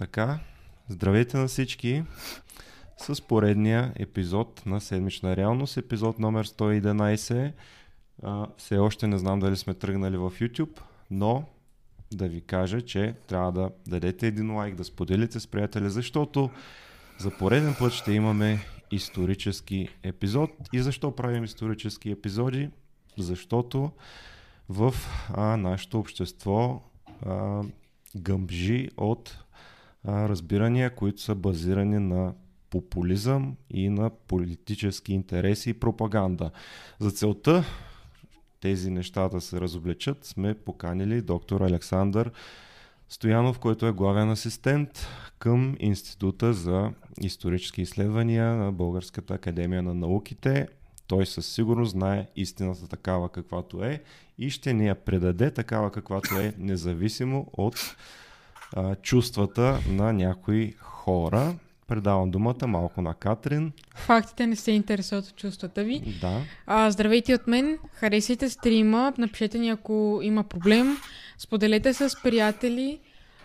Така, здравейте на всички с поредния епизод на Седмична реалност, епизод номер 111. А, все още не знам дали сме тръгнали в YouTube, но да ви кажа, че трябва да дадете един лайк, да споделите с приятели, защото за пореден път ще имаме исторически епизод. И защо правим исторически епизоди? Защото в а, нашето общество а, гъмжи от а, разбирания, които са базирани на популизъм и на политически интереси и пропаганда. За целта тези неща да се разобличат, сме поканили доктор Александър Стоянов, който е главен асистент към Института за исторически изследвания на Българската академия на науките. Той със сигурност знае истината такава каквато е и ще ни я предаде такава каквато е, независимо от а, чувствата на някои хора. Предавам думата малко на Катрин. Фактите не се интересуват от чувствата ви. Да. А, здравейте от мен, харесайте стрима, напишете ни ако има проблем, споделете с приятели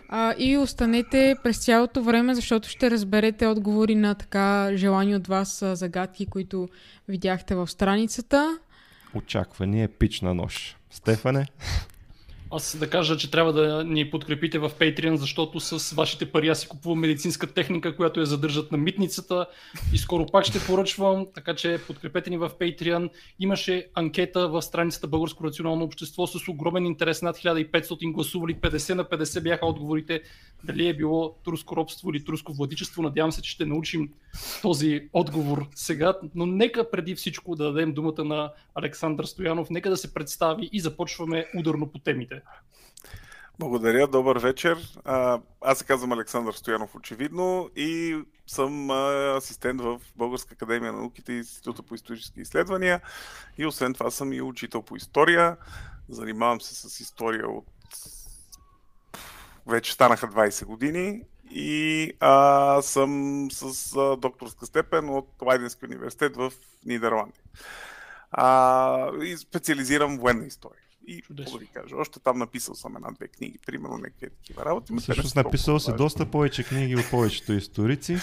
а, и останете през цялото време, защото ще разберете отговори на така желани от вас а, загадки, които видяхте в страницата. Очаква ни епична нощ. Стефане? Аз да кажа, че трябва да ни подкрепите в Patreon, защото с вашите пари аз си купувам медицинска техника, която я задържат на митницата и скоро пак ще поръчвам, така че подкрепете ни в Patreon. Имаше анкета в страницата Българско национално общество с огромен интерес, над 1500 гласували, 50 на 50 бяха отговорите дали е било турско робство или турско владичество. Надявам се, че ще научим този отговор сега, но нека преди всичко да дадем думата на Александър Стоянов, нека да се представи и започваме ударно по темите. Благодаря, добър вечер. Аз се казвам Александър Стоянов, очевидно, и съм асистент в Българска академия на науките и Института по исторически изследвания. И освен това съм и учител по история. Занимавам се с история от вече станаха 20 години и а, съм с а, докторска степен от Лайденски университет в Нидерландия. А, и специализирам военна история. И какво да ви кажа, още там написал съм една-две книги, примерно някакви такива работи. Всъщност написал си доста повече книги от повечето историци.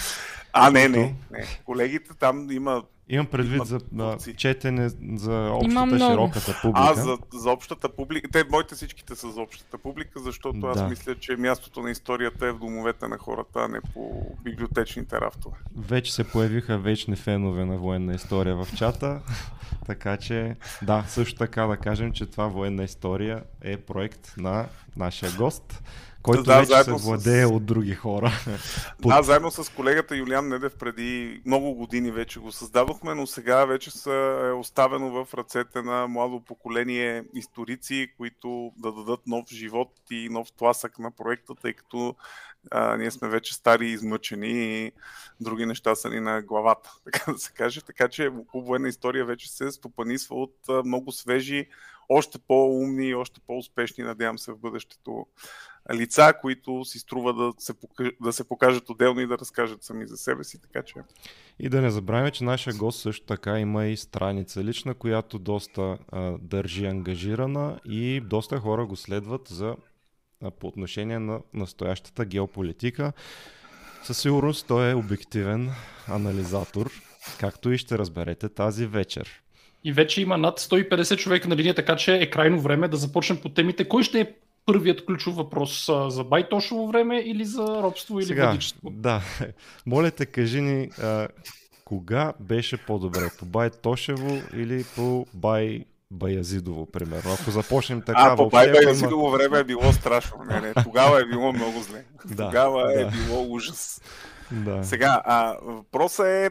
А, не, не, не. Колегите там има Имам предвид за а, четене за общата, широката публика. А, за, за общата публика. Те, моите всичките са за общата публика, защото да. аз мисля, че мястото на историята е в домовете на хората, а не по библиотечните рафтове. Вече се появиха вечни фенове на военна история в чата, така че да, също така да кажем, че това военна история е проект на нашия гост който да, вече се владее с... от други хора. Да, заедно с колегата Юлиан Недев преди много години вече го създадохме, но сега вече са е оставено в ръцете на младо поколение историци, които да дадат нов живот и нов тласък на проекта, тъй като а, ние сме вече стари и измъчени и други неща са ни на главата, така да се каже. Така че клуб военна история вече се стопанисва от а, много свежи, още по-умни и още по-успешни, надявам се в бъдещето лица, които си струва да се, покаж, да се покажат отделно и да разкажат сами за себе си, така че... И да не забравяме, че нашия гост също така има и страница лична, която доста а, държи ангажирана и доста хора го следват за, а, по отношение на настоящата геополитика. Със сигурност той е обективен анализатор, както и ще разберете тази вечер. И вече има над 150 човека на линия, така че е крайно време да започнем по темите. Кой ще е първият ключов въпрос за Байтошово време или за робство или Сега, водичество? Да, моля те, кажи ни а, кога беше по-добре, по Байтошево или по Бай Баязидово, примерно. Ако започнем така. А, по Бай Баязидово има... време е било страшно. Не, не, тогава е било много зле. Да, тогава е да. е било ужас. Да. Сега, а, въпросът е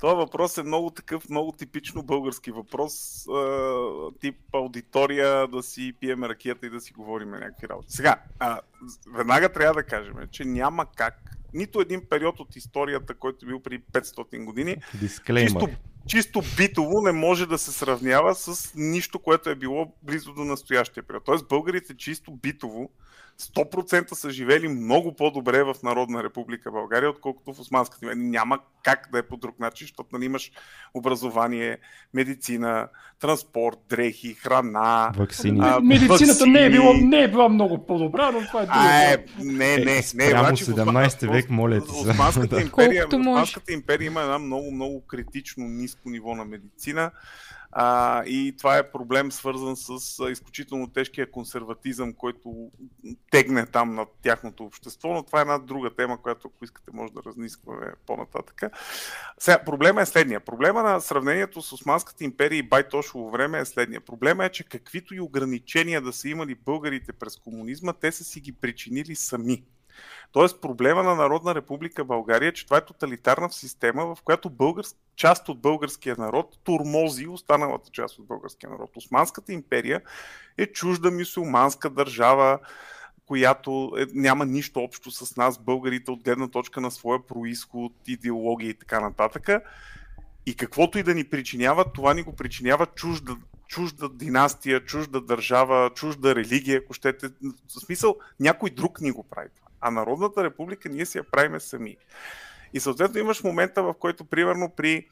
това въпрос е много такъв, много типично български въпрос, тип аудитория, да си пием ракета и да си говорим някакви работи. Сега, а, веднага трябва да кажем, че няма как нито един период от историята, който е бил при 500 години, чисто, чисто битово не може да се сравнява с нищо, което е било близо до настоящия период. Тоест българите чисто битово 100% са живели много по-добре в Народна република България, отколкото в Османската империя. Няма как да е по друг начин, защото нали, имаш образование, медицина, транспорт, дрехи, храна. Ваксини. А, Медицината ваксини. Не, е било, не е била много по-добра, но това е друго. е, не, не, не. Прямо значи, 17 век, моля ти се. Османската империя, Османската империя има една много, много критично ниско ниво на медицина. А, и това е проблем свързан с изключително тежкия консерватизъм, който тегне там над тяхното общество, но това е една друга тема, която ако искате може да разнискваме по-нататък. Сега, проблема е следния. Проблема на сравнението с Османската империя и Байтошово време е следния. Проблема е, че каквито и ограничения да са имали българите през комунизма, те са си ги причинили сами. Тоест проблема на Народна република България е, че това е тоталитарна система, в която българс... част от българския народ турмози останалата част от българския народ. Османската империя е чужда мюсюлманска държава, която е, няма нищо общо с нас, българите, от гледна точка на своя происход, идеология и така нататък. И каквото и да ни причинява, това ни го причинява чужда, чужда династия, чужда държава, чужда религия, ако щете. В смисъл, някой друг ни го прави а Народната република ние си я правиме сами. И съответно имаш момента, в който, примерно, при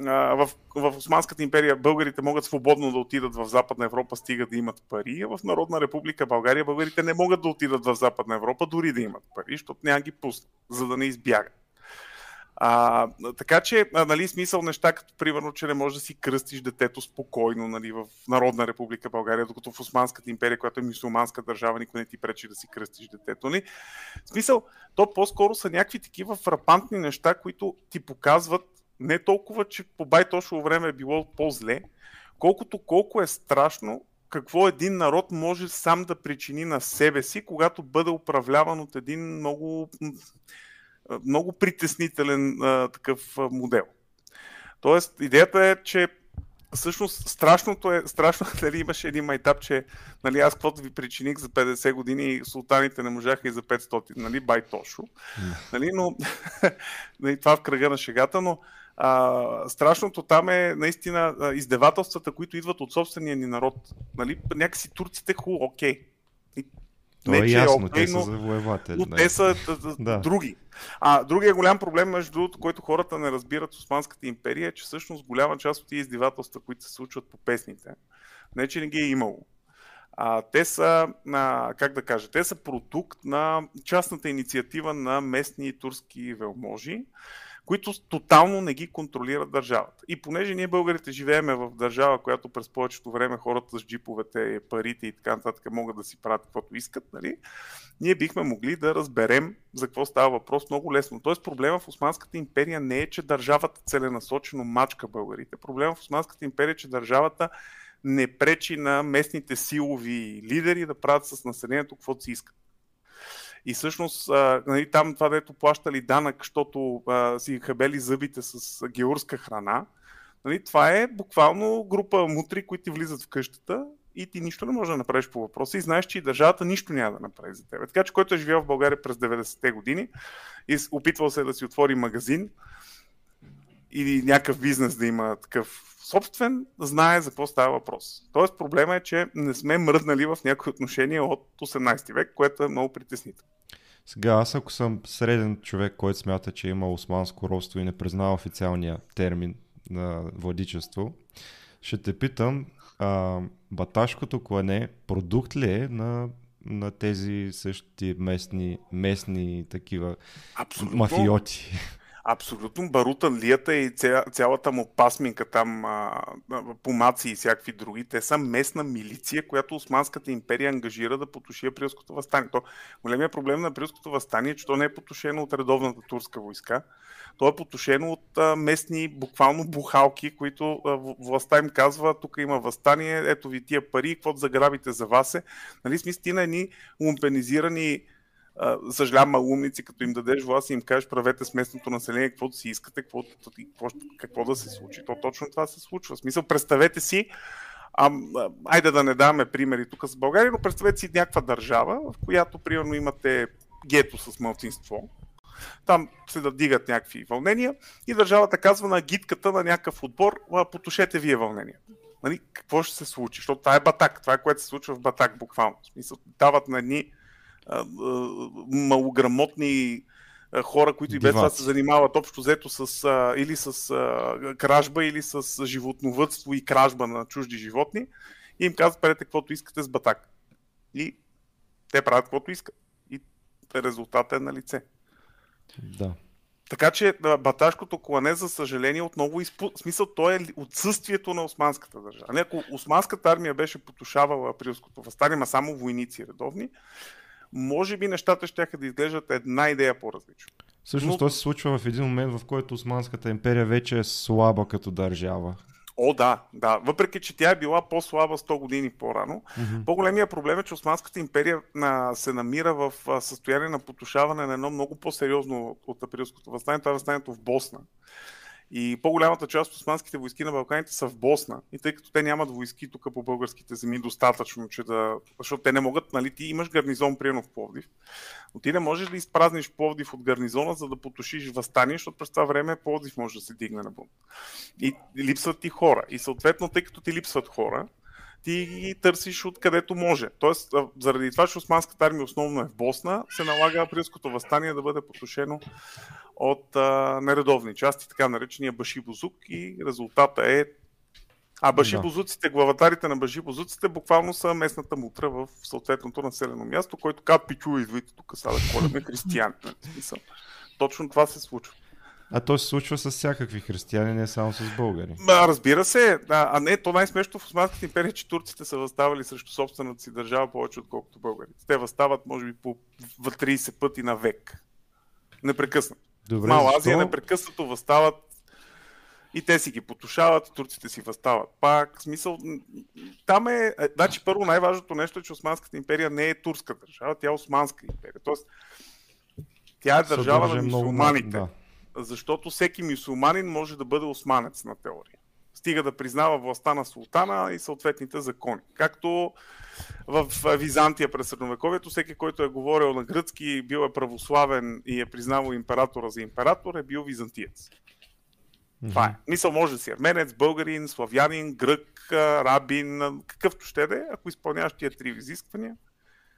в, в Османската империя българите могат свободно да отидат в Западна Европа, стига да имат пари, а в Народна република България българите не могат да отидат в Западна Европа, дори да имат пари, защото няма ги пуснат, за да не избягат. А, така че, нали, смисъл неща, като примерно, че не можеш да си кръстиш детето спокойно нали, в Народна република България, докато в Османската империя, която е мусулманска държава, никой не ти пречи да си кръстиш детето. Нали? Смисъл, то по-скоро са някакви такива фрапантни неща, които ти показват не толкова, че по байтошово време е било по-зле, колкото колко е страшно какво един народ може сам да причини на себе си, когато бъде управляван от един много много притеснителен а, такъв а, модел. Тоест, идеята е, че всъщност страшното е, страшно дали имаше един майтап, че нали, аз каквото ви причиних за 50 години, султаните не можаха и за 500, нали, бай Тошо. Нали, но нали, това в кръга на шегата, но а, страшното там е наистина издевателствата, които идват от собствения ни народ. Нали, някакси турците ху, окей. То не, е ясно, е okay, те са завоеватели. Но, но те са да. други. А другия голям проблем, между другото, който хората не разбират в Османската империя, е, че всъщност голяма част от тези издевателства, които се случват по песните, не че не ги е имало. А, те са, а, как да кажа, те са продукт на частната инициатива на местни турски велможи, които тотално не ги контролират държавата. И понеже ние българите живееме в държава, която през повечето време хората с джиповете, парите и така нататък могат да си правят каквото искат, нали? ние бихме могли да разберем за какво става въпрос много лесно. Тоест проблема в Османската империя не е, че държавата целенасочено мачка българите. Проблема в Османската империя е, че държавата не пречи на местните силови лидери да правят с населението каквото си искат. И всъщност нали, там това, дето плащали данък, защото си хабели зъбите с георска храна, нали, това е буквално група мутри, които ти влизат в къщата и ти нищо не можеш да направиш по въпроса и знаеш, че и държавата нищо няма да направи за теб. Така че който е живял в България през 90-те години и опитвал се да си отвори магазин или някакъв бизнес да има такъв собствен, знае за какво става въпрос. Тоест проблема е, че не сме мръднали в някои отношения от 18 век, което е много притеснително. Сега аз ако съм среден човек, който смята, че има османско родство и не признава официалния термин на владичество, ще те питам, а, баташкото клане продукт ли е на, на тези същи местни, местни такива Абсолютно. мафиоти? Абсолютно. Барутан лията и цялата му пасминка там, а, помаци и всякакви други, те са местна милиция, която Османската империя ангажира да потуши априлското възстание. То, големия проблем на априлското възстание е, че то не е потушено от редовната турска войска, то е потушено от местни буквално бухалки, които властта им казва, тук има възстание, ето ви тия пари, какво заграбите за вас е. Нали, смисъл, на едни лумпенизирани съжалявам малумници, като им дадеш власт и им кажеш правете с местното население каквото си искате, какво, какво, какво да се случи. То точно това се случва. В смисъл, представете си, а, айде да не даваме примери тук с България, но представете си някаква държава, в която примерно имате гето с мълцинство, там се да дигат някакви вълнения и държавата казва на гидката на някакъв отбор, потушете вие вълнения. Нали, какво ще се случи? Защото това е батак. Това е което се случва в батак буквално. В смисъл, дават на едни а, малограмотни хора, които и без това се занимават общо взето с, а, или с а, кражба, или с животновътство и кражба на чужди животни. И им казват, правете каквото искате с батак. И те правят каквото искат. И резултатът е на лице. Да. Така че баташкото клане, за съжаление, отново изпу... смисъл, то е отсъствието на османската държава. Не, ако османската армия беше потушавала априлското възстание, ма само войници редовни, може би нещата ще да изглеждат една идея по-различно. Всъщност Но... то се случва в един момент, в който Османската империя вече е слаба като държава. О, да, да. Въпреки, че тя е била по-слаба 100 години по-рано, mm-hmm. по-големия проблем е, че Османската империя а, се намира в а, състояние на потушаване на едно много по-сериозно от априлското възстание. Това е възстанието в Босна. И по-голямата част от османските войски на Балканите са в Босна. И тъй като те нямат войски тук по българските земи достатъчно, че да... защото те не могат, нали, ти имаш гарнизон приемно в Пловдив, но ти не можеш да изпразниш Пловдив от гарнизона, за да потушиш възстание, защото през това време Пловдив може да се дигне на бунт. И липсват ти хора. И съответно, тъй като ти липсват хора, ти ги търсиш откъдето може. Тоест, заради това, че Османската армия основно е в Босна, се налага априлското възстание да бъде потушено от а, нередовни части, така наречения Баши Бузук и резултата е а башибозуците, главатарите на башибозуците буквално са местната мутра в съответното населено място, който казва, пичува, идвайте тук, сега да колеме християни. Нали, Точно това се случва. А то се случва с всякакви християни, не само с българи. А, разбира се, а, а не, то най-смешното в Османската империя, че турците са възставали срещу собствената си държава повече, отколкото българите. Те възстават, може би, по 30 пъти на век. Непрекъснато. Добре, Мала Азия защо? непрекъснато възстават и те си ги потушават, турците си възстават пак. Смисъл, там е... е значи, първо най-важното нещо е, че Османската империя не е турска държава, тя е Османска империя. Тоест, тя е държава на мусулманите. Да защото всеки мюсулманин може да бъде османец на теория. Стига да признава властта на султана и съответните закони. Както в Византия през средновековието, всеки, който е говорил на гръцки, бил е православен и е признавал императора за император, е бил византиец. Mm-hmm. Това е. Мисъл може да си арменец, българин, славянин, грък, рабин, какъвто ще да е, ако изпълняваш тия три изисквания,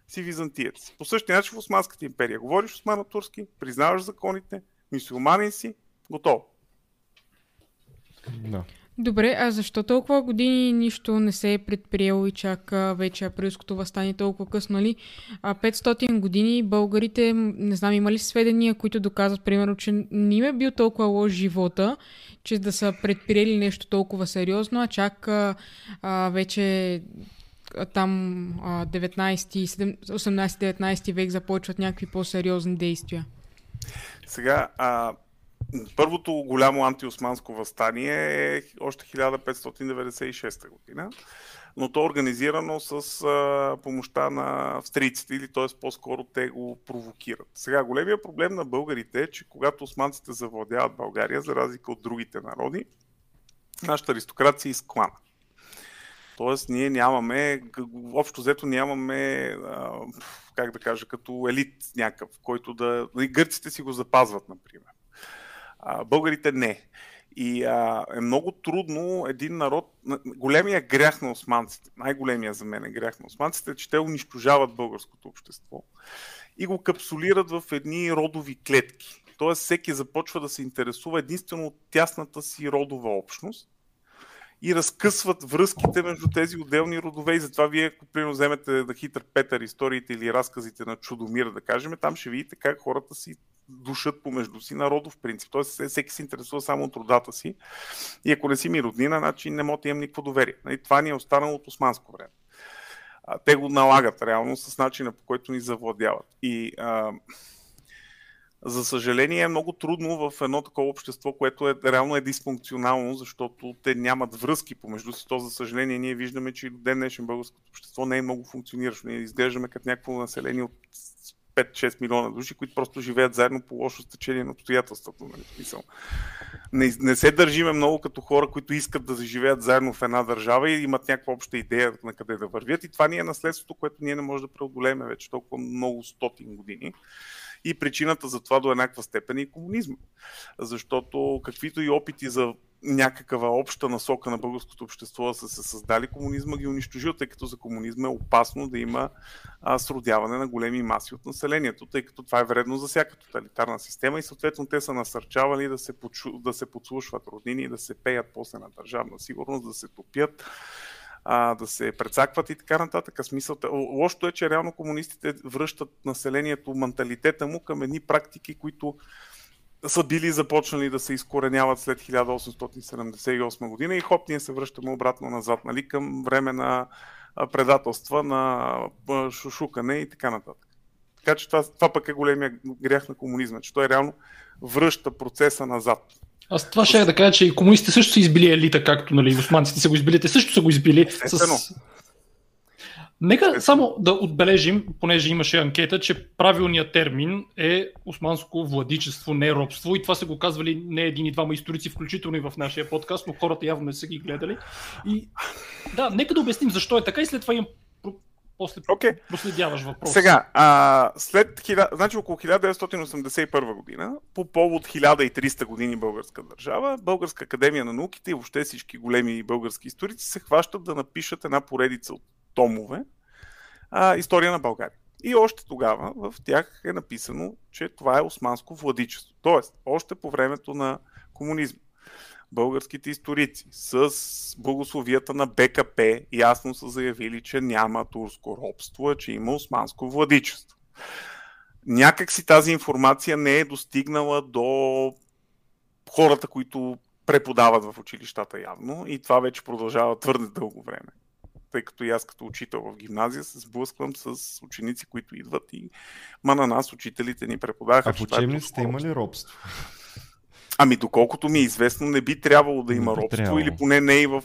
си византиец. По същия начин в Османската империя. Говориш османо-турски, признаваш законите, мисиоманин си, готово. Да. Добре, а защо толкова години нищо не се е предприело и чака вече априлското възстание толкова късно, нали? А 500 години българите, не знам, има ли сведения, които доказват, примерно, че не им е бил толкова лош живота, че да са предприели нещо толкова сериозно, а чак а, вече там 18-19 век започват някакви по-сериозни действия. Сега, а, първото голямо антиосманско възстание е още 1596 година, но то е организирано с а, помощта на австрийците, или т.е. по-скоро те го провокират. Сега, големия проблем на българите е, че когато османците завладяват България, за разлика от другите народи, нашата аристокрация е изклана. Тоест, ние нямаме, общо взето нямаме, как да кажа, като елит някакъв, който да... Нали, гърците си го запазват, например. Българите не. И а, е много трудно един народ. Големия грях на османците, най-големия за мен е грях на османците, е, че те унищожават българското общество и го капсулират в едни родови клетки. Тоест, всеки започва да се интересува единствено от тясната си родова общност и разкъсват връзките между тези отделни родове. И затова вие, ако примерно вземете да хитър Петър историите или разказите на Чудомир, да кажем, там ще видите как хората си душат помежду си на родов принцип. Тоест всеки се интересува само от родата си. И ако не си ми роднина, значи не мога да имам никакво доверие. Нали, това ни е останало от османско време. те го налагат реално с начина по който ни завладяват. И а, за съжаление е много трудно в едно такова общество, което е, реално е дисфункционално, защото те нямат връзки помежду си. То, за съжаление, ние виждаме, че до ден днешен българското общество не е много функциониращо. Ние изглеждаме като някакво население от 5-6 милиона души, които просто живеят заедно по лошо стечение на обстоятелствата. Нали? Смисъл. Не, не се държиме много като хора, които искат да живеят заедно в една държава и имат някаква обща идея на къде да вървят. И това ни е наследството, което ние не можем да преодолеем вече толкова много стотин години. И причината за това до еднаква степен е и комунизма. Защото каквито и опити за някаква обща насока на българското общество са се създали, комунизма ги унищожил, тъй като за комунизма е опасно да има а, сродяване на големи маси от населението, тъй като това е вредно за всяка тоталитарна система и съответно те са насърчавали да се, подшу, да се подслушват роднини, да се пеят после на държавна сигурност, да се топят, а, да се прецакват и така нататък. Смисълта. Лошото е, че реално комунистите връщат населението, менталитета му към едни практики, които са били започнали да се изкореняват след 1878 година и хоп, ние се връщаме обратно назад, нали, към време на предателства, на шушукане и така нататък. Така че това, това пък е големия грях на комунизма, че той реално връща процеса назад. Аз това ще да кажа, че и комунистите също са избили елита, както нали, османците са го избили. Те също са го избили с Нека само да отбележим, понеже имаше анкета, че правилният термин е османско владичество, не робство. И това са го казвали не един и двама историци, включително и в нашия подкаст, но хората явно не са ги гледали. И да, нека да обясним защо е така и след това имам после okay. проследяваш въпроса. Сега, а, след, значи около 1981 година, по повод 1300 години българска държава, Българска академия на науките и въобще всички големи български историци се хващат да напишат една поредица от томове а, история на България. И още тогава в тях е написано, че това е османско владичество. Тоест, още по времето на комунизма. Българските историци с благословията на БКП ясно са заявили, че няма турско робство, а че има османско владичество. Някак си тази информация не е достигнала до хората, които преподават в училищата явно и това вече продължава твърде дълго време тъй като и аз като учител в гимназия се сблъсквам с ученици, които идват и ма на нас учителите ни преподаха. А в е учебниците има ли робство? Ами доколкото ми е известно, не би трябвало да има робство трябвало. или поне не и в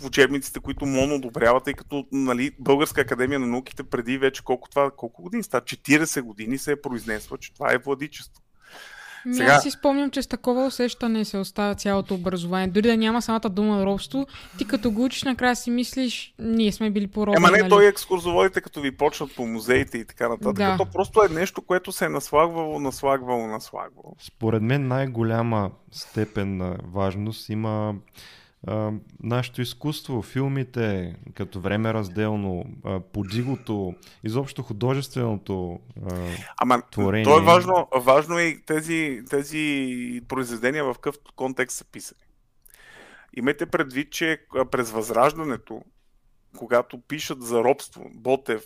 в учебниците, които МОН одобрява, тъй като нали, Българска академия на науките преди вече колко, това, колко години става? 40 години се е произнесла, че това е владичество. Ами Сега... Аз си спомням, че с такова усещане се остава цялото образование. Дори да няма самата дума робство, ти като го учиш, накрая си мислиш, ние сме били по Ема не, нали? той екскурзоводите, като ви почват по музеите и така нататък. Да. То просто е нещо, което се е наслагвало, наслагвало, наслагвало. Според мен най-голяма степен на важност има а, нашето изкуство, филмите, като време разделно, а, подигото, изобщо художественото а, Ама, творение. То е важно, важно е и тези, тези произведения в какъв контекст са писани. Имайте предвид, че през Възраждането, когато пишат за робство, Ботев,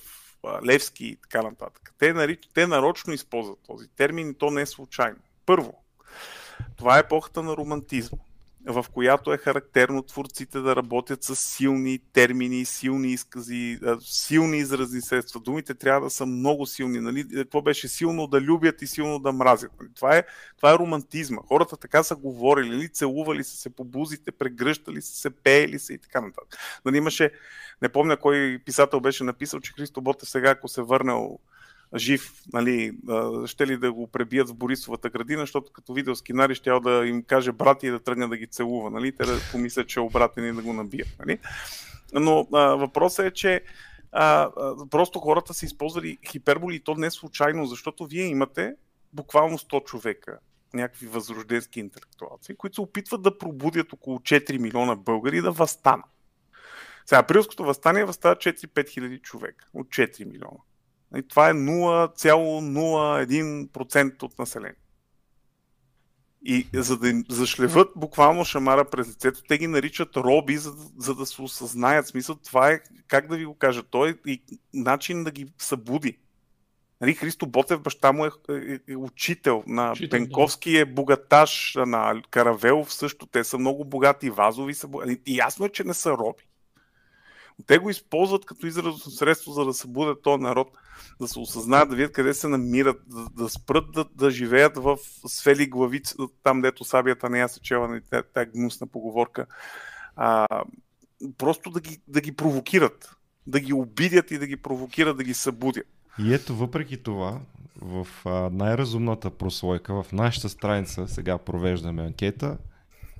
Левски и така нататък, те, нарич, те нарочно използват този термин и то не е случайно. Първо, това е епохата на романтизма в която е характерно творците да работят с силни термини, силни изкази, силни изразни средства. Думите трябва да са много силни. Нали? Какво беше силно да любят и силно да мразят. Нали? Това, е, това е романтизма. Хората така са говорили, нали? целували са се по бузите, прегръщали са се, пеели се и така нататък. Нали, имаше, не помня кой писател беше написал, че Христо Ботев сега, ако се върнал жив, нали, ще ли да го пребият в Борисовата градина, защото като видел скинари, ще да им каже брати и да тръгне да ги целува, нали, те да помислят, че е обратен и да го набият. Нали. Но а, въпросът е, че а, а, просто хората са използвали хиперболи и то не случайно, защото вие имате буквално 100 човека, някакви възрожденски интелектуалци, които се опитват да пробудят около 4 милиона българи да възстанат. Сега, априлското възстание възстава 4-5 хиляди човека от 4 милиона. И това е 0,01% от население. И за да им зашлеват буквално шамара през лицето, те ги наричат роби, за, за да се осъзнаят. Смисъл, това е, как да ви го кажа, той е и начин да ги събуди. Нали, Христо Ботев, баща му е, е, е учител на учител, Пенковски, е богаташ на Каравелов също. Те са много богати, вазови са богати. И ясно е, че не са роби. Те го използват като изразно средство, за да събудят този народ, да се осъзнаят, да видят къде се намират, да, да спрат да, да живеят в свели главици, там дето сабията не я се чела на нали, тази гнусна поговорка. А, просто да ги, да ги провокират, да ги обидят и да ги провокират, да ги събудят. И ето, въпреки това, в най-разумната прослойка, в нашата страница, сега провеждаме анкета,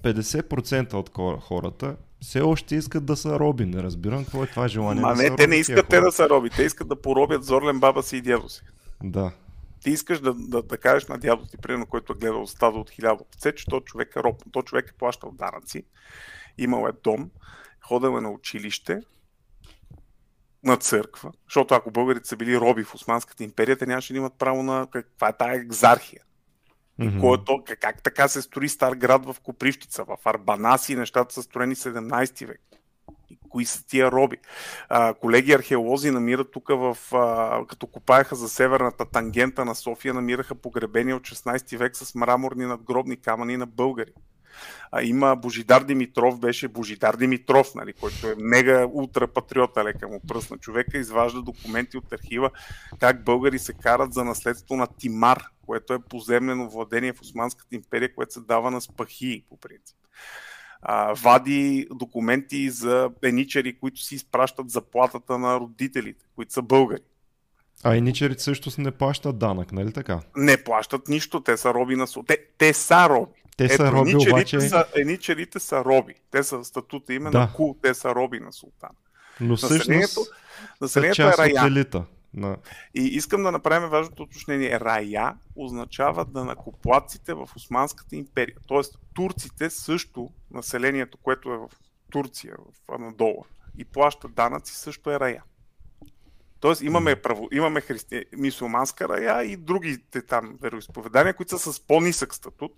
50% от хората все още искат да са роби. Не разбирам какво е това желание. Ма да не, те не искат те да са роби. Те искат да поробят Зорлен баба си и дядо си. Да. Ти искаш да, да, да кажеш на дядо ти, примерно, който е гледал стадо от хиляда овце, че то човек е роб. То човек е плащал данъци, имал е дом, ходил е на училище, на църква, защото ако българите са били роби в Османската империя, те нямаше да имат право на каква е тая екзархия. Mm-hmm. Кой е как, така се строи стар град в Копривщица, в Арбанаси, нещата са строени 17 век. И кои са тия роби? А, колеги археолози намират тук, в, а, като копаеха за северната тангента на София, намираха погребения от 16 век с мраморни надгробни камъни на българи. А, има Божидар Димитров, беше Божидар Димитров, нали, който е мега ултра патриота, лека му пръсна човека, изважда документи от архива как българи се карат за наследство на Тимар, което е поземлено владение в Османската империя, което се дава на спахи по принцип. А, вади документи за еничери, които си изпращат заплатата на родителите, които са българи. А еничерите също не плащат данък, нали така? Не плащат нищо, те са роби на... Те, те са роби. Те Ето, са роби, обаче... Са, еничерите са роби. Те са статута именно да. кул, те са роби на султана. Но населението, населението е рая. Елита. На... И искам да направим важното уточнение. Рая означава да накоплаците в Османската империя. Тоест турците също, населението, което е в Турция, в Анадола, и плаща данъци, също е рая. Тоест имаме, право, имаме христи... мисулманска рая и другите там вероисповедания, които са с по-нисък статут,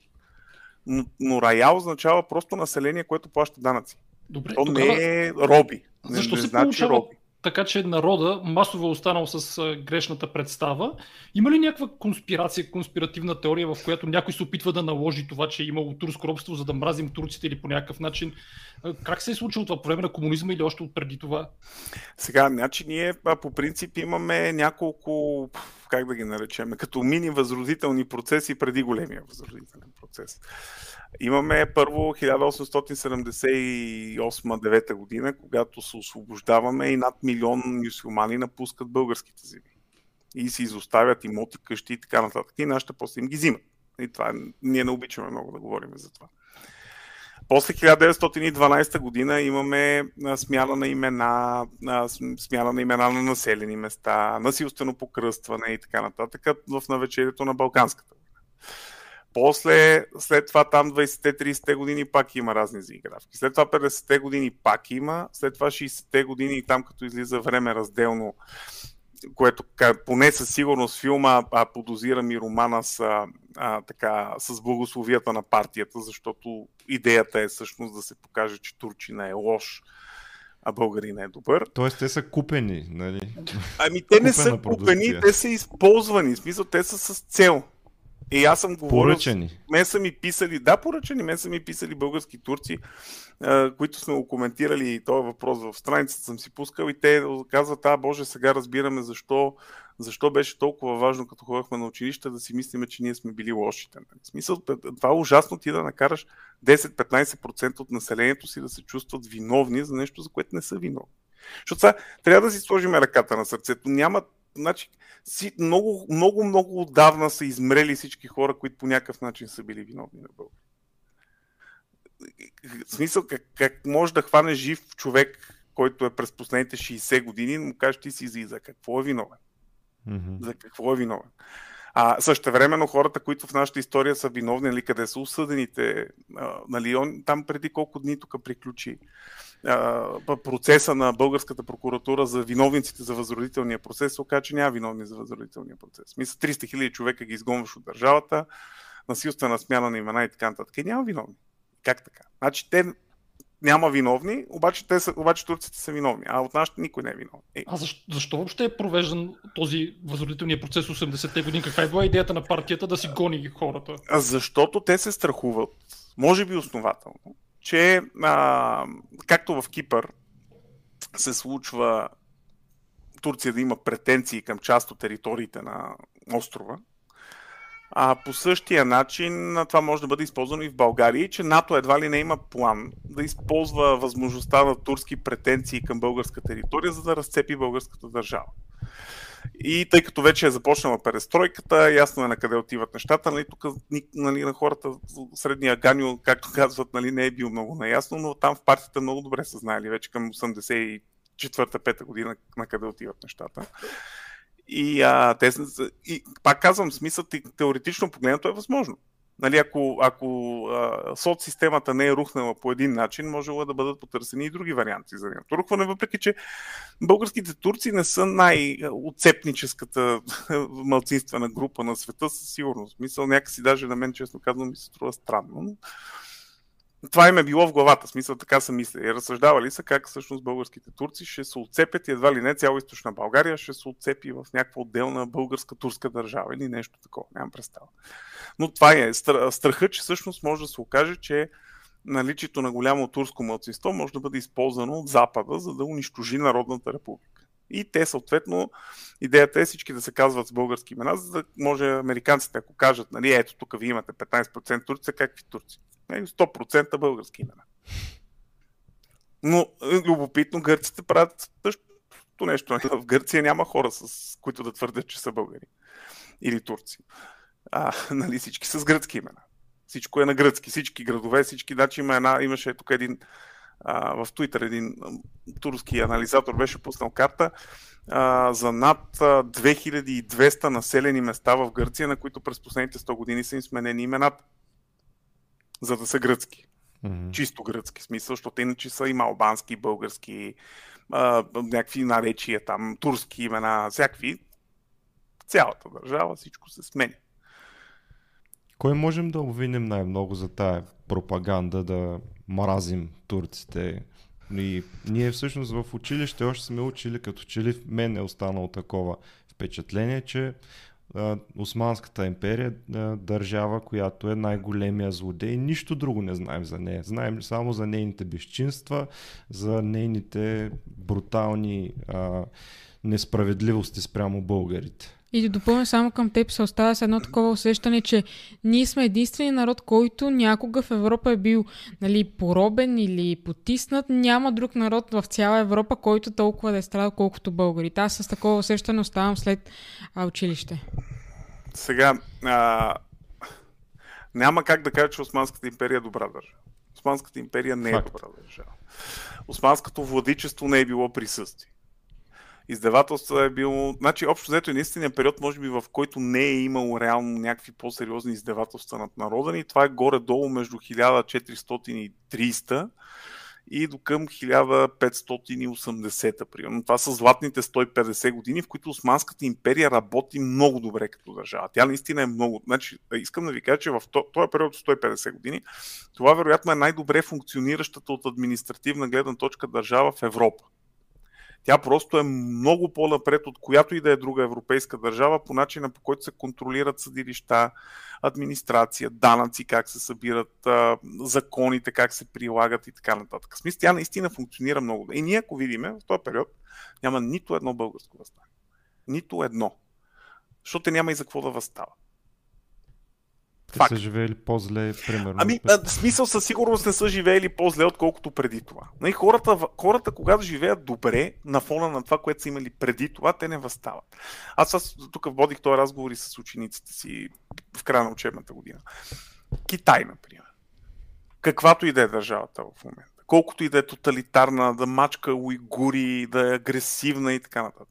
но, но рая означава просто население, което плаща данъци. Добре, То тогава... не е роби. Защо не, се значи получава роби така че народа масово е останал с грешната представа. Има ли някаква конспирация, конспиративна теория, в която някой се опитва да наложи това, че е имало турско робство, за да мразим турците или по някакъв начин? Как се е случило това по време на комунизма или още от преди това? Сега, значи ние по принцип имаме няколко, как да ги наречем, като мини възродителни процеси преди големия възродителен процес. Имаме първо 1878-9 година, когато се освобождаваме и над милион мюсюлмани напускат българските земи. И си изоставят имоти, къщи и така нататък. И нашите после им ги взимат. И това ние не обичаме много да говорим за това. После 1912 година имаме смяна на имена, смяна на имена на населени места, насилствено покръстване и така нататък в навечерието на Балканската после, след това там 20-те, 30-те години пак има разни заигравки. След това 50-те години пак има. След това 60-те години там като излиза време разделно, което поне със сигурност филма а, подозирам и романа с, а, така, с благословията на партията, защото идеята е всъщност да се покаже, че Турчина е лош а българина е добър. Тоест те са купени, нали? Ами те не са купени, те са използвани. В смисъл, те са с цел. И аз съм говорил... Поръчани. Мен са ми писали, да, поръчани, мен са ми писали български турци, които сме го коментирали и този въпрос в страницата съм си пускал и те казват, а, боже, сега разбираме защо, защо беше толкова важно, като ходихме на училище, да си мислиме, че ние сме били лошите. В смисъл, това е ужасно ти да накараш 10-15% от населението си да се чувстват виновни за нещо, за което не са виновни. Защото сега трябва да си сложим ръката на сърцето. Няма значи, си, много, много, много отдавна са измрели всички хора, които по някакъв начин са били виновни на България. В смисъл, как, как може да хване жив човек, който е през последните 60 години, му кажеш ти си за какво е виновен? Mm-hmm. За какво е виновен? А също времено хората, които в нашата история са виновни, нали, къде са осъдените, а, нали, он, там преди колко дни тук приключи процеса на българската прокуратура за виновниците за възродителния процес, се оказа, че няма виновни за възродителния процес. Мисля, 300 хиляди човека ги изгонваш от държавата, насилствена смяна на имена и така нататък. И няма виновни. Как така? Значи те няма виновни, обаче, те са, обаче турците са виновни, а от нашите никой не е виновен. Е. А защо, защо въобще е провеждан този възродителния процес 80-те години? Каква е била идеята на партията да си гони хората? А защото те се страхуват, може би основателно, че а, както в Кипър се случва Турция да има претенции към част от териториите на острова, а по същия начин това може да бъде използвано и в България, че НАТО едва ли не има план да използва възможността на турски претенции към българска територия, за да разцепи българската държава. И тъй като вече е започнала перестройката, ясно е на къде отиват нещата. Нали, тук нали, на хората средния ганю, както казват, нали, не е бил много наясно, но там в партията много добре са знаели вече към 84-5 година на къде отиват нещата. И, а, те, и пак казвам, смисъл теоретично погледнато е възможно. Нали, ако, ако а, соцсистемата не е рухнала по един начин, може да бъдат потърсени и други варианти за нейното рухване, въпреки че българските турци не са най-отцепническата малцинствена група на света, със сигурност. Мисъл, някакси даже на мен, честно казвам, ми се струва странно. Но това им е било в главата, смисъл така са мисли. Разсъждавали са как всъщност българските турци ще се отцепят и едва ли не цяла източна България ще се отцепи в някаква отделна българска турска държава или нещо такова. Нямам представа. Но това е страхът, че всъщност може да се окаже, че наличието на голямо турско младсинство може да бъде използвано от Запада, за да унищожи Народната република. И те съответно, идеята е всички да се казват с български имена, за да може американците, ако кажат, нали, ето тук ви имате 15% турци, какви турци? 100% нали, български имена. Но е, любопитно, гърците правят същото нещо. В Гърция няма хора, с които да твърдят, че са българи. Или турци. А, нали, всички с гръцки имена. Всичко е на гръцки. Всички градове, всички. Значи има една, имаше тук един а, в Twitter един турски анализатор беше пуснал карта а, за над 2200 населени места в Гърция, на които през последните 100 години са им сменени имената за да са гръцки. Mm-hmm. Чисто гръцки смисъл, защото иначе са има албански, български, а, някакви наречия там, турски имена, всякакви. Цялата държава, всичко се смени. Кой можем да обвиним най-много за тая пропаганда да мразим турците? И ние всъщност в училище още сме учили, като че ли в мен е останало такова впечатление, че Османската империя е държава, която е най-големия злодей. Нищо друго не знаем за нея. Знаем само за нейните безчинства, за нейните брутални а, несправедливости спрямо българите. И да допълня само към теб, се остава с едно такова усещане, че ние сме единствения народ, който някога в Европа е бил нали, поробен или потиснат. Няма друг народ в цяла Европа, който толкова да е страдал, колкото българите. Аз с такова усещане оставам след а, училище. Сега, а, няма как да кажа, че Османската империя е добра държава. Османската империя не е Факт. добра държава. Османското владичество не е било присъствие издавателство е било... Значи, общо взето е наистина период, може би, в който не е имало реално някакви по-сериозни издавателства над народа ни. Това е горе-долу между 1400 и 300 и до към 1580 примерно. Това са златните 150 години, в които Османската империя работи много добре като държава. Тя наистина е много. Значи, искам да ви кажа, че в този период от 150 години това вероятно е най-добре функциониращата от административна гледна точка държава в Европа. Тя просто е много по-напред от която и да е друга европейска държава по начина по който се контролират съдилища, администрация, данъци, как се събират, законите, как се прилагат и така нататък. Смисъл, тя наистина функционира много. И ние, ако видим, в този период няма нито едно българско възстание. Нито едно. Защото няма и за какво да възстава. Те Факт. са живеели по-зле, примерно. Ами, а, смисъл със сигурност не са живеели по-зле, отколкото преди това. Нали, хората, хората, когато живеят добре, на фона на това, което са имали преди това, те не възстават. Аз, аз тук водих този разговор и с учениците си в края на учебната година. Китай, например. Каквато и да е държавата в момента. Колкото и да е тоталитарна, да мачка уйгури, да е агресивна и така нататък.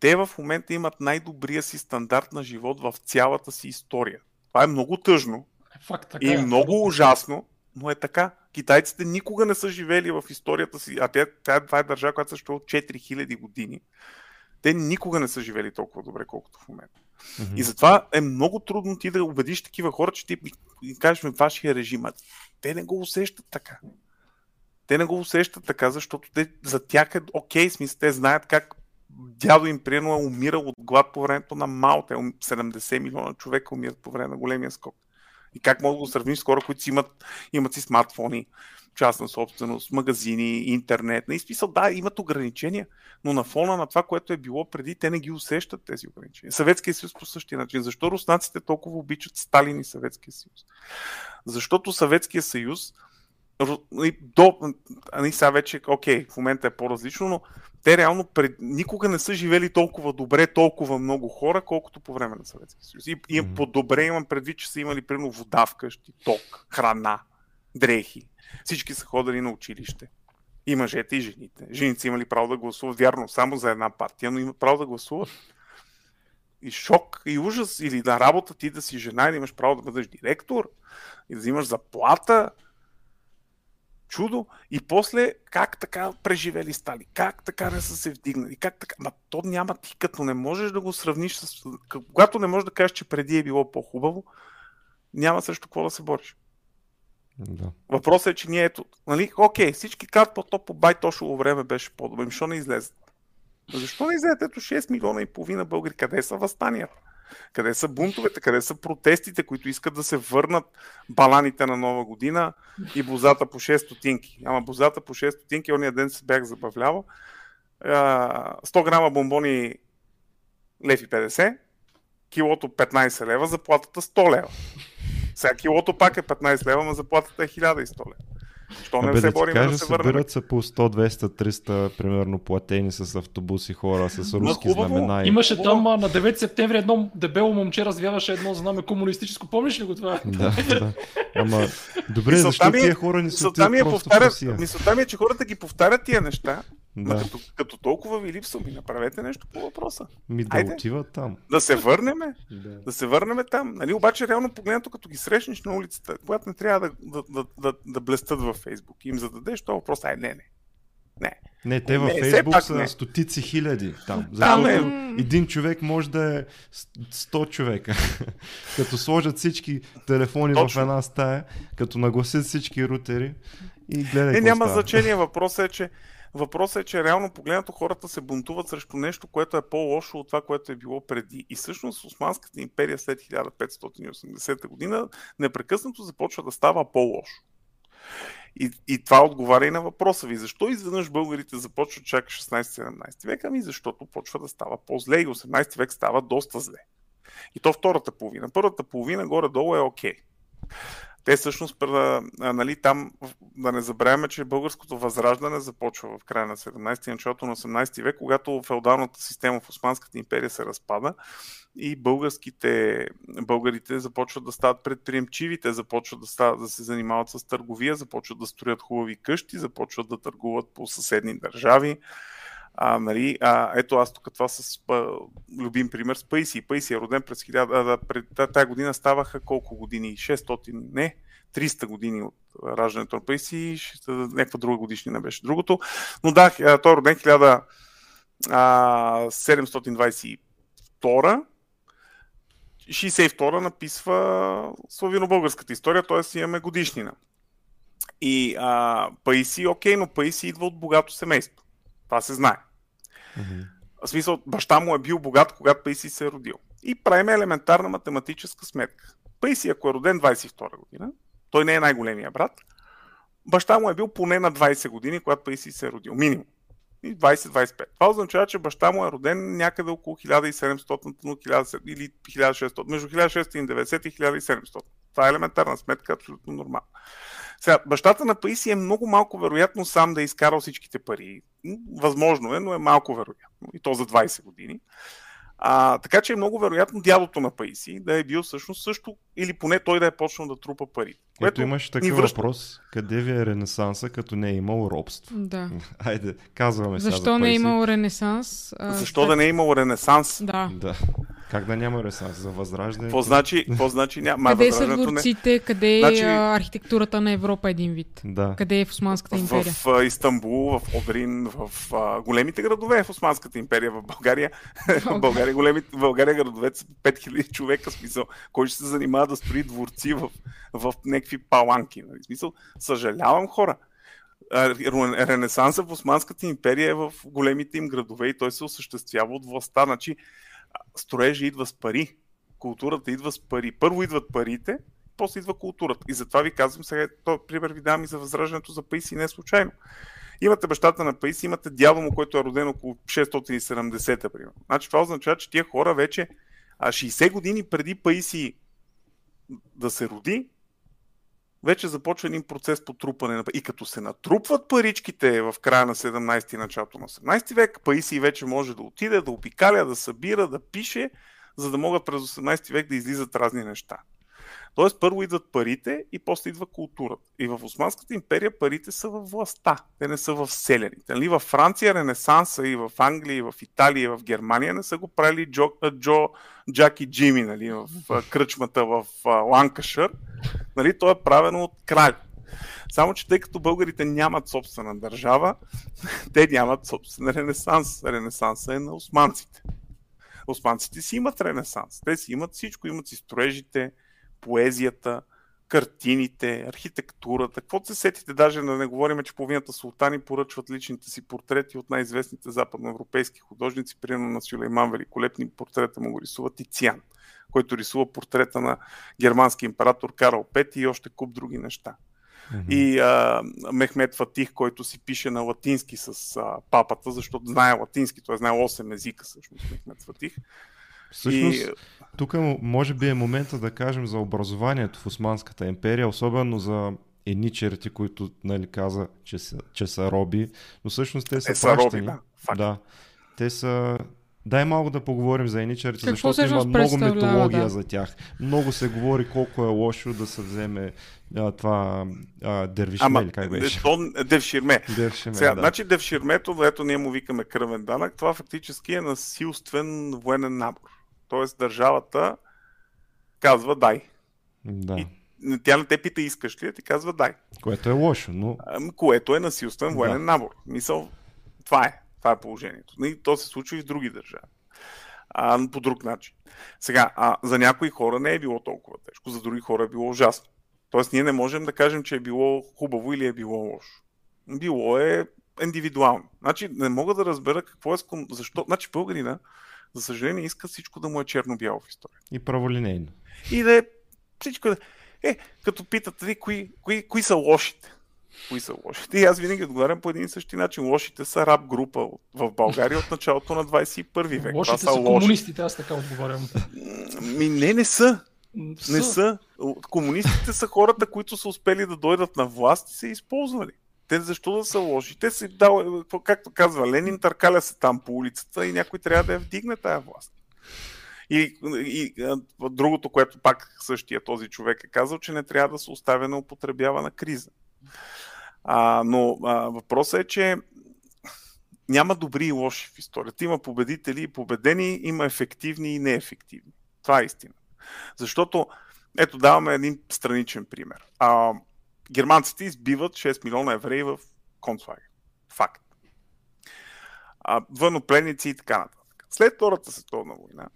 Те в момента имат най-добрия си стандарт на живот в цялата си история. Това е много тъжно е, Факт, така и е. много ужасно, но е така. Китайците никога не са живели в историята си, а те, това е държава, която съществува от 4000 години. Те никога не са живели толкова добре, колкото в момента. Mm-hmm. И затова е много трудно ти да убедиш такива хора, че ти кажеш ми вашия режим. А те не го усещат така. Те не го усещат така, защото те, за тях е окей, смисъл, те знаят как дядо им приедно е умирал от глад по времето на Малта. 70 милиона човека умират по време на големия скок. И как мога да го сравниш с хора, които си имат, имат си смартфони, частна собственост, магазини, интернет. На смисъл, да, имат ограничения, но на фона на това, което е било преди, те не ги усещат тези ограничения. Съветския съюз по същия начин. Защо руснаците толкова обичат Сталин и Съветския съюз? Защото Съветския съюз до, ами сега вече, окей, в момента е по-различно, но те реално пред, никога не са живели толкова добре, толкова много хора, колкото по време на Съветския съюз. И, и по-добре имам предвид, че са имали примерно вода вкъщи, ток, храна, дрехи. Всички са ходили на училище. И мъжете, и жените. Жените имали право да гласуват, вярно, само за една партия, но имат право да гласуват. и шок, и ужас, или на работа ти да си жена и да имаш право да бъдеш директор, и да взимаш заплата. Чудо. И после, как така преживели стали? Как така не са се вдигнали? Как така? Ма то няма ти, като не можеш да го сравниш с... Когато не можеш да кажеш, че преди е било по-хубаво, няма срещу какво да се бориш. Да. Въпросът е, че ние ето, нали, окей, всички казват по то по байтошово време беше по-добре. Ами, Защо не излезат? Защо не излезат ето 6 милиона и половина българи? Къде са възстанията? Къде са бунтовете? Къде са протестите, които искат да се върнат баланите на нова година и бозата по 6 стотинки? Ама бозата по 6 стотинки, ония ден се бях забавлявал. А, 100 грама бомбони лев и 50, килото 15 лева, заплатата 100 лева. Сега килото пак е 15 лева, но заплатата е 1100 лева. Що не Абе, се да борим кажа, да се върнем? събират се по 100, 200, 300, примерно платени с автобуси хора, с руски хубаво. знамена. и- Имаше там на 9 септември едно дебело момче развяваше едно знаме комунистическо. Помниш ли го това? Да, да. Ама, добре, защо ми е- тия хора не отиват ми, е повтарят, Русия? мисълта ми е, че хората ги повтарят тия неща, да. Като, като толкова ви липсва, ми направете нещо по въпроса. ми да Айде. отиват там. Да се върнеме, Да. да се върнем там. Нали, обаче, реално погледнато, като ги срещнеш на улицата, когато не трябва да, да, да, да, да блестят във Фейсбук и им зададеш този въпрос, ай, не, не. Не. Не, те във Фейсбук са не. стотици хиляди там. Там Защото е. един човек може да е с- 100 човека. като сложат всички телефони Точно. в една стая, като нагласят всички рутери и гледай Не, няма става. значение. Въпросът е, че Въпросът е, че реално погледнато хората се бунтуват срещу нещо, което е по-лошо от това, което е било преди. И всъщност Османската империя след 1580 година непрекъснато започва да става по-лошо. И, и това отговаря и на въпроса ви. Защо изведнъж българите започват чак 16-17 век? Ами защото почва да става по-зле и 18 век става доста зле. И то втората половина. Първата половина горе-долу е окей. Те всъщност, нали, там, да не забравяме, че българското възраждане започва в края на 17 и началото на 18 век, когато феодалната система в Османската империя се разпада и българските, българите започват да стават предприемчиви, те започват да, стават, да се занимават с търговия, започват да строят хубави къщи, започват да търгуват по съседни държави. А, нали, а, ето аз тук това с а, любим пример с Пейси. Пейси е роден през 1000, а, пред та- тая година ставаха колко години? 600, не, 300 години от раждането на Пейси, и някаква друга годишнина беше другото. Но да, той е роден 1722 62 написва славино-българската история, т.е. имаме годишнина. И а, Паиси, окей, но Паиси идва от богато семейство. Това се знае. Мгм. В смисъл, баща му е бил богат, когато Паиси се е родил. И правим елементарна математическа сметка. Паиси, ако е роден 22 година, той не е най-големия брат, баща му е бил поне на 20 години, когато Паиси се е родил. Минимум. И 20-25. Това означава, че баща му е роден някъде около 1700 но 1000, или 1600, между 1690 и 1700. Това е елементарна сметка, абсолютно нормално. Сега, бащата на Паиси е много малко вероятно сам да е изкарал всичките пари. Възможно е, но е малко вероятно. И то за 20 години. А, така че е много вероятно дядото на Паиси да е бил всъщност също, или поне той да е почнал да трупа пари. Ето имаш такъв връща. въпрос. Къде ви е Ренесанса, като не е имал робство? Да. Айде, казваме сега Защо за не е имал ренесанс? а, Защо да не е имал ренесанс? Да. Да. Как да няма Ренесанс? За възраждане? Какво значи, какво значи няма? Къде са възраждането не- дворците, къде е Значи- архитектурата на Европа един вид? Да. Къде е в Османската империя? В а, Истанбул, в Одрин, в а, големите градове в Османската империя, в България. в България, големи, в България градовете са 5000 човека, смисъл, кой ще се занимава да строи дворци в, в някакви паланки. Нали? Смисъл, съжалявам хора. Ренесанса в Османската империя е в големите им градове и той се осъществява от властта. Значи, строежа идва с пари. Културата идва с пари. Първо идват парите, после идва културата. И затова ви казвам сега, този пример ви давам и за възраждането за Паиси не е случайно. Имате бащата на Паиси, имате дядо му, който е роден около 670-та, примерно. Значи това означава, че тия хора вече а 60 години преди Паиси да се роди, вече започва един процес по трупане. И като се натрупват паричките в края на 17 и началото на 18 век, Паиси вече може да отиде, да обикаля, да събира, да пише, за да могат през 18 век да излизат разни неща. Тоест първо идват парите и после идва културата. И в Османската империя парите са във властта, те не са в селените. Нали? Във Франция Ренесанса и в Англия, и в Италия, и в Германия не са го правили Джо, Джо Джак и Джими нали? в кръчмата в Ланкашър. Нали? То е правено от крали. Само, че тъй като българите нямат собствена държава, те нямат собствен ренесанс. Ренесанса е на османците. Османците си имат ренесанс. Те си имат всичко. Имат си строежите, поезията, картините, архитектурата. Какво се сетите? Даже да не говорим, че половината султани поръчват личните си портрети от най-известните западноевропейски художници. Примерно на Сюлейман Великолепни портрета му го рисува Тициан, който рисува портрета на германски император Карл V и още куп други неща. Mm-hmm. И а, Мехмед Фатих, който си пише на латински с а, папата, защото знае латински, той знае 8 езика всъщност Мехмед Фатих. Всъщност, и... тук може би е момента да кажем за образованието в Османската империя, особено за едни черти, които нали, каза, че са, че са роби, но всъщност те са, е, са роби, да. да. Те са Дай малко да поговорим за еничарите, защото има много метология да. за тях. Много се говори колко е лошо да се вземе а, това а, дервишме, Ама, как беше? То, девширме. девширме Сега, да. Значи девширмето, ето ние му викаме кръвен данък, това фактически е насилствен военен набор. Тоест държавата казва дай. Да. И тя не те пита искаш ли, ти казва дай. Което е лошо, но... Което е насилствен военен да. набор. Мисъл, това е. Това е положението. И то се случва и в други държави. А, по друг начин. Сега, а, за някои хора не е било толкова тежко, за други хора е било ужасно. Тоест, ние не можем да кажем, че е било хубаво или е било лошо. Било е индивидуално. Значи, не мога да разбера какво е. Защо? Значи, българина, за съжаление, иска всичко да му е черно-бяло в история. И праволинейно. И да е всичко да. Е, като питате, кои, кои, кои са лошите? кои са лошите. И аз винаги отговарям по един и същи начин. Лошите са раб група в България от началото на 21 век. Лошите са, са комунистите, аз така отговарям. Ми не, не са. са. Не са. Комунистите са хората, които са успели да дойдат на власт и се използвали. Те защо да са лоши? Те си дал, както казва Ленин, търкаля се там по улицата и някой трябва да я вдигне тая власт. И, и другото, което пак същия този човек е казал, че не трябва да се оставя на употребява на криза. А, но а, въпросът е, че няма добри и лоши в историята. Има победители и победени, има ефективни и неефективни. Това е истина. Защото, ето даваме един страничен пример. А, германците избиват 6 милиона евреи в концлагер. Факт. А, вънопленници и така нататък. След Втората световна война,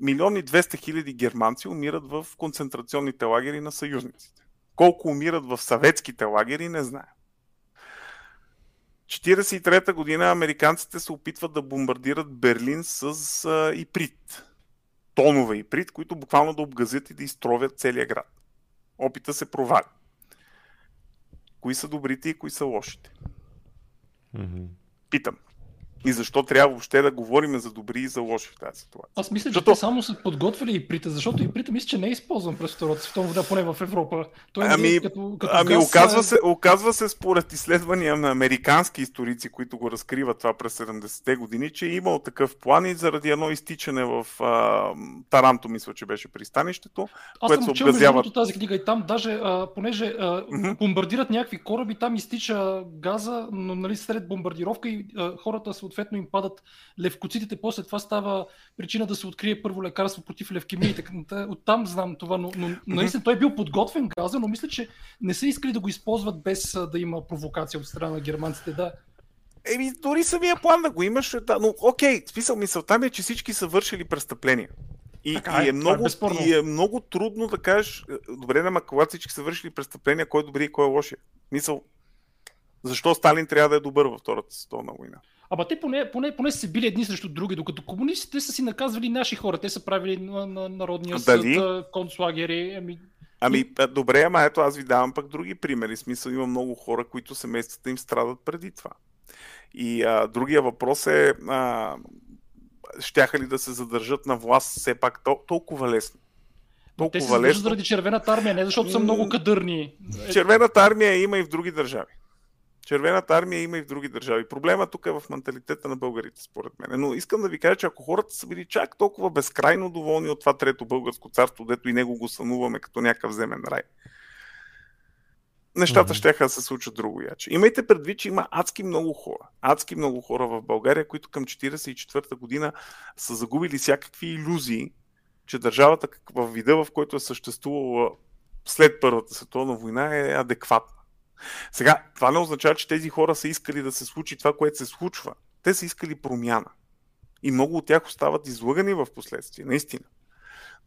милиони 200 хиляди германци умират в концентрационните лагери на съюзниците. Колко умират в съветските лагери, не знаем. 1943 година американците се опитват да бомбардират Берлин с а, иприт. Тонове иприт, които буквално да обгазят и да изтровят целия град. Опита се провали. Кои са добрите и кои са лошите? Mm-hmm. Питам. И защо трябва въобще да говорим за добри и за лоши в тази ситуация? Аз мисля, защото... че те само са подготвили Иприта, защото Иприта мисля, че не е използван през Втората световна вода, поне в Европа. Той ами, е като, като ами газ... оказва, се, оказва се според изследвания на американски историци, които го разкриват това през 70-те години, че е имал такъв план и заради едно изтичане в а, Таранто, мисля, че беше пристанището, Аз което съм се обгазява... тази книга и там даже, а, понеже а, mm-hmm. бомбардират някакви кораби, там изтича газа, но нали, след бомбардировка и а, хората се съответно им падат левкоцитите, после това става причина да се открие първо лекарство против левкемиите. Оттам знам това, но, но наистина той е бил подготвен газа, но мисля, че не са искали да го използват без да има провокация от страна на германците. Да, Еми, дори самия план да го имаш, да, но окей, смисъл мисълта ми е, че всички са вършили престъпления. И, така, и, е, е много, е и е много трудно да кажеш, е, добре, ама когато всички са вършили престъпления, кой е добри и кой е лоши. Мисъл, защо Сталин трябва да е добър във Втората световна война? Ама те поне, поне, поне са били едни срещу други, докато комунистите са си наказвали наши хора. Те са правили на, на Народния Дали? съд, концлагери. Ами... ами, добре, ама ето аз ви давам пък други примери. Смисъл има много хора, които семействата им страдат преди това. И а, другия въпрос е, а, щяха ли да се задържат на власт все пак тол- толкова лесно? Толкова Те се задържат заради червената армия, не защото са много кадърни. Червената армия има и в други държави. Червената армия има и в други държави. Проблема тук е в менталитета на българите, според мен. Но искам да ви кажа, че ако хората са били чак толкова безкрайно доволни от това трето българско царство, дето и него го сънуваме като някакъв земен рай, нещата mm-hmm. ще да се случат друго яче. Имайте предвид, че има адски много хора. Адски много хора в България, които към 44-та година са загубили всякакви иллюзии, че държавата в вида, в който е съществувала след Първата световна война е адекватна. Сега, това не означава, че тези хора са искали да се случи това, което се случва. Те са искали промяна. И много от тях остават излъгани в последствие, наистина.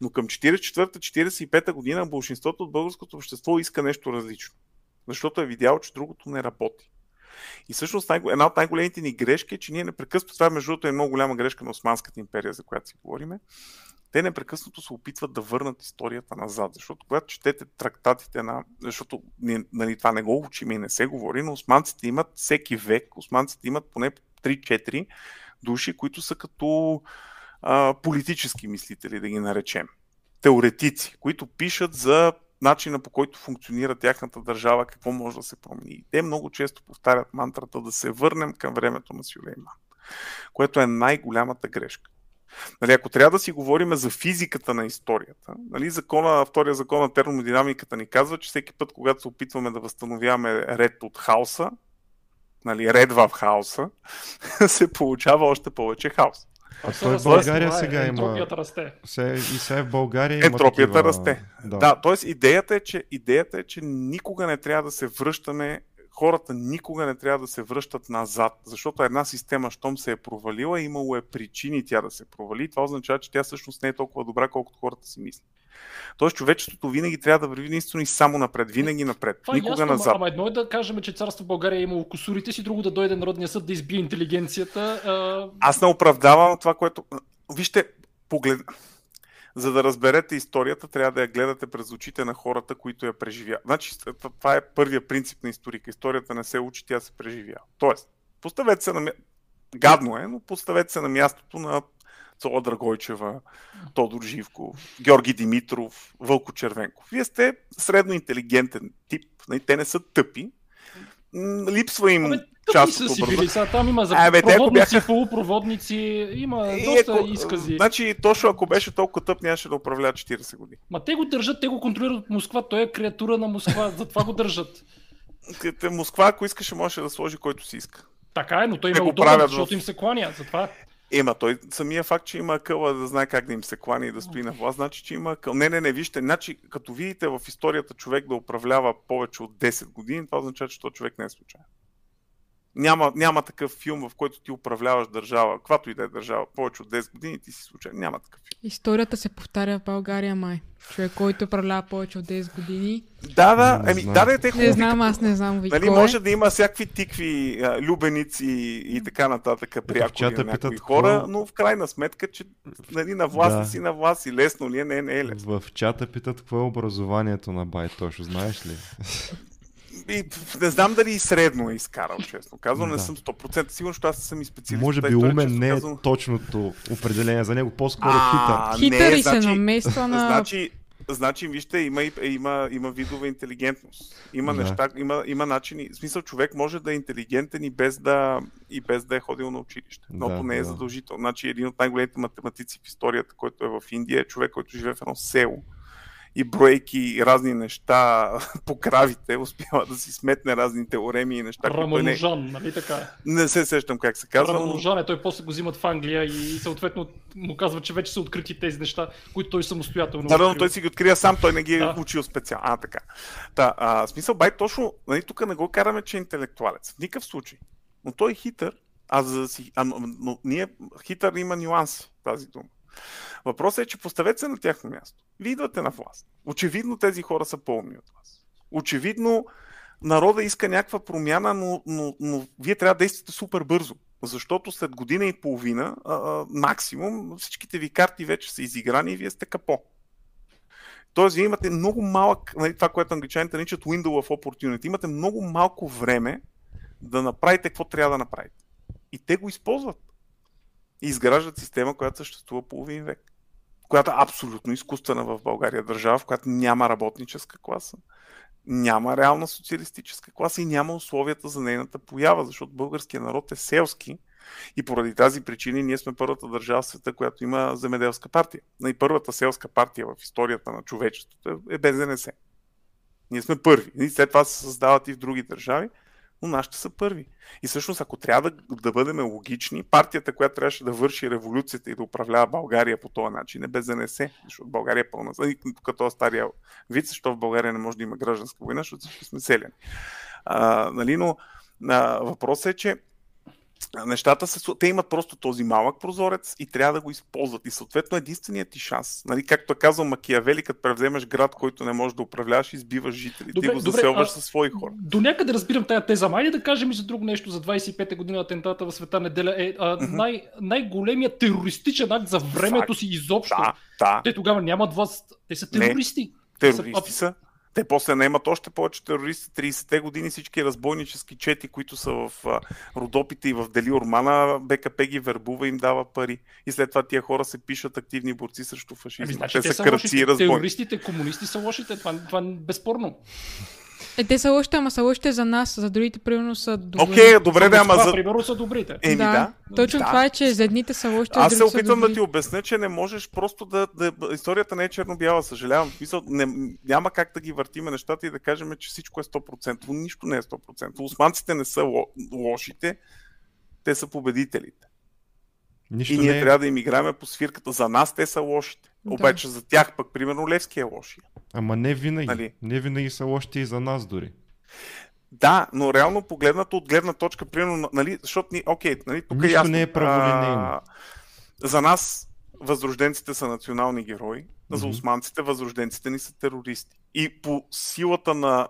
Но към 44-45 година большинството от българското общество иска нещо различно. Защото е видяло, че другото не работи. И всъщност една от най-големите ни грешки е, че ние непрекъснато, това между другото е много голяма грешка на Османската империя, за която си говориме, те непрекъснато се опитват да върнат историята назад. Защото когато четете трактатите на... Защото нали, това не го учим и не се говори, но османците имат всеки век, османците имат поне 3-4 души, които са като а, политически мислители, да ги наречем. Теоретици, които пишат за начина по който функционира тяхната държава, какво може да се промени. Те много често повтарят мантрата да се върнем към времето на Сюлейман, което е най-голямата грешка. Нали, ако трябва да си говорим за физиката на историята, нали, закона, втория закон на термодинамиката ни казва, че всеки път, когато се опитваме да възстановяваме ред от хаоса, нали, ред в хаоса, се получава още повече хаос. А той в България това, сега е, има... Ентропията расте. Се, и сега в България има Ентропията такива... расте. Да, да т.е. идеята е, че, идеята е, че никога не трябва да се връщаме хората никога не трябва да се връщат назад, защото една система, щом се е провалила, имало е причини тя да се провали. Това означава, че тя всъщност не е толкова добра, колкото хората си мислят. Тоест, човечеството винаги трябва да върви единствено и само напред, винаги напред, Това е никога ясно, назад. Ама едно е да кажем, че царство България е имало косурите си, друго да дойде Народния съд да избие интелигенцията. А... Аз не оправдавам това, което. Вижте, поглед за да разберете историята, трябва да я гледате през очите на хората, които я преживяват. Значи, това е първия принцип на историка. Историята не се учи, тя се преживява. Тоест, поставете се на... Гадно е, но поставете се на мястото на Цола Драгойчева, Тодор Живков, Георги Димитров, Вълко Червенков. Вие сте средно интелигентен тип. Нали, те не са тъпи. Липсва им Абе, част са си били, сега там има за Абе, проводници, бяха... полупроводници, има и доста ако, изкази. Значи, точно ако беше толкова тъп, нямаше да управлява 40 години. Ма те го държат, те го контролират от Москва, той е креатура на Москва, затова го държат. Москва, ако искаше, можеше да сложи който си иска. Така е, но той има удобно, защото в... им се кланя, затова. Ема, той самия факт, че има къла да знае как да им се клани и да стои на власт, значи, че има къл. Не, не, не, вижте, значи, като видите в историята човек да управлява повече от 10 години, това означава, че този човек не е случайен. Няма, няма такъв филм, в който ти управляваш държава, каквато и да е държава, повече от 10 години, ти си случайен. Няма такъв филм. Историята се повтаря в България, май. Човек, който управлява повече от 10 години. Да, да, еми, да, да, те хубави. Не знам, аз не знам. Ви, нали, може е? да има всякакви тикви, а, любеници и така нататък, приятели на някои питат, хора, какво? но в крайна сметка, че нали, на власт да. си на власт и лесно ли е, не, не е лесно. В чата питат какво е образованието на Байтошо, знаеш ли? И, не знам дали и средно е изкарал, честно казвам. Да. Не съм 100% сигурен, защото аз съм и специалист. Може би умен не е казвам... точното определение за него, по-скоро хитър. Хитър и значи, се намества на... Значи, Значи, вижте, има, има, има видове интелигентност. Има да. неща, има, има начини. В смисъл, човек може да е интелигентен и без да, и без да е ходил на училище. Но да, не е да. задължително. Значи, един от най-големите математици в историята, който е в Индия, е човек, който живее в едно село и бройки и разни неща по кравите, успява да си сметне разни теореми и неща. Раманужан, не... нали така? Не се сещам как се казва. Раманужан е, той после го взимат в Англия и съответно му казва, че вече са открити тези неща, които той самостоятелно. Да, но той си ги открия сам, той не ги е да. учил специално. А, така. Та, а, смисъл, бай, точно, нали, тук не го караме, че е интелектуалец. В никакъв случай. Но той е хитър, а за да си. А, но, но ние, хитър има нюанси, тази дума. Въпросът е, че поставете се на тяхно място. Вие идвате на власт. Очевидно тези хора са по-умни от вас. Очевидно народа иска някаква промяна, но, но, но вие трябва да действате супер бързо. Защото след година и половина, а, максимум, всичките ви карти вече са изиграни и вие сте капо. Тоест, вие имате много малък, нали, това, което англичаните наричат window of opportunity, имате много малко време да направите какво трябва да направите. И те го използват. И изграждат система, която съществува половин век която е абсолютно изкуствена в България държава, в която няма работническа класа, няма реална социалистическа класа и няма условията за нейната поява, защото българският народ е селски и поради тази причина ние сме първата държава в света, която има земеделска партия. И първата селска партия в историята на човечеството е БЗНС. Ние сме първи. И след това се създават и в други държави, но нашите са първи. И всъщност, ако трябва да, да бъдем логични, партията, която трябваше да върши революцията и да управлява България по този начин е БЗНС, защото България е пълна. Като стария вид, защото в България не може да има гражданска война, защото всички сме селени. А, нали, но а, въпросът е, че нещата се, те имат просто този малък прозорец и трябва да го използват. И съответно единственият ти шанс, нали, както е казал Макиявели, като превземеш град, който не можеш да управляваш, избиваш жители. Добре, ти го заселваш със свои хора. До някъде разбирам тая теза. Майде да кажем и за друго нещо. За 25-та година атентата в света неделя е а, най- най-големият терористичен акт за времето си изобщо. Да, да. Те тогава нямат власт. Те са терористи. Не, терористи са. Те после не имат още повече терористи. 30-те години всички разбойнически чети, които са в Родопите и в Дели Ормана, БКП ги вербува и им дава пари. И след това тия хора се пишат активни борци срещу фашизма. Ами, значи, те, те са кръци и разбойни. Терористите, комунисти са лошите. Това, това е безспорно. Е, те са лошите, ама са лошите за нас, за другите примерно са добри. Окей, okay, добре, да, ама за... Примерно са добрите. Еми, да. да. Точно да. това е, че за едните са лошите, Аз се опитвам да ти обясня, че не можеш просто да, да... Историята не е черно-бяла, съжалявам. Мисъл, не, няма как да ги въртиме нещата и да кажем, че всичко е 100%. Нищо не е 100%. Османците не са лошите, те са победителите. Нищо и ние не е... трябва да им играем по свирката. За нас те са лошите. Да. Обаче за тях пък, примерно, Левски е лошия. Ама не винаги. Нали? Не винаги са лошите и за нас дори. Да, но реално погледнато от гледна точка, примерно, нали, защото ни, окей, нали, тук Нищо е ясно. не е праволинейно. За нас възрожденците са национални герои, mm-hmm. за османците възрожденците ни са терористи. И по силата на,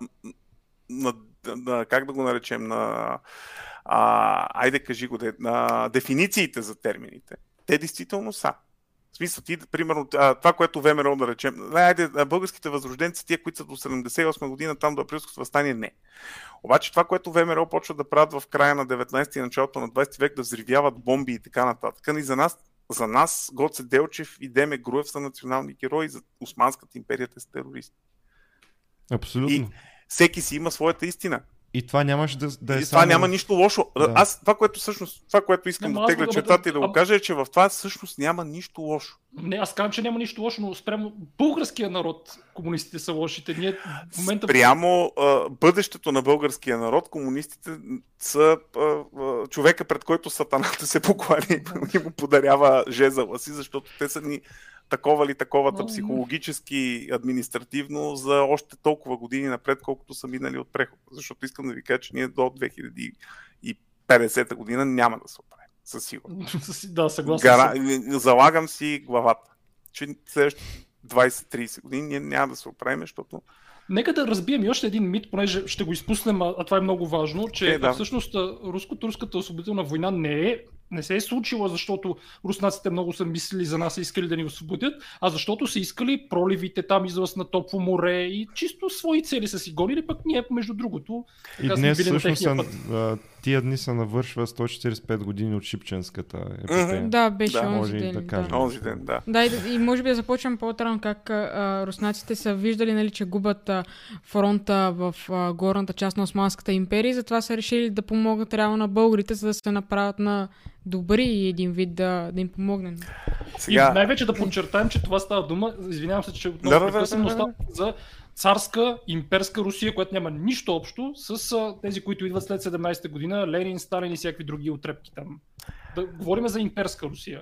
на, на как да го наречем, на а, айде кажи го, на дефинициите за термините, те действително са. В смисъл, ти, примерно, това, което ВМРО да речем, айде, българските възрожденци, тия, които са до 78 година, там до априлското възстание, не. Обаче това, което ВМРО почва да правят в края на 19 и началото на 20 век, да взривяват бомби и така нататък. И за нас, за нас Гоце Делчев и Деме Груев са национални герои, за Османската империя те са терористи. Абсолютно. И всеки си има своята истина. И това нямаше да, да е. И това само... няма нищо лошо. Да. Аз това, което всъщност, това, което искам не, да тегля чертата и да го кажа, е, че в това всъщност няма нищо лошо. Не, аз казвам, че няма нищо лошо, но спрямо българския народ комунистите са лошите. Ние в момента... Спрямо а, бъдещето на българския народ, комунистите са а, а, човека, пред който сатаната се поклани и му подарява жезъла си, защото те са ни такова ли таковата психологически, административно за още толкова години напред, колкото са минали от преход. Защото искам да ви кажа, че ние до 2050 година няма да се оправим. Със сигурност. да, съгласен Гара... Залагам си главата, че следващите 20-30 години ние няма да се оправим, защото Нека да разбием и още един мит, понеже ще го изпуснем, а, това е много важно, че е, да. всъщност руско-турската освободителна война не е не се е случила, защото руснаците много са мислили за нас и искали да ни освободят, а защото са искали проливите там излъз на топло море и чисто свои цели са си гонили, пък ние между другото. И днес всъщност са, тия дни се навършва 145 години от Шипченската епопея. Mm-hmm. Да, беше да. онзи ден. Да, кажем. да. Онзи ден, да. Да, и, и може би да започнем по-отрано как а, руснаците са виждали, нали, че губят а, фронта в а, горната част на Османската империя и затова са решили да помогнат реално на българите, за да се направят на добри и един вид да, да им помогнем. Сега... И най-вече да подчертаем, че това става дума, извинявам се, че отново да, да, да, да, да. за царска, имперска Русия, която няма нищо общо с а, тези, които идват след 17-та година, Ленин, Сталин и всякакви други отрепки там. Да говорим за имперска Русия.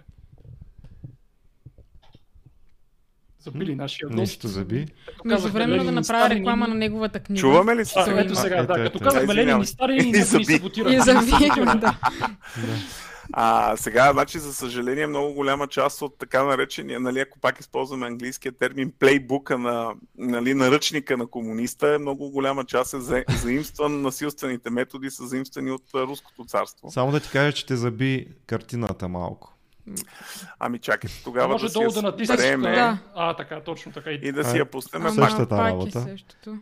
Забили нашия Нещо заби. Между време да направя реклама на неговата книга. Чуваме ли се? ето сега, да. Като казахме Ленин и Сталин и ни саботира. И заби, да. А, сега, значи, за съжаление, много голяма част от така наречения, нали, ако пак използваме английския термин, плейбука на нали, наръчника на комуниста, е много голяма част е за, заимстван, насилствените методи са заимствани от Руското царство. Само да ти кажа, че те заби картината малко. Ами чакайте, тогава може да долу да натиснеш. Да. А, така, точно така. И да си я пуснем. Същата работа.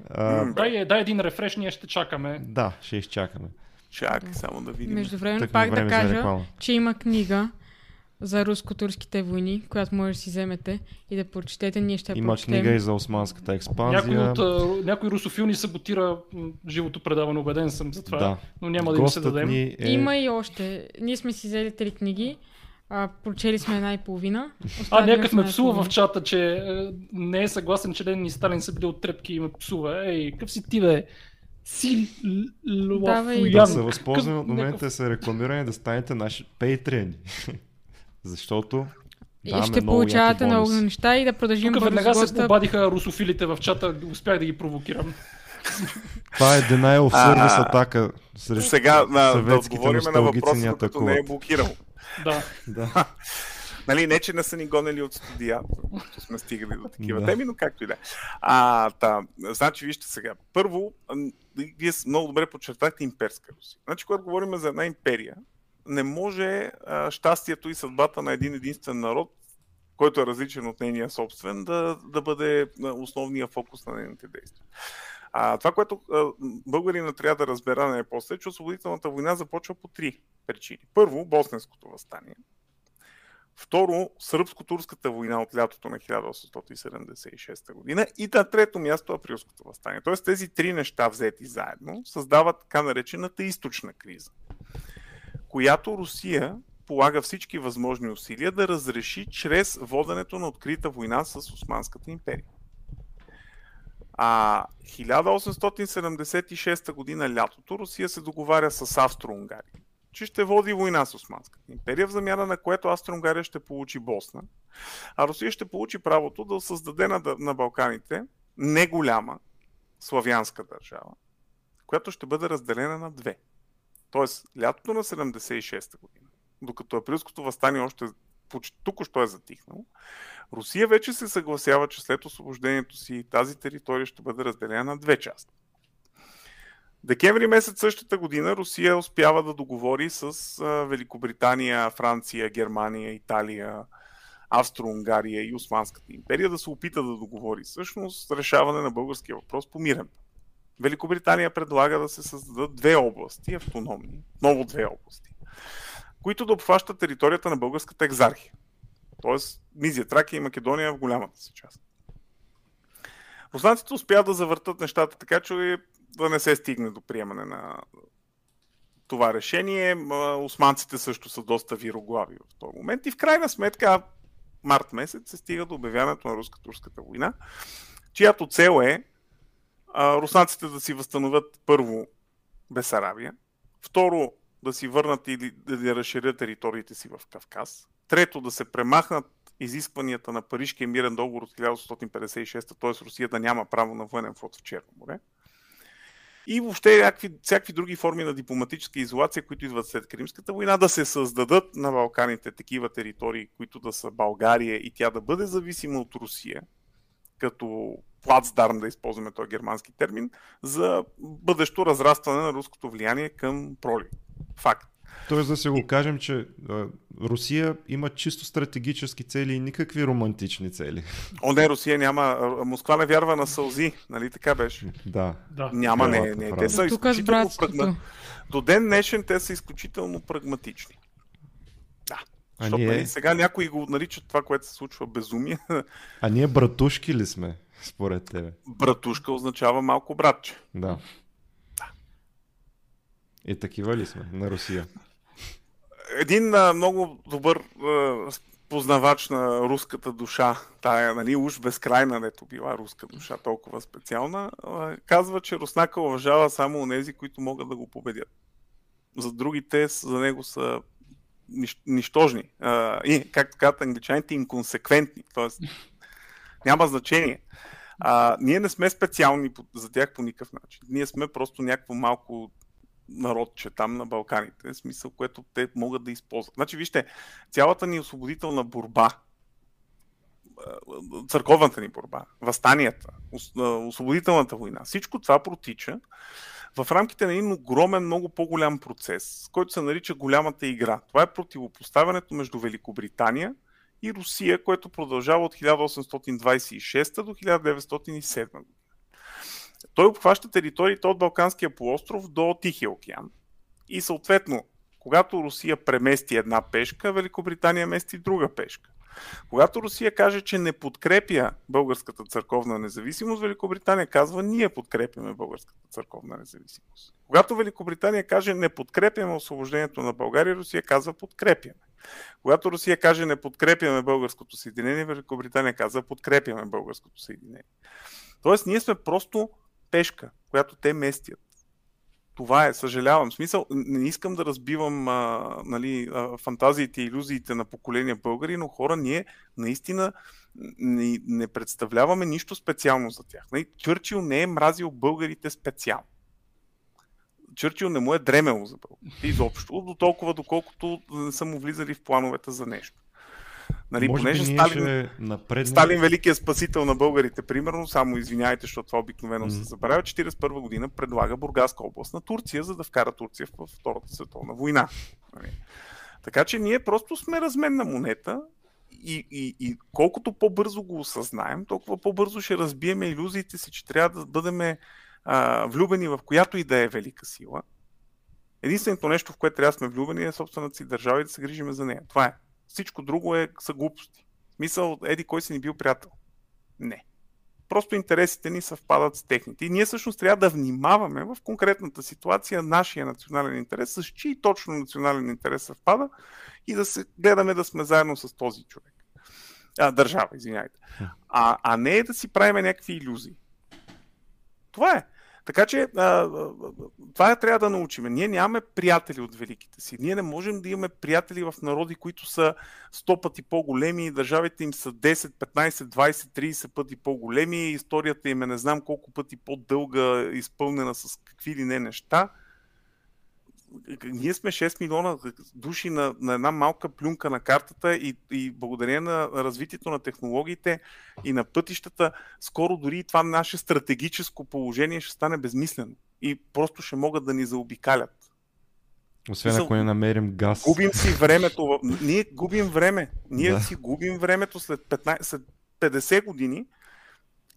А, дай, дай един рефреш, ние ще чакаме. Да, ще изчакаме. Чакай, само да видим. Между време пак да кажа, че има книга за руско-турските войни, която може да си вземете и да прочетете. Ние ще Има прочетем. книга и за османската експанзия. Някой, от, някой русофил ни саботира живото предаване, убеден съм за това. Да. Но няма да им се Гостът дадем. ни е... Има и още. Ние сме си взели три книги. А, прочели сме една и половина. А, някакъв ме псува в чата, че е, не е съгласен, че Ленин и Сталин са били от трепки и ме псува. Ей, какъв си ти, бе? Си л- Давай. Да се възползваме от момента да се рекламиране да станете наши пейтриани. Защото И ще много получавате много неща и да продължим Тук веднага се обадиха русофилите в чата, успях да ги провокирам. Това е denial of А, service атака срещу Сега на, да съветските отговорим на въпроса, ни докато не е блокирал. Да. Нали, не, че не са ни гонели от студия, защото сме стигали до такива Да. теми, но както и да е. А, та, значи, вижте сега. Първо, вие много добре подчертахте имперска Русия. Значи, когато говорим за една империя, не може а, щастието и съдбата на един единствен народ, който е различен от нейния собствен, да, да бъде основния фокус на нейните действия. А, това, което а, българина трябва да разбера най-после, е, че освободителната война започва по три причини. Първо, Босненското възстание. Второ, сръбско-турската война от лятото на 1876 година. И на трето място априлското възстание. Тоест тези три неща взети заедно създават така наречената източна криза, която Русия полага всички възможни усилия да разреши чрез воденето на открита война с Османската империя. А 1876 година лятото Русия се договаря с Австро-Унгария че ще води война с Османската империя, в замяна на което Австро-Унгария ще получи Босна, а Русия ще получи правото да създаде на, на Балканите не голяма славянска държава, която ще бъде разделена на две. Тоест, лятото на 76-та година, докато априлското възстание още почти току-що е затихнало, Русия вече се съгласява, че след освобождението си тази територия ще бъде разделена на две части. Декември месец същата година Русия успява да договори с Великобритания, Франция, Германия, Италия, Австро-Унгария и Османската империя да се опита да договори всъщност решаване на българския въпрос по мирен. Великобритания предлага да се създадат две области, автономни, ново две области, които да обхващат територията на българската екзархия. Тоест Мизия, Тракия и Македония в голямата си част. Руснаците успяват да завъртат нещата така, че да не се стигне до приемане на това решение. Османците също са доста вироглави в този момент и в крайна сметка март месец се стига до обявяването на руска-турската война, чиято цел е а, руснаците да си възстановят първо Бесарабия, второ да си върнат или да разширят териториите си в Кавказ, трето да се премахнат изискванията на Парижкия мирен договор от 1856, т.е. Русия да няма право на военен флот в Черно море. И въобще някакви, всякакви други форми на дипломатическа изолация, които идват след Кримската война, да се създадат на Балканите такива територии, които да са България и тя да бъде зависима от Русия, като плацдарм, да използваме този германски термин, за бъдещо разрастване на руското влияние към проли. Факт. Тоест да се го кажем, че а, Русия има чисто стратегически цели и никакви романтични цели. О, не, Русия няма. Москва не вярва на сълзи, нали така беше? Да. Да. Няма, не, не. Те са изключително прагма... До ден днешен те са изключително прагматични. Да. А Защото ние- нали, сега някои го наричат това, което се случва безумие. А ние братушки ли сме, според тебе? Братушка означава малко братче. Да. И такива ли сме на Русия? Един а, много добър а, познавач на руската душа, тая, нали, уж безкрайна, нето била руска душа, толкова специална, а, казва, че Руснака уважава само онези, които могат да го победят. За другите, за него са нищ, нищожни. А, и, както казват англичаните, инконсеквентни. Тоест, няма значение. А, ние не сме специални за тях по никакъв начин. Ние сме просто някакво малко народче там на Балканите, в смисъл, което те могат да използват. Значи, вижте, цялата ни освободителна борба, църковната ни борба, възстанията, освободителната война, всичко това протича в рамките на един огромен, много по-голям процес, който се нарича голямата игра. Това е противопоставянето между Великобритания и Русия, което продължава от 1826 до 1907 година. Той обхваща териториите от Балканския полуостров до Тихия океан. И съответно Когато Русия премести една пешка, Великобритания мести друга пешка. Когато Русия каже, че не подкрепя българската църковна независимост, Великобритания казва, ние подкрепяме българската църковна независимост. Когато Великобритания каже, не подкрепяме освобождението на България, Русия казва, подкрепяме. Когато Русия каже, не подкрепяме българското съединение, Великобритания казва, подкрепяме българското съединение. Тоест, ние сме просто пешка, която те местят. Това е, съжалявам. В смисъл, не искам да разбивам а, нали, а, фантазиите и иллюзиите на поколения българи, но хора, ние наистина не, не представляваме нищо специално за тях. Нали, Чърчил не е мразил българите специално. Чърчил не му е дремело за българите изобщо, до толкова доколкото не са му влизали в плановете за нещо. Нали, Може понеже би Сталин, напредне... Сталин великият спасител на българите, примерно, само извиняйте, защото това обикновено mm. се забравя, 1941 година предлага Бургаска област на Турция, за да вкара Турция в Втората световна война. Нали. Така че ние просто сме разменна монета и, и, и колкото по-бързо го осъзнаем, толкова по-бързо ще разбиеме иллюзиите си, че трябва да бъдем а, влюбени в която и да е велика сила. Единственото нещо, в което трябва да сме влюбени е собствената си държава и да се грижиме за нея. Това е. Всичко друго е, са глупости. Мисъл, еди, кой си ни бил приятел? Не. Просто интересите ни съвпадат с техните. И ние всъщност трябва да внимаваме в конкретната ситуация нашия национален интерес, с чий точно национален интерес съвпада и да се гледаме да сме заедно с този човек. А, държава, извиняйте. А, а не да си правиме някакви иллюзии. Това е. Така че а, това трябва да научим. Ние нямаме приятели от великите си. Ние не можем да имаме приятели в народи, които са 100 пъти по-големи държавите им са 10, 15, 20, 30 пъти по-големи. Историята им е не знам колко пъти по-дълга, изпълнена с какви ли не неща ние сме 6 милиона души на, на една малка плюнка на картата и, и благодарение на развитието на технологиите и на пътищата, скоро дори и това наше стратегическо положение ще стане безмислено и просто ще могат да ни заобикалят. Освен ако не намерим газ. Губим си времето. Ние губим време. Ние да. си губим времето след, 15, след 50 години.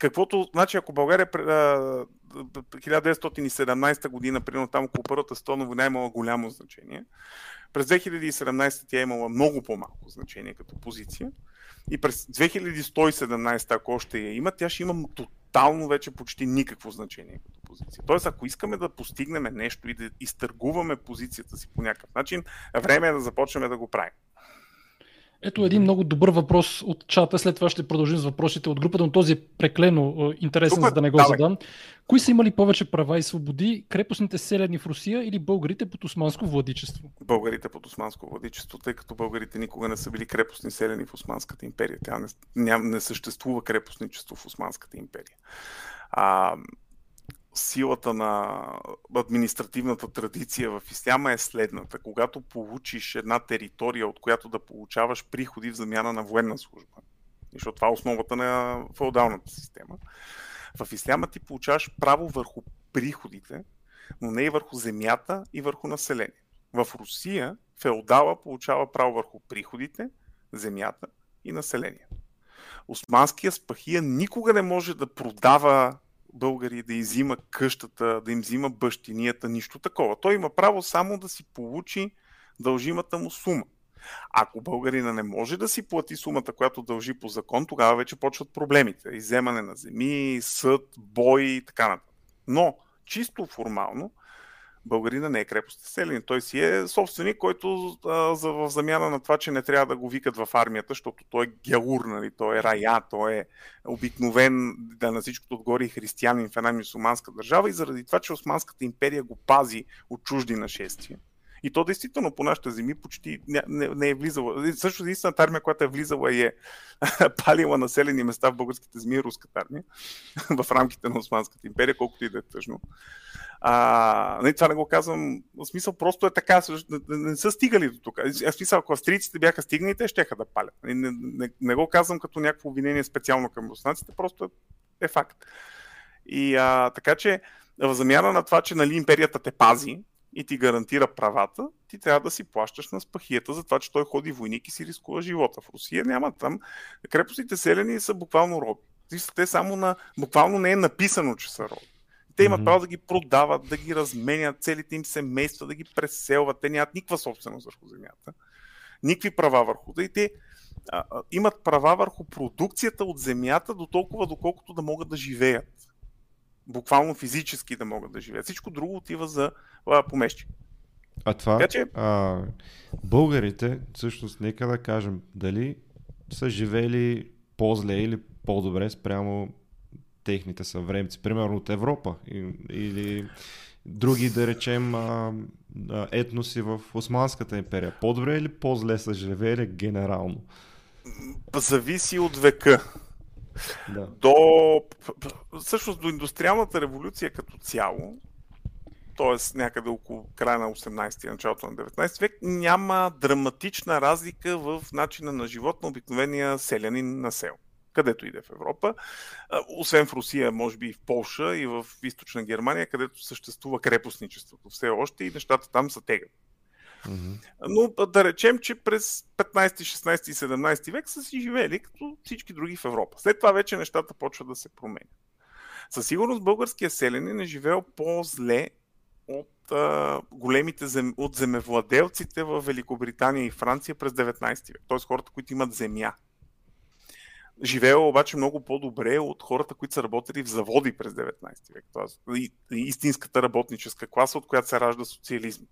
Каквото, значи, ако България 1917 година, примерно там около Първата световна война е имала голямо значение. През 2017 тя е имала много по-малко значение като позиция. И през 2117, ако още я има, тя ще има тотално вече почти никакво значение като позиция. Тоест, ако искаме да постигнем нещо и да изтъргуваме позицията си по някакъв начин, време е да започнем да го правим. Ето един много добър въпрос от чата. След това ще продължим с въпросите от групата, но този е преклено интересен, Супер, за да не го давай. задам. Кои са имали повече права и свободи? Крепостните селени в Русия или българите под османско владичество? Българите под османско владичество, тъй като българите никога не са били крепостни селени в Османската империя. Тя не, не, не съществува крепостничество в Османската империя. А, силата на административната традиция в исляма е следната. Когато получиш една територия, от която да получаваш приходи в замяна на военна служба, защото това е основата на феодалната система, в исляма ти получаваш право върху приходите, но не и върху земята и върху населението. В Русия феодала получава право върху приходите, земята и населението. Османския спахия никога не може да продава българи да изима къщата, да им взима бащинията, нищо такова. Той има право само да си получи дължимата му сума. Ако българина не може да си плати сумата, която дължи по закон, тогава вече почват проблемите. Иземане на земи, съд, бой и така нататък. Но, чисто формално, българина не е крепостен селен. Той си е собственик, който а, в замяна на това, че не трябва да го викат в армията, защото той е геур, нали? той е рая, той е обикновен да на всичкото отгоре и християнин в една мусулманска държава и заради това, че Османската империя го пази от чужди нашествия. И то действително по нашите земи почти не, не, не е влизала. Също единствената армия, която е влизала и е палила населени места в българските земи, е руската армия в рамките на Османската империя, колкото и да е тъжно. А, не, това не го казвам, в смисъл просто е така, не, са стигали до тук. В смисъл, ако австрийците бяха стигнали, те ще да палят. Не, не, не, не го казвам като някакво обвинение специално към руснаците, просто е, е факт. И а, така че, в замяна на това, че нали, империята те пази и ти гарантира правата, ти трябва да си плащаш на спахията за това, че той ходи войник и си рискува живота. В Русия няма там. Крепостите селени са буквално роби. Те само на... Буквално не е написано, че са роби Те имат Мгм. право да ги продават, да ги разменят, целите им семейства, да ги преселват. Те нямат никаква собственост върху земята. Никакви права върху да и те а, а, имат права върху продукцията от земята до толкова, доколкото да могат да живеят. Буквално физически да могат да живеят. Всичко друго отива за а, помещи. А това, Така че- а, българите, всъщност, нека да кажем, дали са живели по-зле или по-добре спрямо техните съвремци, примерно от Европа и- или други, да речем, етноси в Османската империя. По-добре или по-зле са живели генерално? Зависи от века. Да. до всъщност до индустриалната революция като цяло, т.е. някъде около края на 18 началото на 19 век, няма драматична разлика в начина на живот на обикновения селянин на село където иде в Европа, освен в Русия, може би и в Полша и в източна Германия, където съществува крепостничеството все още и нещата там са тегат. Но да речем, че през 15, 16 и 17 век са си живели като всички други в Европа. След това вече нещата почват да се променят. Със сигурност българския селянин е живеел по-зле от а, големите зем... от земевладелците в Великобритания и Франция през 19 век. Т.е. хората, които имат земя. Живеел обаче много по-добре от хората, които са работили в заводи през 19 век. Тоест, истинската работническа класа, от която се ражда социализм.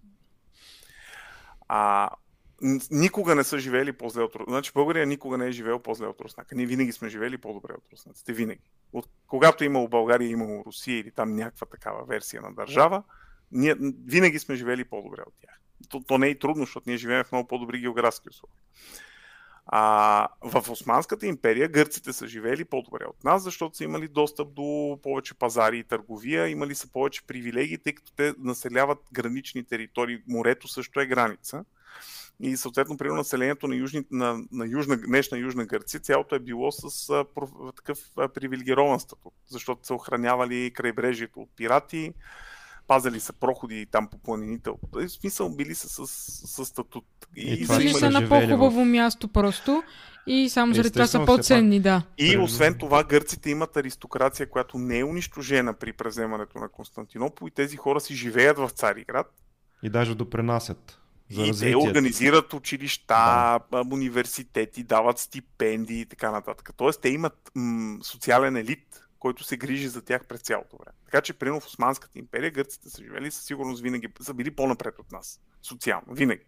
А, никога не са живели по-зле от. Значи България никога не е живел по-зле от Руснака. Ние винаги сме живели по-добре от руснаците. Винаги. От, когато е имало България, е имало Русия или там някаква такава версия на държава, ние винаги сме живели по-добре от тях. То, то не е и трудно, защото ние живеем в много по-добри географски условия. А, в Османската империя гърците са живели по-добре от нас, защото са имали достъп до повече пазари и търговия, имали са повече привилегии, тъй като те населяват гранични територии. Морето също е граница. И съответно, при населението на, южни, на, на южна, днешна Южна Гърция, цялото е било с а, такъв а, привилегирован статут, защото са охранявали крайбрежието от пирати, пазали са проходи там по планините. В смисъл били са с, с статут. И това Били ще са на по-хубаво място просто и само заради това са по-ценни, да. И освен това, гърците имат аристокрация, която не е унищожена при превземането на Константинопол и тези хора си живеят в Цариград. И даже допринасят за и те организират училища, да. университети, дават стипендии и така нататък. Тоест, те имат м- социален елит, който се грижи за тях през цялото време. Така че, примерно в Османската империя, гърците са живели със сигурност винаги, са били по-напред от нас. Социално, винаги.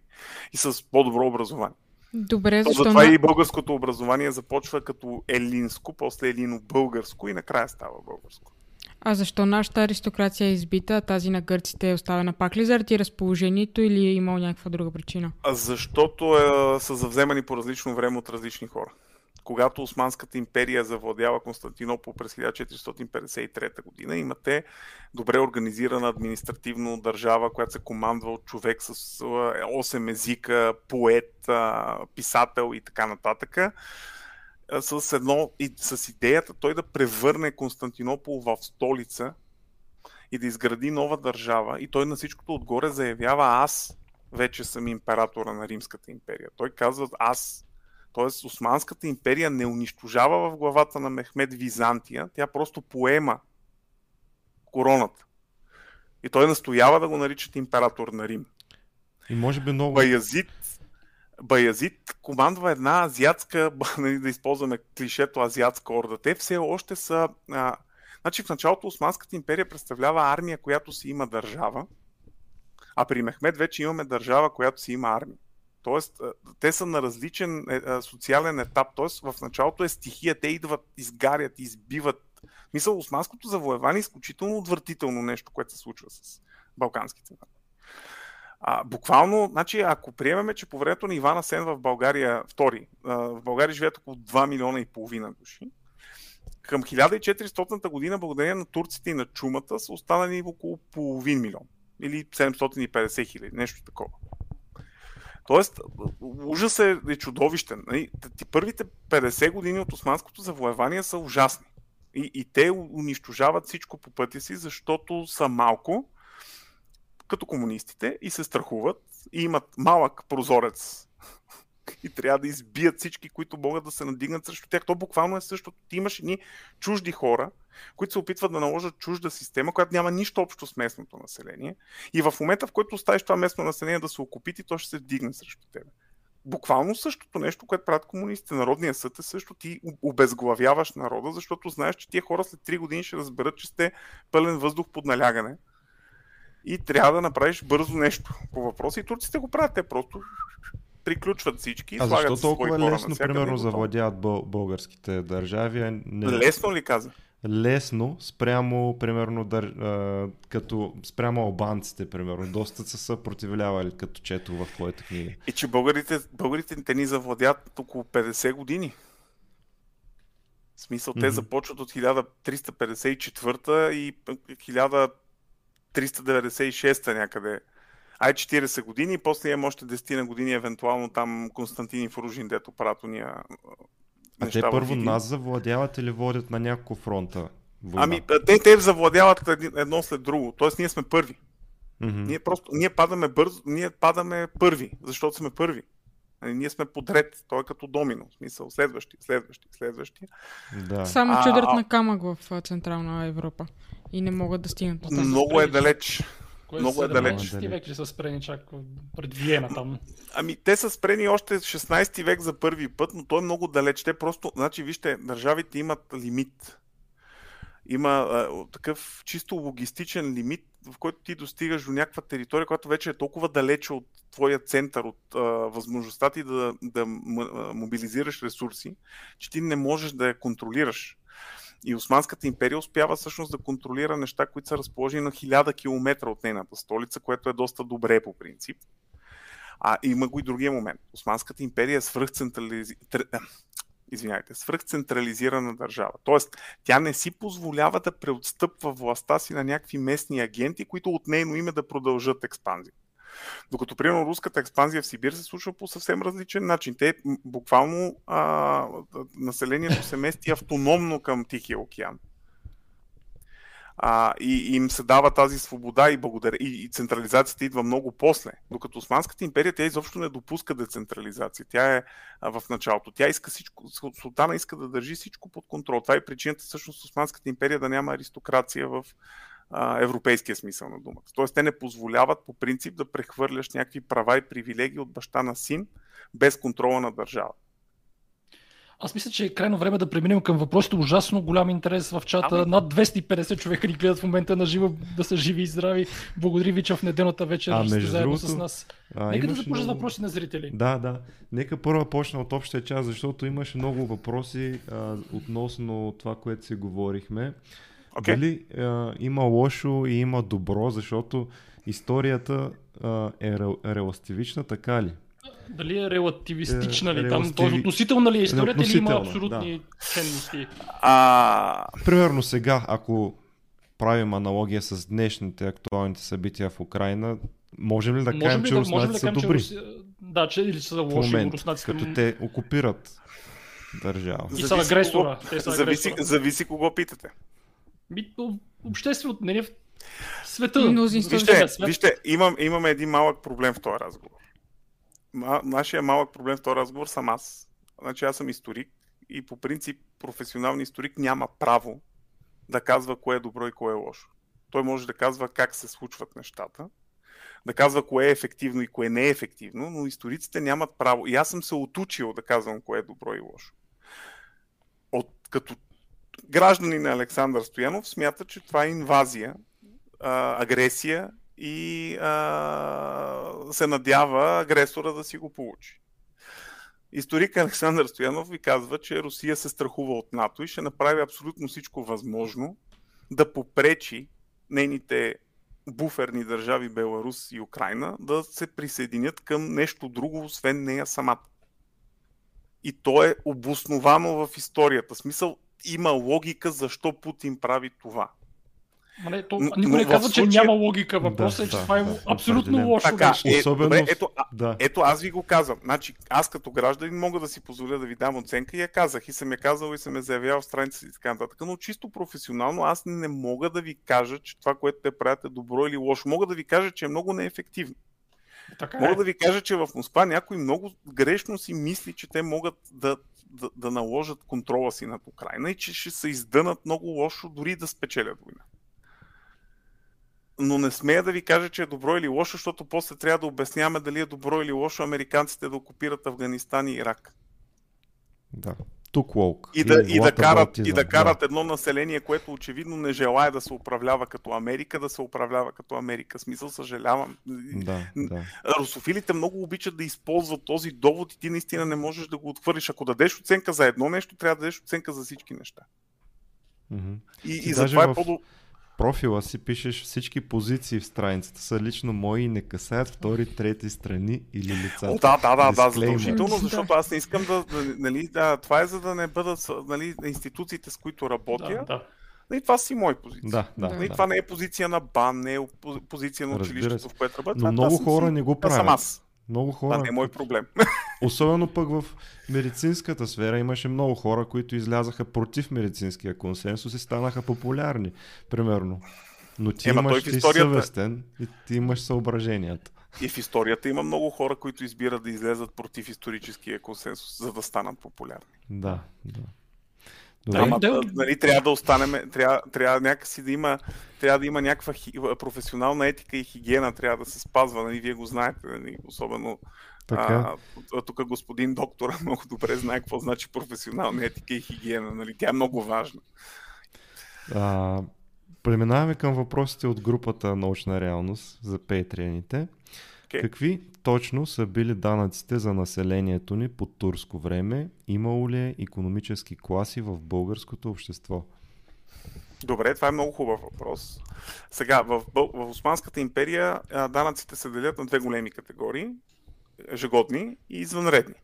И с по-добро образование. Добре, То защо затова на... и българското образование започва като елинско, после елино-българско и накрая става българско. А защо нашата аристокрация е избита, а тази на гърците е оставена пак ли заради разположението или е имал някаква друга причина? А Защото е, са завземани по различно време от различни хора. Когато Османската империя завладява Константинопол през 1453 година, имате добре организирана административно държава, която се командва от човек с 8 езика, поет, писател и така нататък. С, едно, и с идеята той да превърне Константинопол в столица и да изгради нова държава. И той на всичкото отгоре заявява аз вече съм императора на Римската империя. Той казва аз. Тоест, Османската империя не унищожава в главата на Мехмед Византия, тя просто поема короната. И той настоява да го наричат император на Рим. И може би много... Баязит, Баязит командва една азиатска, нали, да използваме клишето азиатска орда. Те все още са... А, значи в началото Османската империя представлява армия, която си има държава, а при Мехмед вече имаме държава, която си има армия. Тоест, те са на различен е, социален етап. Тоест, в началото е стихия, те идват, изгарят, избиват. Мисъл, османското завоевание е изключително отвратително нещо, което се случва с балканските народи. А, буквално, значи, ако приемеме, че по времето на Ивана Сен в България, втори, а, в България живеят около 2 милиона и половина души, към 1400 година, благодарение на турците и на чумата, са останали около половин милион. Или 750 хиляди, нещо такова. Тоест, ужас е, е чудовищен. Нали? Първите 50 години от османското завоевание са ужасни. И, и те унищожават всичко по пътя си, защото са малко, като комунистите, и се страхуват, и имат малък прозорец и трябва да избият всички, които могат да се надигнат срещу тях. То буквално е същото. Ти имаш едни чужди хора, които се опитват да наложат чужда система, която няма нищо общо с местното население. И в момента, в който оставиш това местно население да се окупити, то ще се вдигне срещу тебе буквално същото нещо, което правят комунистите. Народния съд е също ти обезглавяваш народа, защото знаеш, че тия хора след 3 години ще разберат, че сте пълен въздух под налягане и трябва да направиш бързо нещо по въпроса. И турците го правят. Те просто приключват всички. А защо толкова лесно, примерно, завладяват българските държави? Не... Лесно ли каза? лесно спрямо, примерно, дър, а, като спрямо албанците, примерно. Доста са съпротивлявали, като чето в твоята книга. И че българите, българите те ни завладят около 50 години. В смисъл, mm-hmm. те започват от 1354 и 1396 някъде. Ай 40 години, после имам още 10 на години, евентуално там Константин Фружин, дето правят уния а те първо нас завладяват или водят на няколко фронта? Война? Ами, те, те завладяват едно след друго. Тоест, ние сме първи. Mm-hmm. Ние просто, ние падаме бързо, ние падаме първи, защото сме първи. Нали, ние сме подред, той е като домино, в смисъл следващи, следващи, следващи. Да. Само чудърт на камък в Централна Европа и не могат да стигнат Много е далеч. Кое Много е далеч. век ли са спрени чак пред Виена там? Ами те са спрени още 16 век за първи път, но той е много далеч. Те просто, значи вижте, държавите имат лимит. Има а, такъв чисто логистичен лимит, в който ти достигаш до някаква територия, която вече е толкова далече от твоя център, от а, възможността ти да, да мобилизираш ресурси, че ти не можеш да я контролираш. И Османската империя успява всъщност да контролира неща, които са разположени на хиляда километра от нейната столица, което е доста добре по принцип. А има го и другия момент. Османската империя е свръхцентрализирана извинявайте, свръхцентрализирана държава. Тоест, тя не си позволява да преотстъпва властта си на някакви местни агенти, които от нейно име да продължат експанзия. Докато, примерно, руската експанзия в Сибир се случва по съвсем различен начин. Те буквално а, населението се мести автономно към Тихия океан. А, и, им се дава тази свобода и, благодаря, и, и централизацията идва много после. Докато Османската империя, тя изобщо не допуска децентрализация. Тя е а, в началото. Тя иска всичко, султана иска да държи всичко под контрол. Това е причината всъщност Османската империя да няма аристокрация в а, европейския смисъл на думата. Тоест, те не позволяват по принцип да прехвърляш някакви права и привилегии от баща на син без контрола на държава. Аз мисля, че е крайно време да преминем към въпросите. Ужасно голям интерес в чата. Ами... Над 250 човека ни гледат в момента на живо, да са живи и здрави. Благодаря ви, че в неделната вечер а, сте заедно другото... с нас. А, Нека да започнем много... въпроси на зрители. Да, да. Нека първо почна от общия част, защото имаше много въпроси а, относно това, което си говорихме. Okay. Дали а, има лошо и има добро, защото историята а, е релативична, така ли? Дали е релативистична е, ли? Там, релативи... Т.е. относителна ли е историята или има абсолютни да. ценности? А... Примерно сега, ако правим аналогия с днешните актуалните събития в Украина, можем ли да кажем, че да, руснаците да са добри? Руси... Да, че или са лоши момент, руснаците. Като те окупират държава. И са агресора. Те са зависи, зависи кого питате. Обществено, не в света. Вижте, вижте имам, имаме един малък проблем в този разговор. Нашия малък проблем в този разговор съм аз. Значи аз съм историк и по принцип професионален историк няма право да казва кое е добро и кое е лошо. Той може да казва как се случват нещата, да казва кое е ефективно и кое не е ефективно, но историците нямат право. И аз съм се отучил да казвам кое е добро и лошо. От, като граждани на Александър Стоянов смята, че това е инвазия, а, агресия и а, се надява агресора да си го получи. Историк Александър Стоянов ви казва, че Русия се страхува от НАТО и ще направи абсолютно всичко възможно да попречи нейните буферни държави Беларус и Украина да се присъединят към нещо друго, освен нея самата. И то е обосновано в историята. Смисъл, има логика защо Путин прави това. Ма не, то, никой не казва, случая... че няма логика. Въпросът да, е, че да, това е да, абсолютно да, лошо така, нещо. Е, Особено... добре, ето, да. ето аз ви го казвам. Значи, аз като гражданин мога да си позволя да ви дам оценка и я казах. И съм я казал и съм я заявявал в страницата и така нататък. Но чисто професионално аз не мога да ви кажа, че това, което те правят е добро или лошо. Мога да ви кажа, че е много неефективно. Така Мога е. да ви кажа, че в Москва някой много грешно си мисли, че те могат да, да, да наложат контрола си над Украина и че ще се издънат много лошо, дори да спечелят война. Но не смея да ви кажа, че е добро или лошо, защото после трябва да обясняваме дали е добро или лошо американците да окупират Афганистан и Ирак. Да тук лоук. И да, и, да карат, и да карат едно население, което очевидно не желая да се управлява като Америка, да се управлява като Америка. Смисъл, съжалявам. Да, да. Русофилите много обичат да използват този довод и ти наистина не можеш да го отхвърлиш. Ако дадеш оценка за едно нещо, трябва да дадеш оценка за всички неща. Mm-hmm. И, и затова е в... е по профила си пишеш всички позиции в страницата са лично мои и не касаят втори, трети страни или лица. О, да, да, да, да, задължително, защото аз не искам да, нали, да, това е за да не бъдат нали, институциите, с които работя. Да, да. Нали, това си мои позиции. Да, да, нали, да. Това не е позиция на БАН, не е позиция на училището, в което работя. Но много хора не го правят. Съм аз. Много хора. Това не е мой проблем. Особено пък в медицинската сфера имаше много хора, които излязаха против медицинския консенсус и станаха популярни, примерно. Но ти Ема, имаш ти историята... съвестен и ти имаш съображенията. И в историята има много хора, които избират да излезат против историческия консенсус, за да станат популярни. Да, да. Добре. Ама, да, нали, трябва да останем, трябва, трябва някакси да има, трябва да има някаква хи, професионална етика и хигиена, трябва да се спазва, нали, вие го знаете, нали, особено така. А, тук господин доктора много добре знае какво значи професионална етика и хигиена, нали, тя е много важна. А, преминаваме към въпросите от групата Научна реалност за пейтрианите. Okay. Какви точно са били данъците за населението ни по турско време? Имало ли е економически класи в българското общество? Добре, това е много хубав въпрос. Сега, в, в Османската империя данъците се делят на две големи категории ежегодни и извънредни.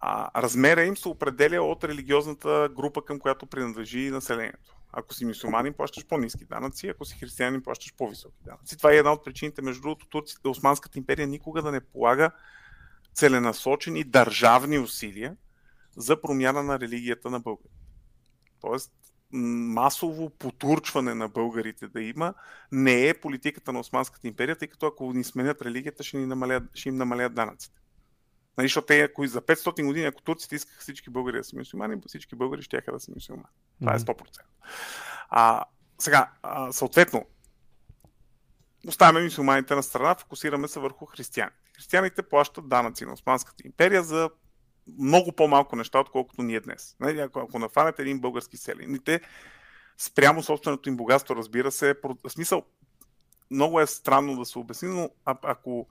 А, размера им се определя от религиозната група, към която принадлежи населението. Ако си мусулманин, плащаш по-низки данъци, ако си християнин, плащаш по-високи данъци. Това е една от причините, между другото, турците, Османската империя никога да не полага целенасочени държавни усилия за промяна на религията на българите. Тоест, масово потурчване на българите да има, не е политиката на Османската империя, тъй като ако ни сменят религията, ще, ни намалят, ще им намалят данъците. Нали, защото те, ако за 500 години, ако турците искаха всички българи да са мусулмани, всички българи ще да са мусулмани. Това е 100%. А, сега, а, съответно, оставяме мусулманите на страна, фокусираме се върху християните. Християните плащат данъци на Османската империя за много по-малко неща, отколкото ние днес. Нали, ако, ако нафанете един български селен, те спрямо собственото им богатство, разбира се, в смисъл, много е странно да се обясни, но а, ако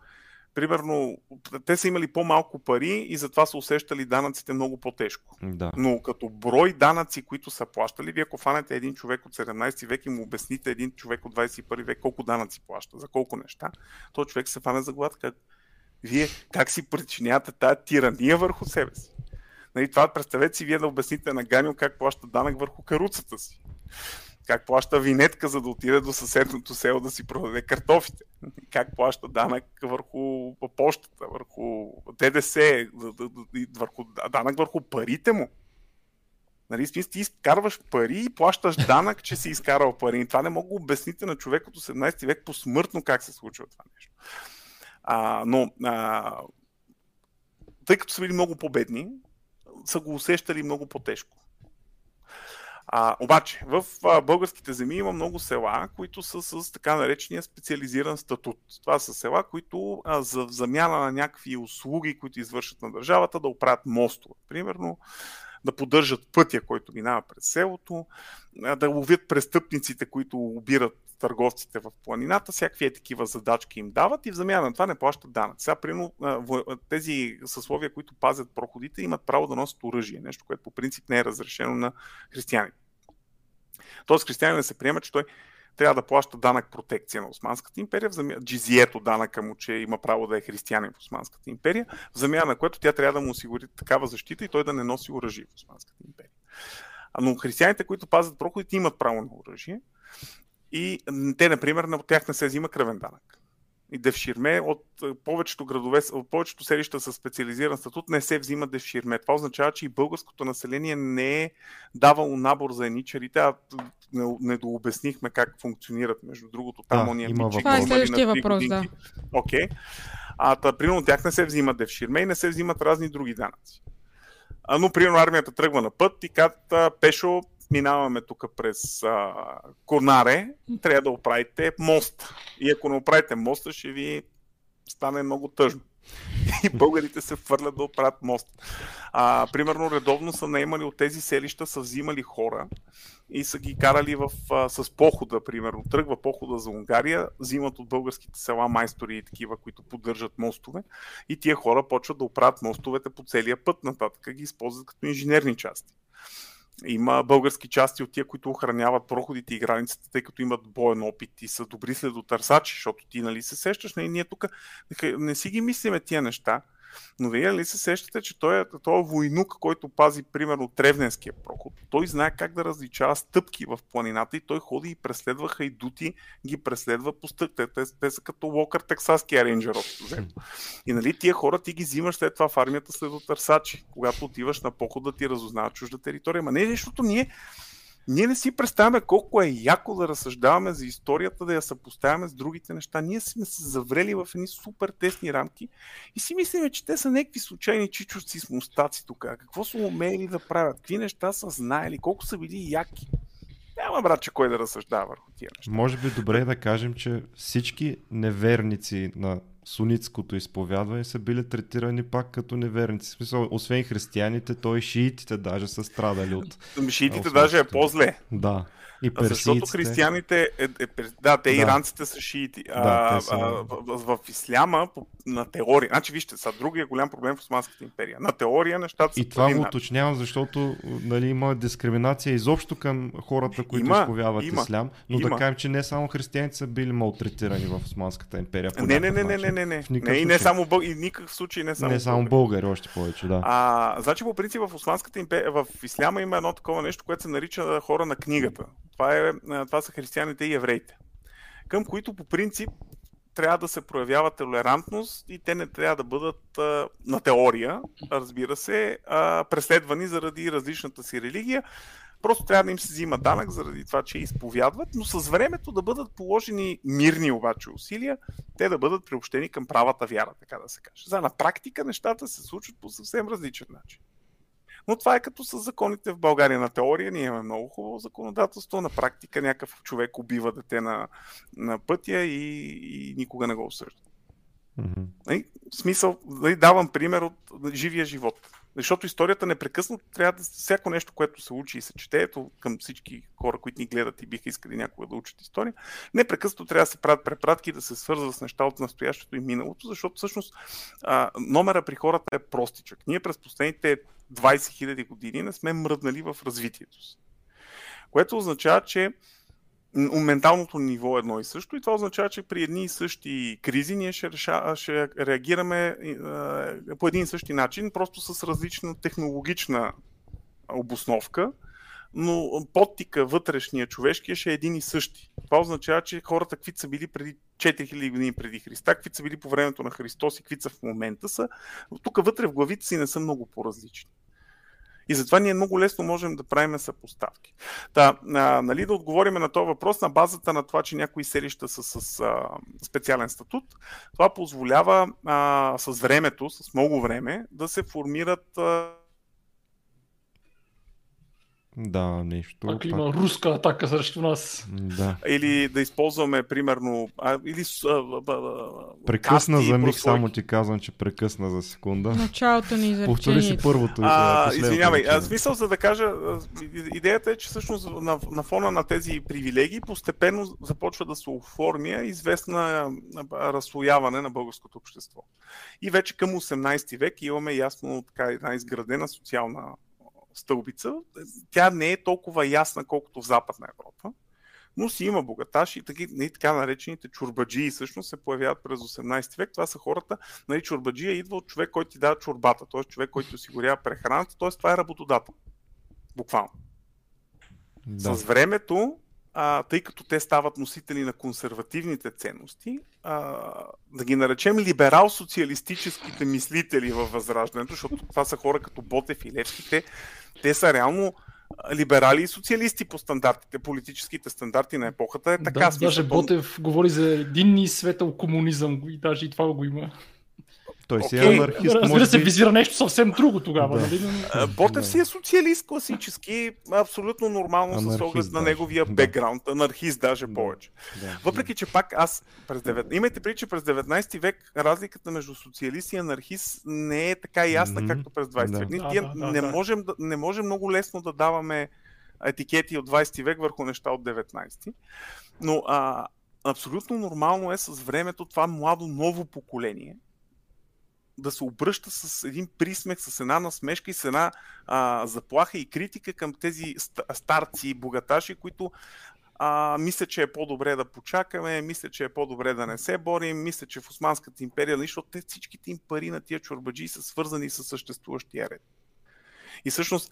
примерно, те са имали по-малко пари и затова са усещали данъците много по-тежко. Да. Но като брой данъци, които са плащали, вие ако фанете един човек от 17 век и му обясните един човек от 21 век колко данъци плаща, за колко неща, то човек се фане за глад. Как... Вие как си причинявате тази тирания върху себе си? Нали, това представете си вие да обясните на Ганил как плаща данък върху каруцата си как плаща винетка, за да отиде до съседното село да си продаде картофите, как плаща данък върху почтата, върху ДДС, върху, данък върху парите му. Нали, смисъл, ти изкарваш пари и плащаш данък, че си изкарал пари. И това не мога да обясните на човек от 18 век посмъртно как се случва това нещо. А, но, а, тъй като са били много победни, са го усещали много по-тежко. А, обаче, в а, българските земи има много села, които са с така наречения специализиран статут. Това са села, които а, за замяна на някакви услуги, които извършат на държавата, да оправят мостове. Примерно, да поддържат пътя, който минава през селото, да ловят престъпниците, които убират търговците в планината, всякакви е такива задачки им дават и в замяна на това не плащат данък. Сега, примерно, тези съсловия, които пазят проходите, имат право да носят оръжие, нещо, което по принцип не е разрешено на християните. Тоест, християнин се приема, че той трябва да плаща данък протекция на Османската империя, в замяна, джизието данъка му, че има право да е християнин в Османската империя, в замяна на което тя трябва да му осигури такава защита и той да не носи оръжие в Османската империя. Но християните, които пазят проходите, имат право на оръжие и те, например, на тях не се взима кръвен данък. И девширме от повечето градове, от повечето селища с специализиран статут не се взима девширме. Това означава, че и българското население не е давало набор за еничарите, а не, не дообяснихме как функционират. Между другото, там Да, ония има мичи, Това е следващия въпрос, да. Окей. А, та, примерно, от тях не се взимат девширме и не се взимат разни други данъци. А, но, примерно, армията тръгва на път и казват, Пешо, минаваме тук през а, Конаре, трябва да оправите мост. И ако не оправите моста, ще ви стане много тъжно. И българите се фърлят да оправят мост. А, примерно, редовно са наемали от тези селища, са взимали хора и са ги карали в, а, с похода, примерно. Тръгва похода за Унгария, взимат от българските села майстори и такива, които поддържат мостове и тия хора почват да оправят мостовете по целия път нататък, ги използват като инженерни части. Има български части от тия, които охраняват проходите и границите, тъй като имат боен опит и са добри следотърсачи, защото ти нали се сещаш, нали, ние тук не си ги мислиме тия неща, но вие ли се сещате, че той, той войнук, който пази, примерно, Тревненския проход, той знае как да различава стъпки в планината и той ходи и преследва хайдути, ги преследва по стъпките. Те, те са като Локър, тексаския рейнджер. И нали тия хора ти ги взимаш след това в армията след търсачи, когато отиваш на поход да ти разузнава чужда територия. Ма не, защото ние ние не си представяме колко е яко да разсъждаваме за историята, да я съпоставяме с другите неща. Ние сме се заврели в едни супер тесни рамки и си мислиме, че те са някакви случайни чичовци с мустаци тук. Какво са умели да правят? Какви неща са знаели? Колко са били яки? Няма, братче, кой да разсъждава върху тия неща. Може би добре е да кажем, че всички неверници на сунитското изповядване са били третирани пак като неверници. В смисъл, освен християните, той и шиитите даже са страдали от... Шиитите Османското. даже е по-зле. Да. И Защото християните, е, е, да, те Да. иранците са шиити. Да, а, са- а, в, в, исляма, на теория, значи вижте, са другия голям проблем в Османската империя. На теория нещата са И това го уточнявам, защото нали, има дискриминация изобщо към хората, които Има, изповядват има, ислям, но да има. кажем, че не само християните са били малтретирани в Османската империя. Не, не, не, не, не, не, не. Не и не само бъл... и никакъв случай не само, не само българи, още повече, да. А, значи по принцип в Османската империя, в Исляма има едно такова нещо, което се нарича хора на книгата. Това, е, това са християните и евреите, към които по принцип трябва да се проявява толерантност и те не трябва да бъдат на теория, разбира се, преследвани заради различната си религия. Просто трябва да им се взима данък заради това, че изповядват, но с времето да бъдат положени мирни обаче усилия, те да бъдат приобщени към правата вяра, така да се каже. За на практика нещата се случват по съвсем различен начин. Но това е като с законите в България. На теория ние имаме много хубаво законодателство, на практика някакъв човек убива дете на, на пътя и, и никога не го осъжда. В смисъл, нали, давам пример от живия живот. Защото историята непрекъснато трябва да. Всяко нещо, което се учи и се чете, ето към всички хора, които ни гледат и биха искали някога да учат история, непрекъснато трябва да се правят препратки, да се свързва с неща от настоящето и миналото, защото всъщност а, номера при хората е простичък. Ние през последните 20 000 години не сме мръднали в развитието си. Което означава, че менталното ниво е едно и също и това означава, че при едни и същи кризи ние ще, реша, ще реагираме е, по един и същи начин, просто с различна технологична обосновка, но подтика вътрешния човешкия ще е един и същи. Това означава, че хората, каквито са били преди 4000 години преди Христа, каквито са били по времето на Христос и каквито са в момента са, тук вътре в главите си не са много по-различни. И затова ние много лесно можем да правим съпоставки. Та, а, нали, да отговорим на този въпрос на базата на това, че някои селища са с а, специален статут. Това позволява а, с времето, с много време, да се формират а, Да, нещо. Пак ли има руска атака срещу нас? Да. или да използваме примерно а, или а, а, а, Прекъсна касти за миг, прослойки. само ти казвам, че прекъсна за секунда. Началото на Повтори си първото. А, извинявай, а, изречение. смисъл за да кажа, идеята е, че всъщност на, на фона на тези привилегии постепенно започва да се оформя известна разслояване на българското общество. И вече към 18 век имаме ясно така една изградена социална стълбица. Тя не е толкова ясна, колкото в Западна Европа, но си има богаташи и таки, нали, така наречените чурбаджии всъщност се появяват през 18 век. Това са хората, нали, чурбаджия идва от човек, който ти дава чурбата, т.е. човек, който осигурява прехраната, т.е. това е работодател. Буквално. Да. С времето, а, тъй като те стават носители на консервативните ценности, а, да ги наречем либерал-социалистическите мислители във Възраждането, защото това са хора като Ботев и Левски, те, те са реално либерали и социалисти по стандартите, политическите стандарти на епохата е така. Да, смисъл, даже Ботев говори за единни светъл комунизъм и даже и това го има. Той си е Окей. анархист. Разбира може се, би. визира нещо съвсем друго тогава. Да. Нали? Ботев си е социалист класически, абсолютно нормално с оглед на неговия Да. бекграунд, анархист даже Да. повече. Да. Въпреки, че пак аз през 9... Имайте преди, че през 19 век разликата между социалист и анархист не е така ясна, Мгм. както през 20 Да. век. Ние Да, да, да, не, да. Можем, не можем много лесно да даваме етикети от 20 век върху неща от 19. Но а, абсолютно нормално е с времето това младо ново поколение да се обръща с един присмех, с една насмешка и с една а, заплаха и критика към тези ст- старци и богаташи, които а, мисля, че е по-добре да почакаме, мисля, че е по-добре да не се борим, мисля, че в Османската империя, нали, защото те всичките им пари на тия чорбаджи са свързани с съществуващия ред. И всъщност,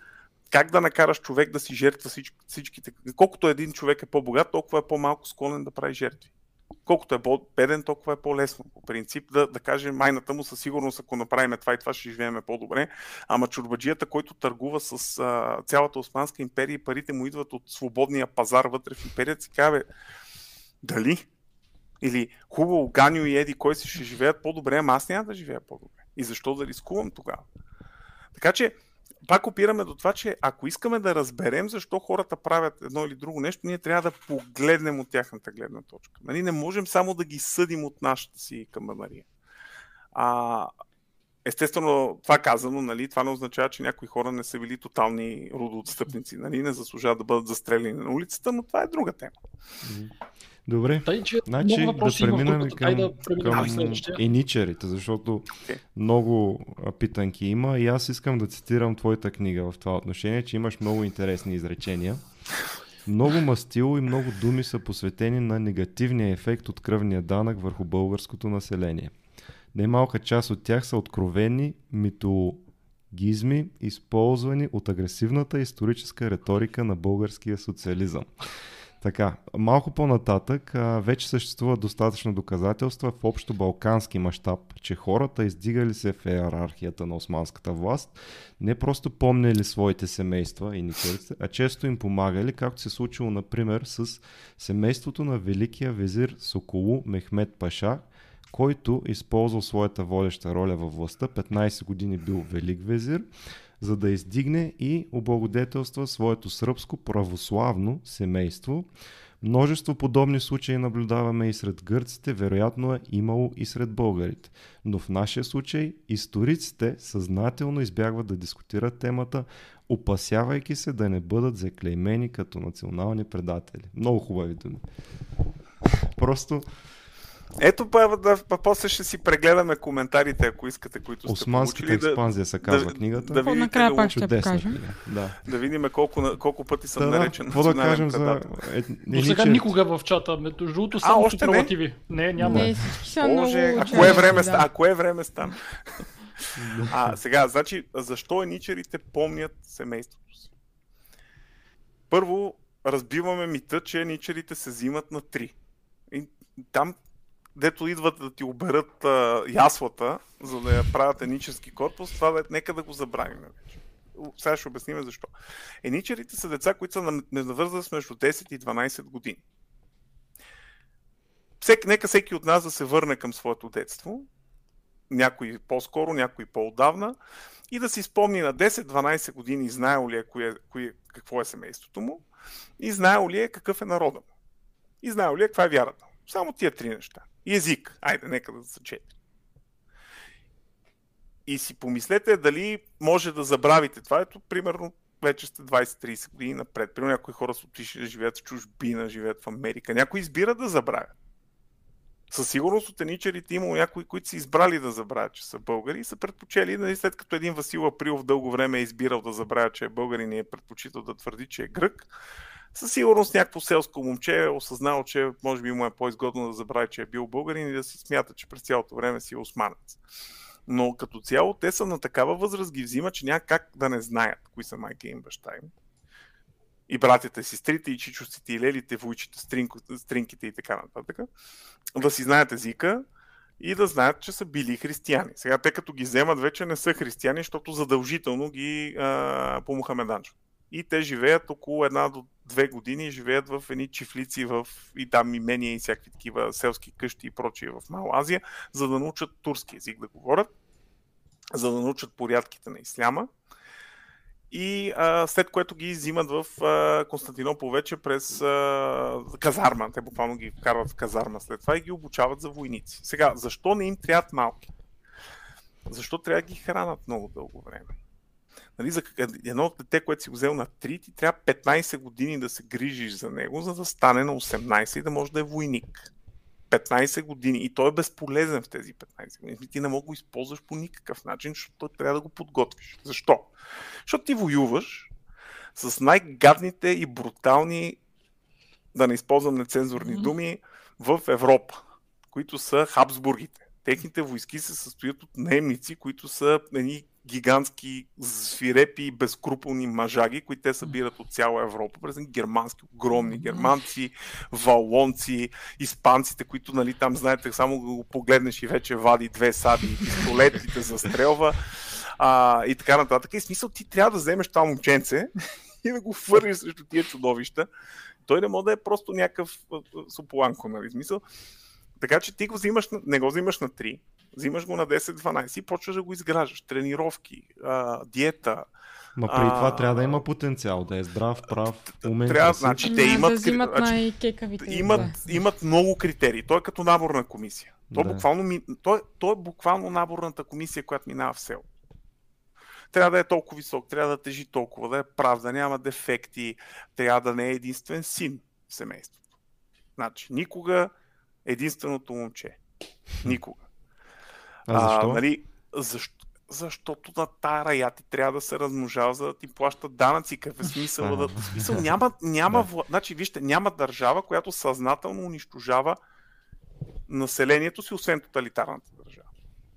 как да накараш човек да си жертва всички, всичките... Колкото един човек е по-богат, толкова е по-малко склонен да прави жертви. Колкото е по-беден, толкова е по-лесно. По принцип да, да каже майната му със сигурност, ако направим това и това, ще живеем по-добре. Ама чурбаджията, който търгува с а, цялата Османска империя и парите му идват от свободния пазар вътре в империята, си казва, «Бе, дали? Или хубаво, Ганю и Еди, кой си ще живеят по-добре, ама аз няма да живея по-добре. И защо да рискувам тогава? Така че, пак опираме до това, че ако искаме да разберем защо хората правят едно или друго нещо, ние трябва да погледнем от тяхната гледна точка. Нали? Не можем само да ги съдим от нашата си камбанария. А, естествено, това казано, нали, това не означава, че някои хора не са били тотални родоотстъпници. Нали? Не заслужават да бъдат застреляни на улицата, но това е друга тема. Добре. Тъй, че Значи да има преминем към, да преминем към еничерите, защото много питанки има и аз искам да цитирам твоята книга в това отношение, че имаш много интересни изречения. Много мастило и много думи са посветени на негативния ефект от кръвния данък върху българското население. Немалка част от тях са откровени митологизми, използвани от агресивната историческа риторика на българския социализъм. Така, малко по-нататък а, вече съществуват достатъчно доказателства в общо балкански мащаб, че хората, издигали се в иерархията на османската власт, не просто помнили своите семейства и никорите, а често им помагали, както се случило, например, с семейството на великия визир Соколу Мехмед Паша, който използвал своята водеща роля във властта, 15 години бил велик везир, за да издигне и облагодетелства своето сръбско православно семейство. Множество подобни случаи наблюдаваме и сред гърците, вероятно е имало и сред българите. Но в нашия случай историците съзнателно избягват да дискутират темата, опасявайки се да не бъдат заклеймени като национални предатели. Много хубави думи. Просто Ето, па, да, па, после ще си прегледаме коментарите, ако искате, които сте османската получили. Да, експанзия се казва да- книгата. да видите Накрая да пак ще покажем. Да. да видим колко, колко пъти съм да, наречен да национален кажем за е, До сега еничерите? никога в чата. Между другото, само още не? Не, няма. Не, са Боже, а кое време, да. ста- а кое време стана? а, сега, значи, защо еничерите помнят семейството си? Първо, разбиваме мита, че еничерите се взимат на три. И там, дето идват да ти оберат а, яслата, за да я правят енически корпус, това да, нека да го забравим. Сега ще обясним защо. Еничерите са деца, които са на, между 10 и 12 години. Всек, нека всеки от нас да се върне към своето детство, някой по-скоро, някой по-отдавна, и да си спомни на 10-12 години, знаел ли е кое, кое, какво е семейството му, и знаел ли е какъв е народа му. И знаел ли е каква е вярата му. Само тия три неща. И език. Айде, нека да са четири. И си помислете дали може да забравите това. Ето, примерно, вече сте 20-30 години напред. Примерно някои хора са отишли да живеят в чужбина, живеят в Америка. Някои избират да забравят. Със сигурност от еничерите имало някои, които са избрали да забравят, че са българи и са предпочели, нали, след като един Васил Априлов дълго време е избирал да забравя, че е българин и е предпочитал да твърди, че е грък, със сигурност някакво селско момче е осъзнало, че може би му е по-изгодно да забрави, че е бил българин и да си смята, че през цялото време си е османец. Но като цяло те са на такава възраст ги взима, че няма как да не знаят кои са майка им баща им. И братята, и сестрите, и чичовците, и лелите, стринко- стринките и така нататък. Да си знаят езика и да знаят, че са били християни. Сега те като ги вземат вече не са християни, защото задължително ги а, по Мухамеданчо. И те живеят около една до две години, живеят в едни чифлици в и там имения и всякакви такива селски къщи и прочие в Малазия, за да научат турски язик да говорят, за да научат порядките на исляма. И а, след което ги взимат в а, Константинопол вече през а, казарма. Те буквално ги вкарват в казарма след това и ги обучават за войници. Сега, защо не им трябват малки? Защо трябва да ги хранат много дълго време? Нали, за едно дете, което си го взел на 3, ти трябва 15 години да се грижиш за него, за да стане на 18 и да може да е войник. 15 години. И той е безполезен в тези 15 години. Ти не мога да го използваш по никакъв начин, защото трябва да го подготвиш. Защо? Защото ти воюваш с най-гадните и брутални, да не използвам нецензурни думи, в Европа, които са Хабсбургите. Техните войски се състоят от наемници, които са едни гигантски, свирепи и безкруполни мъжаги, които те събират от цяла Европа. През германски, огромни германци, валонци, испанците, които, нали, там, знаете, само го погледнеш и вече вади две саби, пистолетите застрелва а, и така нататък. И смисъл, ти трябва да вземеш това момченце и да го фърлиш срещу тия чудовища. Той не може да е просто някакъв сополанко, нали? Смисъл. Така че ти го взимаш, не го взимаш на 3, взимаш го на 10-12 и почваш да го изграждаш. Тренировки, а, диета. Ма при а, това трябва да има потенциал, да е здрав, прав, умен. Трябва, значи, те имат, да взимат значи, най-кекавите. Имат, да. имат много критерии. Той е като наборна комисия. Той, да. буквално, той, той е буквално наборната комисия, която минава в село трябва да е толкова висок, трябва да тежи толкова, да е прав, да няма дефекти, трябва да не е единствен син в семейството. Значи, никога единственото момче. Никога. А, защо? А, нали, защо? Защото на тая рая ти трябва да се размножава, за да ти плащат данъци. Какъв е смисъл да... Смисъл, няма, няма, да. значи, вижте, няма държава, която съзнателно унищожава населението си, освен тоталитарната държава.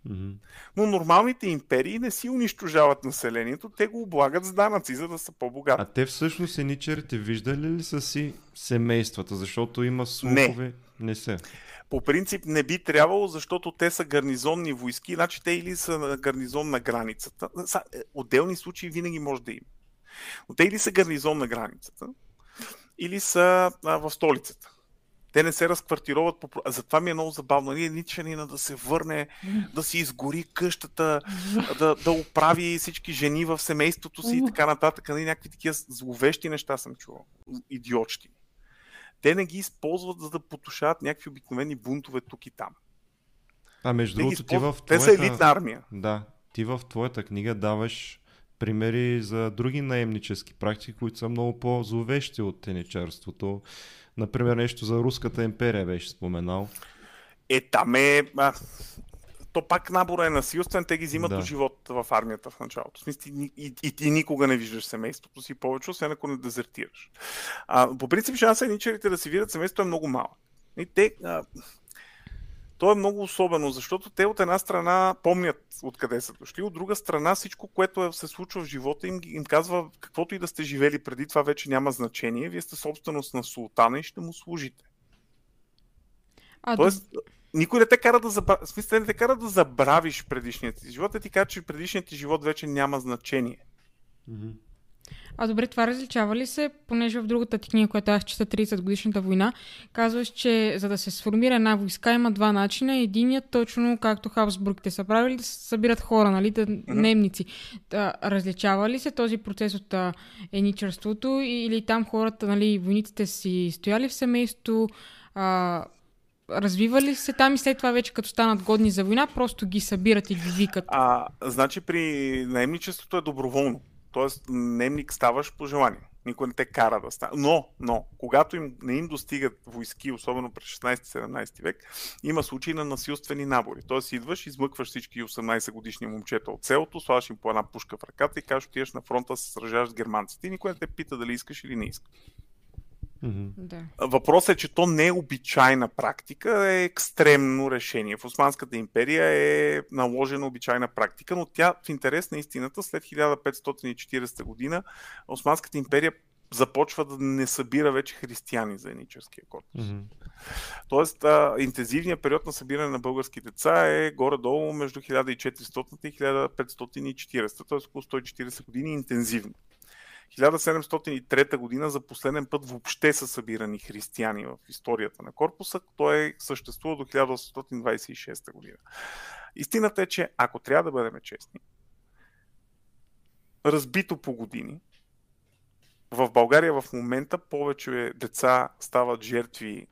Mm-hmm. Но нормалните империи не си унищожават населението, те го облагат с данъци, за да са по-богати. А те всъщност еничерите виждали ли са си семействата? Защото има слухове... Не. Не се. По принцип не би трябвало, защото те са гарнизонни войски, значи те или са на гарнизон на границата. Е, отделни случаи винаги може да има. Но те или са гарнизон на границата, или са а, в столицата. Те не се разквартироват по... Затова ми е много забавно. Ние ничанина да се върне, да си изгори къщата, да, да оправи всички жени в семейството си и така нататък. Нали, някакви такива зловещи неща съм чувал. Идиотщи. Те не ги използват, за да потушават някакви обикновени бунтове тук и там. А между другото, ти в твоята... Те са елитна армия. Да, ти в твоята книга даваш примери за други наемнически практики, които са много по-зловещи от теничарството. Например, нещо за Руската империя беше споменал. Е, там е... А, то пак набора е насилствен, те ги взимат да. до живот в армията в началото. В смисъл, и, и, и ти никога не виждаш семейството си повече, освен ако не дезертираш. А, по принцип, шанса ничерите да си видят семейството е много малък. И те, а, то е много особено, защото те от една страна помнят откъде са дошли, от друга страна всичко, което е, се случва в живота им, им казва каквото и да сте живели преди това вече няма значение, вие сте собственост на султана и ще му служите. А, Тоест, да... никой не те кара да забравиш, смисъл не те кара да забравиш предишният ти живот, а ти казва, че предишният ти живот вече няма значение. Mm-hmm. А добре, това различава ли се, понеже в другата ти книга, която аз чета 30 годишната война, казваш, че за да се сформира една войска има два начина. Единият точно както Хабсбургите са правили, да събират хора, нали, да, немници. Да, различава ли се този процес от еничарството или там хората, нали, войниците си стояли в семейство, а, развивали се там и след това вече като станат годни за война, просто ги събират и ги викат? А, значи при наемничеството е доброволно. Тоест, немник ставаш по желание. Никой не те кара да става. Но, но, когато им, не им достигат войски, особено през 16-17 век, има случаи на насилствени набори. Тоест, идваш, измъкваш всички 18 годишни момчета от селото, слагаш им по една пушка в ръката и кажеш, отиваш на фронта, се сражаваш с германците. И никой не те пита дали искаш или не искаш. Mm-hmm. Да. Въпросът е, че то не е обичайна практика, е екстремно решение. В Османската империя е наложена обичайна практика, но тя в интерес на истината след 1540 година Османската империя започва да не събира вече християни за еническия корпус. Mm-hmm. Тоест, а, интензивният период на събиране на български деца е горе-долу между 1400 и 1540, т.е. около 140 години интензивно. 1703 година за последен път въобще са събирани християни в историята на корпуса. Той е съществува до 1826 година. Истината е, че ако трябва да бъдем честни, разбито по години, в България в момента повече деца стават жертви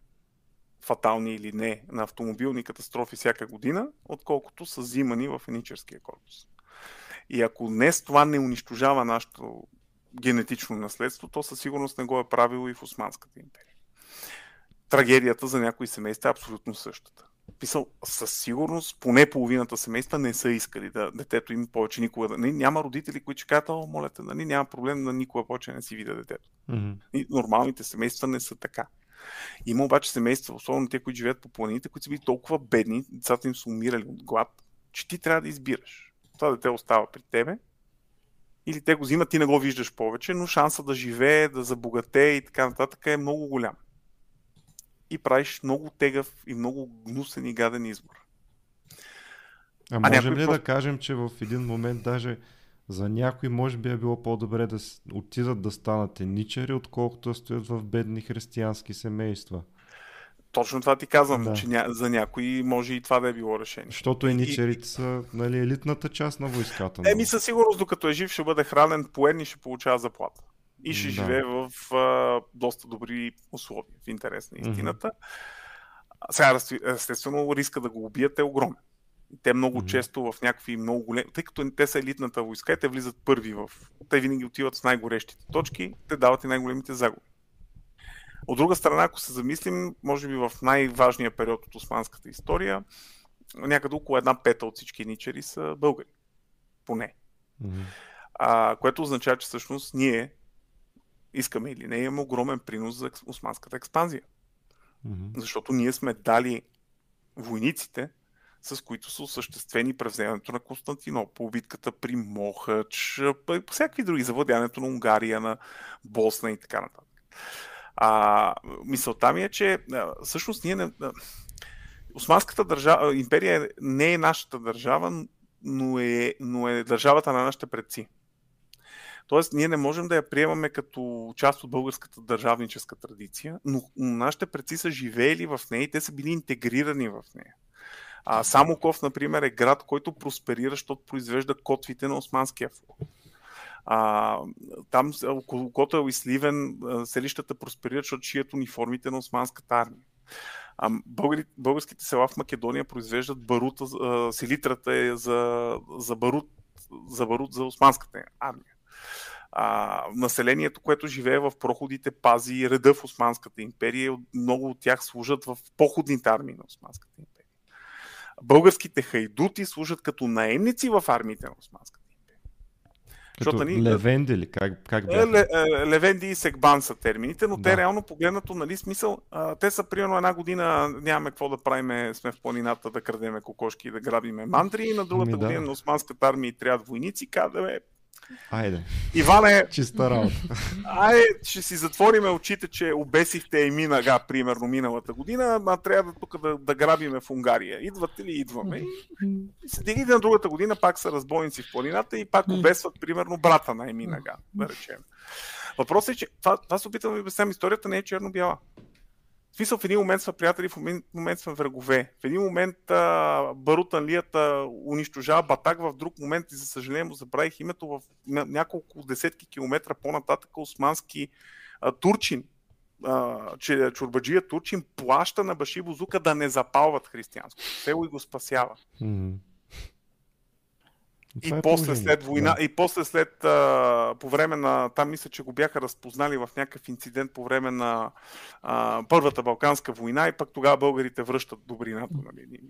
фатални или не на автомобилни катастрофи всяка година, отколкото са взимани в еничерския корпус. И ако днес това не унищожава нашето генетично наследство, то със сигурност не го е правило и в Османската империя. Трагедията за някои семейства е абсолютно същата. Писал, със сигурност поне половината семейства не са искали да детето им повече никога да... Не, няма родители, които кажат, о, моля те, нали, няма проблем да никога повече не си видя детето. Mm-hmm. И нормалните семейства не са така. Има обаче семейства, особено те, които живеят по планините, които са били толкова бедни, децата им са умирали от глад, че ти трябва да избираш. Това дете остава при тебе или те го взимат, ти не го виждаш повече, но шанса да живее, да забогате и така нататък е много голям. И правиш много тегъв и много гнусен и гаден избор. А, а можем ли просто... да кажем, че в един момент даже за някой може би е било по-добре да отидат да станат еничари, отколкото да стоят в бедни християнски семейства? Точно това ти казвам, да. че ня... за някои може и това да е било решение. Защото еничерите и... са нали, елитната част на войската. Еми със сигурност, докато е жив, ще бъде хранен, поен и ще получава заплата. И ще да. живее в а, доста добри условия, в интерес на истината. Mm-hmm. Сега, естествено, риска да го убият е огромен. Те много mm-hmm. често в някакви много големи... Тъй като те са елитната войска и те влизат първи в... Те винаги отиват с най-горещите точки, те дават и най-големите загуби. От друга страна, ако се замислим, може би в най-важния период от османската история, някъде около една пета от всички ничери са българи. Поне. Mm-hmm. А, което означава, че всъщност ние искаме или не, имаме огромен принос за османската експанзия. Mm-hmm. Защото ние сме дали войниците, с които са осъществени превземането на Константинопол, битката при Мохач, всякакви други, завладянето на Унгария, на Босна и така нататък. А, мисълта ми е, че всъщност ние не. Османската държава, империя не е нашата държава, но е, но е държавата на нашите предци. Тоест, ние не можем да я приемаме като част от българската държавническа традиция, но нашите предци са живеели в нея и те са били интегрирани в нея. А Самоков, например, е град, който просперира, защото произвежда котвите на османския флот. А, там около Котел и Сливен селищата просперират, защото шият униформите на османската армия. А, българи, българските села в Македония произвеждат барута, селитрата е за, за, барут, за барут за османската армия. А, населението, което живее в проходите, пази реда в Османската империя. Много от тях служат в походните армии на Османската империя. Българските хайдути служат като наемници в армиите на Османската като нали, левенди ли? Как, как бяха? Ле, е, левенди и сегбан са термините, но да. те реално погледнато, нали, смисъл, а, те са примерно една година нямаме какво да правиме, сме в планината да крадеме кокошки и да грабиме мантри, и на другата ами, година да. на османската армия и трябват войници, казваме, Айде. Иване, Чиста работа. Айде, ще си затвориме очите, че обесихте и минага, примерно, миналата година, а трябва да тук да, да грабиме в Унгария. Идвате ли, идваме. И, и на другата година пак са разбойници в планината и пак обесват, примерно, брата на Еминага, да речем. Въпросът е, че това, това се опитвам да обясням, историята не е черно-бяла. В смисъл, в един момент сме приятели, в в момент сме врагове. В един момент а, Барут Анлията унищожава Батак, в друг момент, и за съжаление му забравих името, в няколко десетки километра по-нататък османски а, турчин, а, че чурбаджия турчин плаща на Баши Бузука да не запалват християнско село и го спасява. Mm-hmm. И е после след война, да. и после след а, по време на, там мисля, че го бяха разпознали в някакъв инцидент по време на а, Първата Балканска война и пък тогава българите връщат добрината. Нали?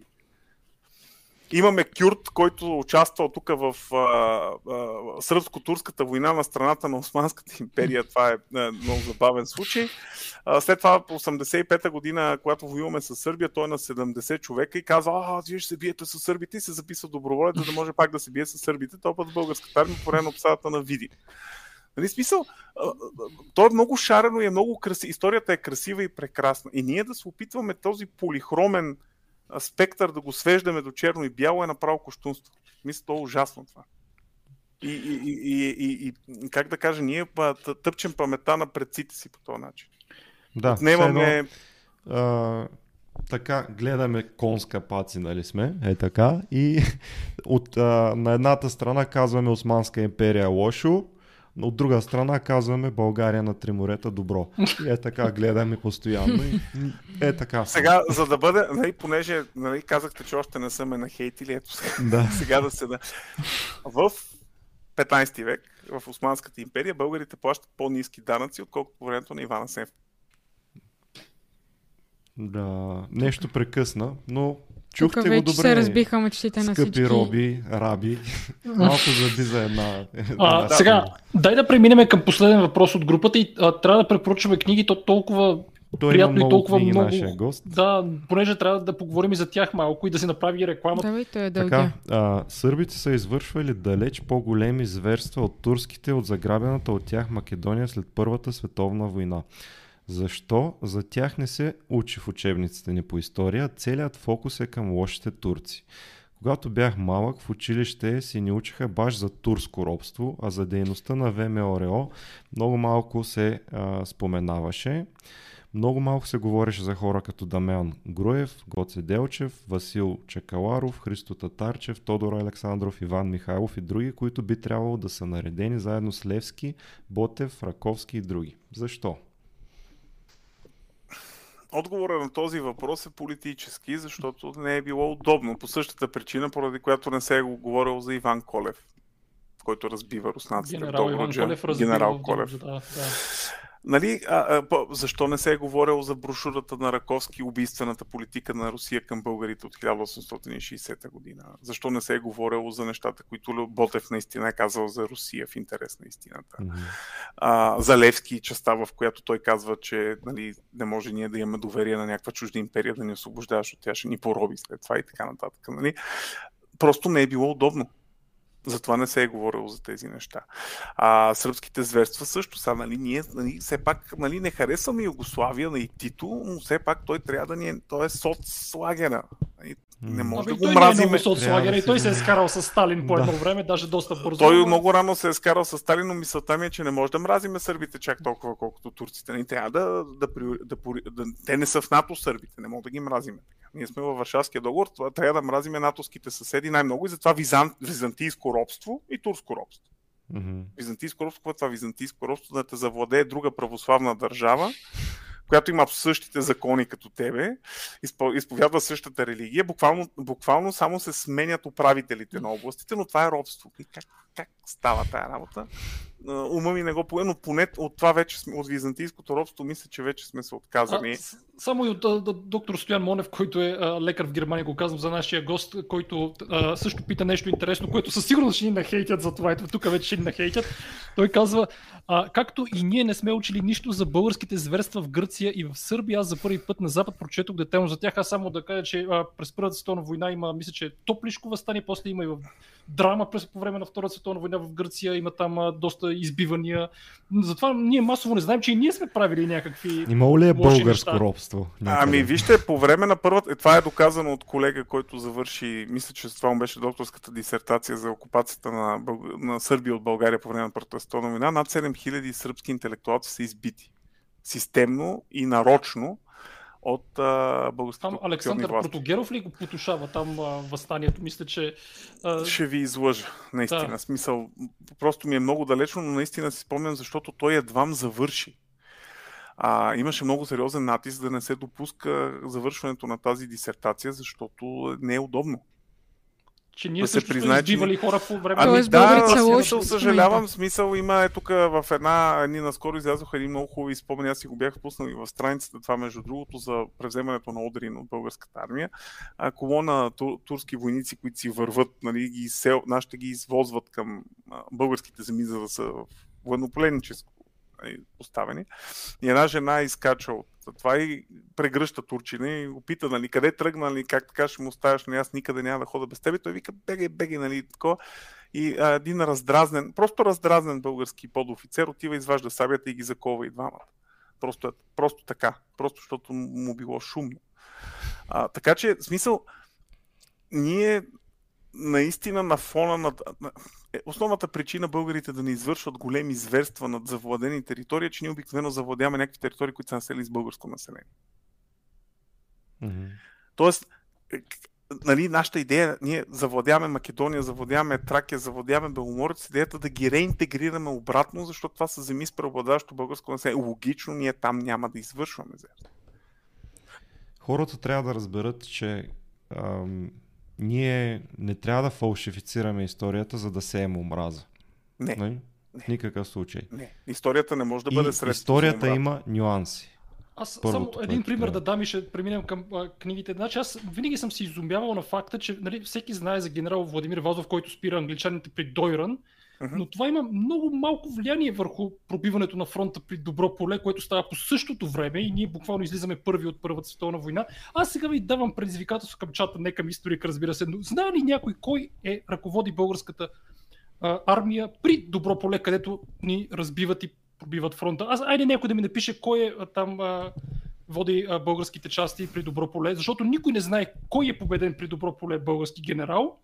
Имаме Кюрт, който участвал тук в сръбско-турската война на страната на Османската империя. Това е а, много забавен случай. А, след това, по 85-та година, когато воюваме с Сърбия, той е на 70 човека и казва, а, вие ще се биете с сърбите и се записва доброволец, за да може пак да се бие с сърбите. Той път в българската армия по време на обсадата на Види. Нали, смисъл, то е много шарено и е много красиво. Историята е красива и прекрасна. И ние да се опитваме този полихромен спектър да го свеждаме до черно и бяло е направо коштунство. Мисля, то е ужасно това. И, и, и, и, и, как да кажа, ние тъпчем памета на предците си по този начин. Да, Отнемаме... едно, а, така, гледаме конска паци, нали сме, е така, и от, а, на едната страна казваме Османска империя лошо, от друга страна казваме България на три морета добро. И е така, гледаме постоянно и е така. Сега, за да бъде, нали, понеже нали, казахте, че още не са ме нахейтили, ето сега Да. сега да се да. В 15 век, в Османската империя, българите плащат по-низки данъци, отколкото по времето на Ивана Сев. Да, нещо прекъсна, но Тук чухте го добре. се разбиха мечтите на Скъпи всички. роби, раби. Малко заби за една. А, да. сега, дай да преминем към последен въпрос от групата и а, трябва да препоръчваме книги, то толкова Той приятно има и толкова книги, много- нашия гост. Да, понеже трябва да поговорим и за тях малко и да се направи реклама. Давай, той е дългия. Така, а, сърбите са извършвали далеч по-големи зверства от турските от заграбената от тях Македония след Първата световна война. Защо? За тях не се учи в учебниците ни по история, целият фокус е към лошите турци. Когато бях малък, в училище си ни учиха баш за турско робство, а за дейността на ВМРО много малко се а, споменаваше. Много малко се говореше за хора като Дамян Груев, Гоце Делчев, Васил Чакаларов, Христо Татарчев, Тодор Александров, Иван Михайлов и други, които би трябвало да са наредени заедно с Левски, Ботев, Раковски и други. Защо? Отговорът на този въпрос е политически, защото не е било удобно. По същата причина, поради която не се е говорил за Иван Колев, който разбива руснаците. Генерал Иван. Колев разбил Генерал Колев. Да, да. Нали, а, а, по- защо не се е говорило за брошурата на Раковски убийствената политика на Русия към българите от 1860 година? Защо не се е говорило за нещата, които Ботев наистина е казал за Русия в интерес на истината? Мгм. а, за Левски, частта в която той казва, че нали, не може ние да имаме доверие на някаква чужда империя да ни освобождава, защото тя ще ни пороби след това и така нататък. Нали? Просто не е било удобно. Затова не се е говорило за тези неща. А, сръбските зверства също са, нали, ние нали, все пак нали, не харесваме Югославия на и Тито, но все пак той трябва да ни е, той е соцлагера. Нали, Не може Ами да го той не е соцлагера Трябва и да той се е скарал с Сталин по едно Да. време, даже доста бързо. Той много рано се е скарал с Сталин, но мисълта ми е, че не може да мразиме сърбите чак толкова, колкото турците. Не трябва да, да, да, да, те не са в НАТО сърбите, не мога да ги мразиме. Ние сме във Варшавския договор, това трябва да мразиме натовските съседи най-много и затова визан, византийско робство и турско робство. Мгм. Византийско робство, е това византийско робство? Да те завладее друга православна държава, която има същите закони като тебе, изпо- изповядва същата религия, буквално, буквално само се сменят управителите на областите, но това е робство. И как, как става тая работа? Ума ми не го пое, но поне от това вече сме, от византийското робство, мисля, че вече сме се отказали. А, само и от а, доктор Стоян Монев, който е а, лекар в Германия, го казвам за нашия гост, който а, също пита нещо интересно, което със сигурност ще ни нахейтят за това. Ето тук вече ще ни нахейтят. Той казва, а, както и ние не сме учили нищо за българските зверства в Гърция и в Сърбия, аз за първи път на Запад прочетох детайлно за тях. Аз само да кажа, че а, през Първата световна война има, мисля, че топлишко възстание, после има и в драма през по време на Втората световна война в Гърция, има там а, доста избивания. Затова ние масово не знаем, че и ние сме правили някакви Имало ли е българско неща. робство? някъде? Ами вижте, по време на първата, е, това е доказано от колега, който завърши, мисля, че това му беше докторската дисертация за окупацията на, Бълг... на Сърбия от България по време на Първата световна война. Над 7000 сръбски интелектуалци са избити. Системно и нарочно от а, българските Там Александър. Протогеров ли го потушава там а, възстанието? Мисля, че... А, Ще ви излъжа, наистина. Да. Смисъл, просто ми е много далечно, но наистина си спомням, защото той едвам завърши. А, имаше много сериозен натиск да не се допуска завършването на тази дисертация, защото не е удобно. Че ние да се също сме признае, че избивали хора по време Ами да, са в лоши смисъл, съжалявам, смисъл има е тук в една, едни наскоро излязоха един много хубави спомени, аз си го бях пуснал и в страницата, това между другото за превземането на Одрин от българската армия. А, колона ту, турски войници, които си върват, нали, ги сел, нашите ги извозват към а, българските земи, за да са военнополеническо поставени. И една жена изкача от това и прегръща турчина и го пита, нали, къде тръгна, нали, как така ще му оставяш, нали, аз никъде няма да хода без тебе. Той вика, бегай, бегай, нали, такова. И а, един раздразнен, просто раздразнен български подофицер отива, изважда сабята и ги закова и двамата. Просто, е- просто така. Просто защото му било шумно. А, така че, смисъл, ние наистина на фона на... на е, основната причина българите да не извършват големи зверства над завладени територии е, че ние обикновено завладяваме някакви територии, които са населени с българско население. Мгм. Тоест, е, нали, нашата идея, ние завладяваме Македония, завладяваме Тракия, завладяваме Беломорец, идеята да ги реинтегрираме обратно, защото това са земи с преобладаващо българско население. Логично, ние там няма да извършваме зверства. Хората трябва да разберат, че ам, ние не трябва да фалшифицираме историята, за да сеем омраза. Не, Нали? не. В никакъв случай. не. Историята не може да бъде средство. историята има нюанси. Аз Първото, само един пример да дам и ще преминем към а, книгите. Значи аз винаги съм се изумявал на факта, че нали, всеки знае за генерал Владимир Вазов, който спира англичаните при Дойран, Но това има много малко влияние върху пробиването на фронта при Добро поле, което става по същото време и ние буквално излизаме първи от Първата световна война. Аз сега ви давам предизвикателство към чата, не към историк, разбира се, но знае ли някой кой е ръководи българската а, армия при Добро поле, където ни разбиват и пробиват фронта? Аз, айде някой да ми напише кой е а, там а, води а, българските части при Добро поле, защото никой не знае кой е победен при Добро поле български генерал.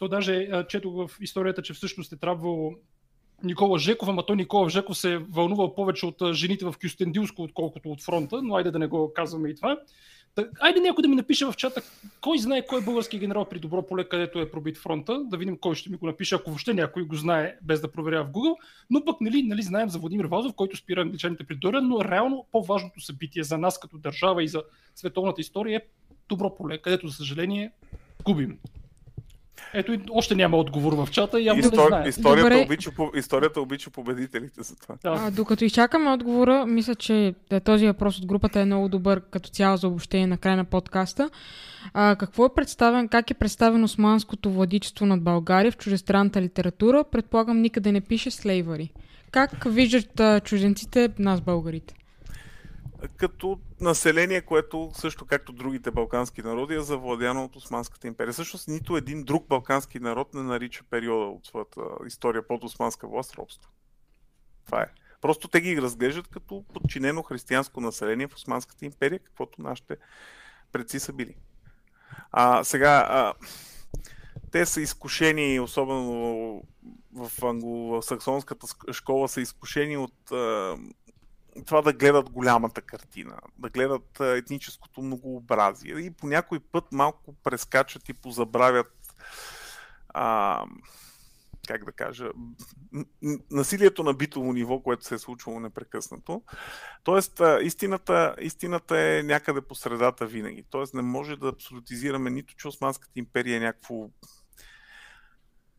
То даже четох в историята, че всъщност е трябвало Никола Жеков, ама той Никола Жеков се е вълнувал повече от жените в Кюстендилско, отколкото от фронта, но айде да не го казваме и това. Айде някой да ми напише в чата кой знае кой е български генерал при Добро поле, където е пробит фронта, да видим кой ще ми го напише, ако въобще някой го знае без да проверява в Google. Но пък нали, нали знаем за Владимир Вазов, който спира англичаните при Дорен, но реално по-важното събитие за нас като държава и за световната история е Добро поле, където за съжаление губим. Ето и още няма отговор в чата и явно не Истор... знае. Историята, Добре. обича, историята обича победителите за това. Да. А, докато изчакаме отговора, мисля, че да, този въпрос от групата е много добър като цяло за обобщение на края на подкаста. А, какво е представен, как е представено османското владичество над България в чуждестранната литература? Предполагам, никъде не пише слейвари. Как виждат а, чужденците нас, българите? Като население, което също както другите балкански народи е завладяно от Османската империя. Всъщност нито един друг балкански народ не нарича периода от своята история под османска власт робство. Това е. Просто те ги разглеждат като подчинено християнско население в Османската империя, каквото нашите предци са били. А, сега, а, те са изкушени, особено в англосаксонската ск- школа, са изкушени от това да гледат голямата картина, да гледат етническото многообразие и по някой път малко прескачат и позабравят а, как да кажа, насилието на битово ниво, което се е случвало непрекъснато. Тоест, истината, истината е някъде по средата винаги. Тоест, не може да абсолютизираме нито, че Османската империя е някакво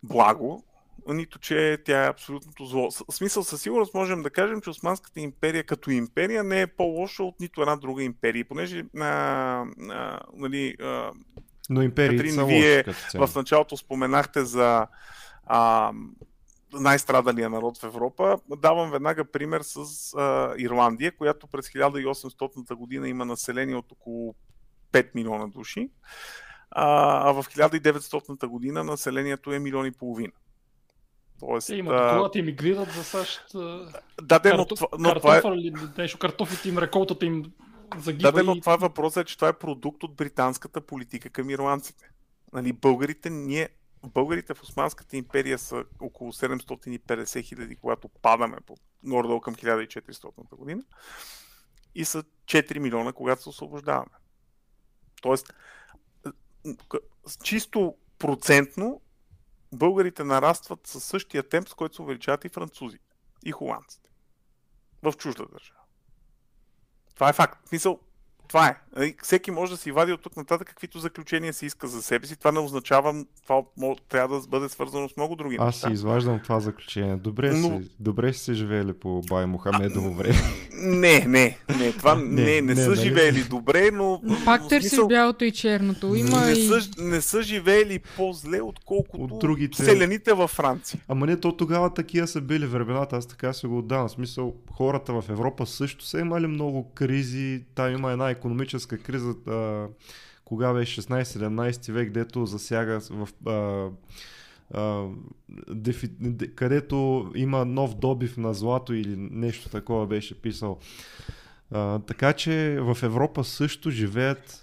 благо, нито, че тя е абсолютното зло. С- смисъл, със сигурност можем да кажем, че Османската империя като империя не е по-лоша от нито една друга империя. Понеже а, а, нали, а, Но империите Катрин, са вие лоши в началото споменахте за а, най-страдалия народ в Европа. Давам веднага пример с а, Ирландия, която през 1800 година има население от около 5 милиона души, а, а в 1900 година населението е милион и половина. Тоест, Те имат а, колата, емигрират за САЩ. да, де, но, това, но това е, картофа нещо, картофите им, реколтата им загива. Да, да, но това въпросът е, че това е продукт от британската политика към ирландците. Нали, българите, ние, българите в Османската империя са около 750 хиляди, когато падаме по горе към 1400 година и са 4 милиона, когато се освобождаваме. Тоест, чисто процентно българите нарастват със същия темп, с който се увеличават и французите, и холандците. В чужда държава. Това е факт. В Смисъл, това е. Нали, Всеки може да си вади от тук нататък каквито заключения си иска за себе си. Това не означава, това трябва да бъде свързано с много други Аз неща. си изваждам това заключение. Добре, Но- си, добре си се живеели по Бай Мохамедово време. Не, не, не, това не, Не, не, не, не, са нали? живеели добре, но... Пак търсиш смисъл, бялото и черното. Има не, и... са, не са живеели по-зле, отколкото От другите- селените във Франция. Ама не, то тогава такива са били времената, аз така се го отдавам. В смисъл, хората в Европа също са имали много кризи. Там има една економическа криза, а, кога беше 16-17 век, дето засяга в... А, където има нов добив на злато или нещо такова беше писал. А, така че в Европа също живеят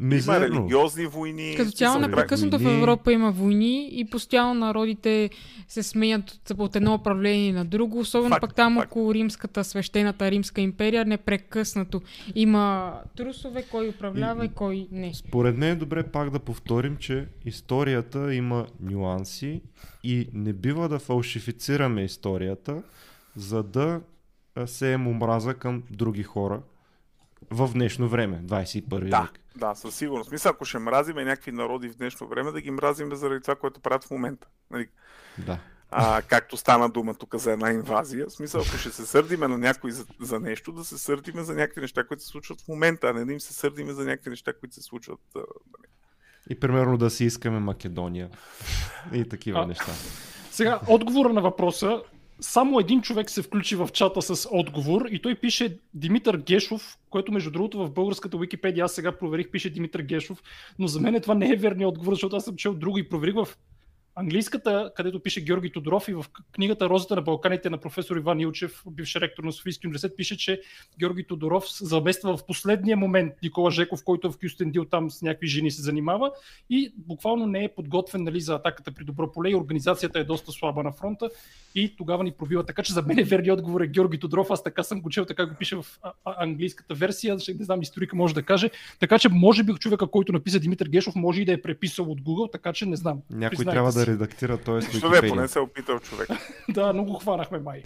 Има Мизерно. религиозни войни. Като цяло непрекъснато в. Европа има войни и постоянно народите се сменят от, от едно управление на друго, особено Факт, пък там факт. около римската, свещената римска империя, непрекъснато има трусове, кой управлява и, кой не. Според мен е добре пак да повторим, че историята има нюанси и не бива да фалшифицираме историята, за да а, сеем омраза към други хора в днешно време, 21 Да, век. да, със сигурност. Мисля, ако ще мразиме някакви народи в днешно време, да ги мразиме заради това, което правят в момента. Нали? Да. А, както стана дума тук за една инвазия. В смисъл, ако ще се сърдиме на някой за, за нещо, да се сърдиме за някакви неща, които се случват в момента, а не да им се сърдиме за някакви неща, които се случват. а, нали. И примерно да си искаме Македония и такива А. неща. Сега, отговора на въпроса. Само един човек се включи в чата с отговор и той пише Димитър Гешов, което между другото в българската Википедия, аз сега проверих, пише Димитър Гешов, но за мен това не е верният отговор, защото аз съм чел друго и проверих в английската, където пише Георги Тодоров и в книгата Розата на Балканите на професор Иван Илчев, бивш ректор на Софийски университет, пише, че Георги Тодоров замества в последния момент Никола Жеков, който е в Кюстендил там с някакви жени се занимава и буквално не е подготвен нали, за атаката при добро поле и организацията е доста слаба на фронта и тогава ни пробива. Така че за мен е верният отговор е Георги Тодоров. Аз така съм го чел, така го пише в английската версия. Не знам, историка може да каже. Така че може би човека, който написа Димитър Гешов, може и да е преписал от Google, така че не знам. Някой трябва да редактира т.е. Що бе, поне се е опитал човек. Да, но го хванахме май.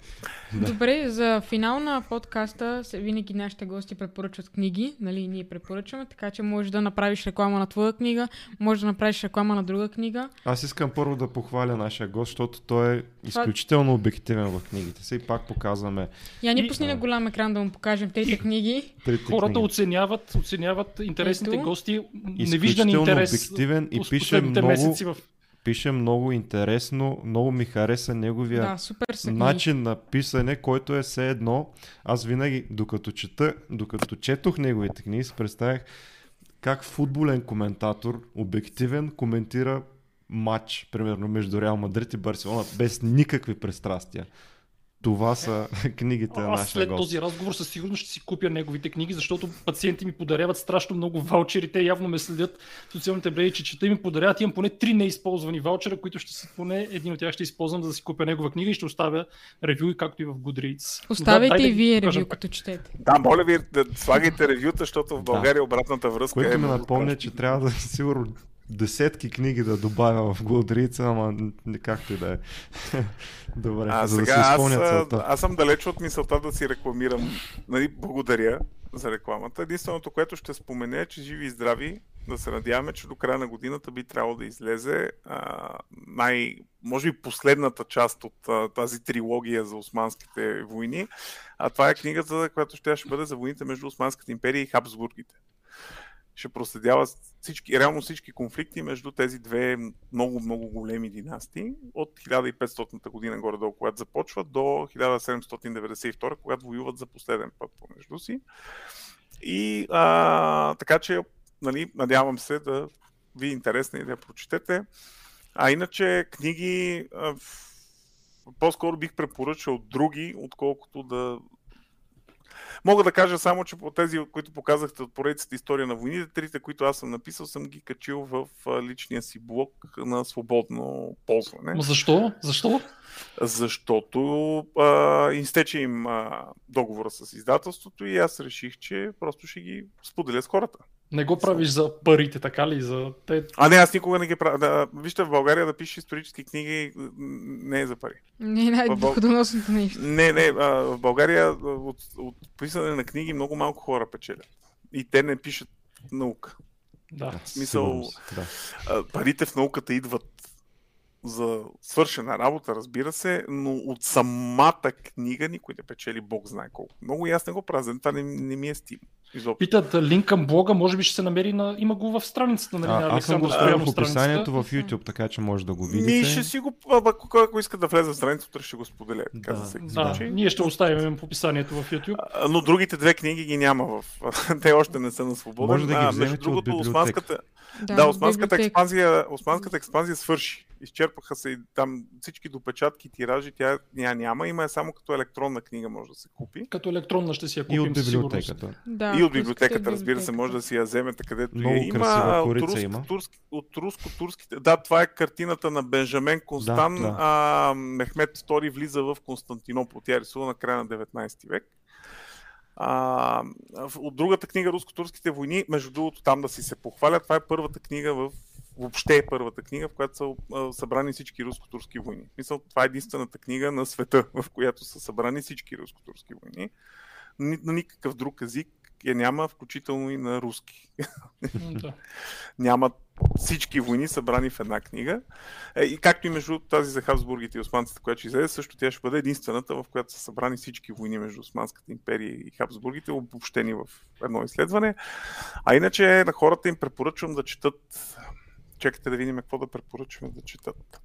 Да. Добре, за финал на подкаста винаги нашите гости препоръчват книги, нали, ние препоръчваме, така че можеш да направиш реклама на твоя книга, можеш да направиш реклама на друга книга. Аз искам първо да похваля нашия гост, защото той е изключително обективен в книгите си и пак показваме Я ни пусни на голям екран да му покажем трите книги. трите Хората книги. оценяват, оценяват интересните Ето. гости. Невиждан интерес обективен и пише много, месеци в пише много интересно, много ми хареса неговия Да, супер начин на писане, който е все едно. Аз винаги, докато чета, докато четох неговите книги, си представях как футболен коментатор, обективен, коментира матч, примерно между Реал Мадрид и Барселона, без никакви пристрастия. Това са книгите на Аз нашия след гост. този разговор със сигурност ще си купя неговите книги, защото пациенти ми подаряват страшно много ваучери. Те явно ме следят в социалните мрежи, че чета и ми подаряват. Имам поне три неизползвани ваучера, които ще си, поне един от тях ще използвам, за да си купя негова книга и ще оставя ревю, както и в Goodreads. Да, Оставяйте дай и да вие ревю, пак. като четете. Да, моля ви да слагайте ревюта, защото в България обратната връзка Което е... ме много напомня, че трябва да сигурно десетки книги да добавя в Голдрица, ама както и да е. Добре, А, за да сега се аз, изпълня а, целта. аз съм далеч от мисълта да си рекламирам. Нали, благодаря за рекламата. Единственото, което ще спомена е, че живи и здрави, да се надяваме, че до края на годината би трябвало да излезе а, най, може би последната част от а, тази трилогия за османските войни. А това е книгата, която ще, ще бъде за войните между Османската империя и Хабсбургите. Ще проследява всички, реално всички конфликти между тези две много, много големи династии от 1500 година горе-долу, когато започват, до 1792, когато воюват за последен път помежду си. И а, така че, нали, надявам се да ви е интересно и да я прочетете. А иначе книги а, по-скоро бих препоръчал други, отколкото да Мога да кажа само, че по тези, които показахте от поредицата История на войните, трите, които аз съм написал, съм ги качил в личния си блог на свободно ползване. Защо? Защо? Защото а, изтече им а, договора с издателството и аз реших, че просто ще ги споделя с хората. Не го правиш за парите, така ли? За те... А не, аз никога не ги правя. Да, вижте, в България да пишеш исторически книги не е за пари. Не е най-доходоносното нещо. Не, не, а, в България от, от писане на книги много малко хора печелят. И те не пишат наука. Да. Да, смисъл- да. Парите в науката идват за свършена работа, разбира се, но от самата книга никой не печели Бог знае колко. Много и аз не го правя, за това не, не ми е стим. Изобщо. Питат линк към блога, може би ще се намери на... Има го в страницата нали, на А, аз съм го Стоянов в описанието в YouTube, така че може да го Ми видите. ще си го, а, ако, ако иска да влезе в страницата, ще го споделя. Да. Да, случай. ние ще оставим в описанието в YouTube. А, Но другите две книги ги няма в... Те още не са на свобода. Може да ги А, вземете между другото, от османската, да, в османската експанзия, османската експанзия свърши. Изчерпаха се и там всички допечатки, тиражи, тя ня, няма. Има е само като електронна книга може да се купи. Като електронна ще си я И купим от със сигурност. библиотеката. Да, и от библиотеката, разбира се, може да си я вземете където Много я има. От, руск, има. турски, от руско-турските... Да, това е картината на Бенжамен Констан. Да, да. А, Мехмед II влиза в Константинопол. Тя е рисувана на края на 19 век. А, от другата книга Руско-турските войни, между другото, там да си се похваля, това е първата книга в въобще е първата книга, в която са а, събрани всички руско-турски войни. Мисъл, това е единствената книга на света, в която са събрани всички руско-турски войни. Ни, на никакъв друг език я няма, включително и на руски. Да. Няма всички войни събрани в една книга. Е, и както и между тази за Хабсбургите и османците, която ще излезе, също тя ще бъде единствената, в която са събрани всички войни между Османската империя и Хабсбургите, обобщени в едно изследване. А иначе на хората им препоръчвам да четат Чакайте да видим какво да препоръчваме да четат.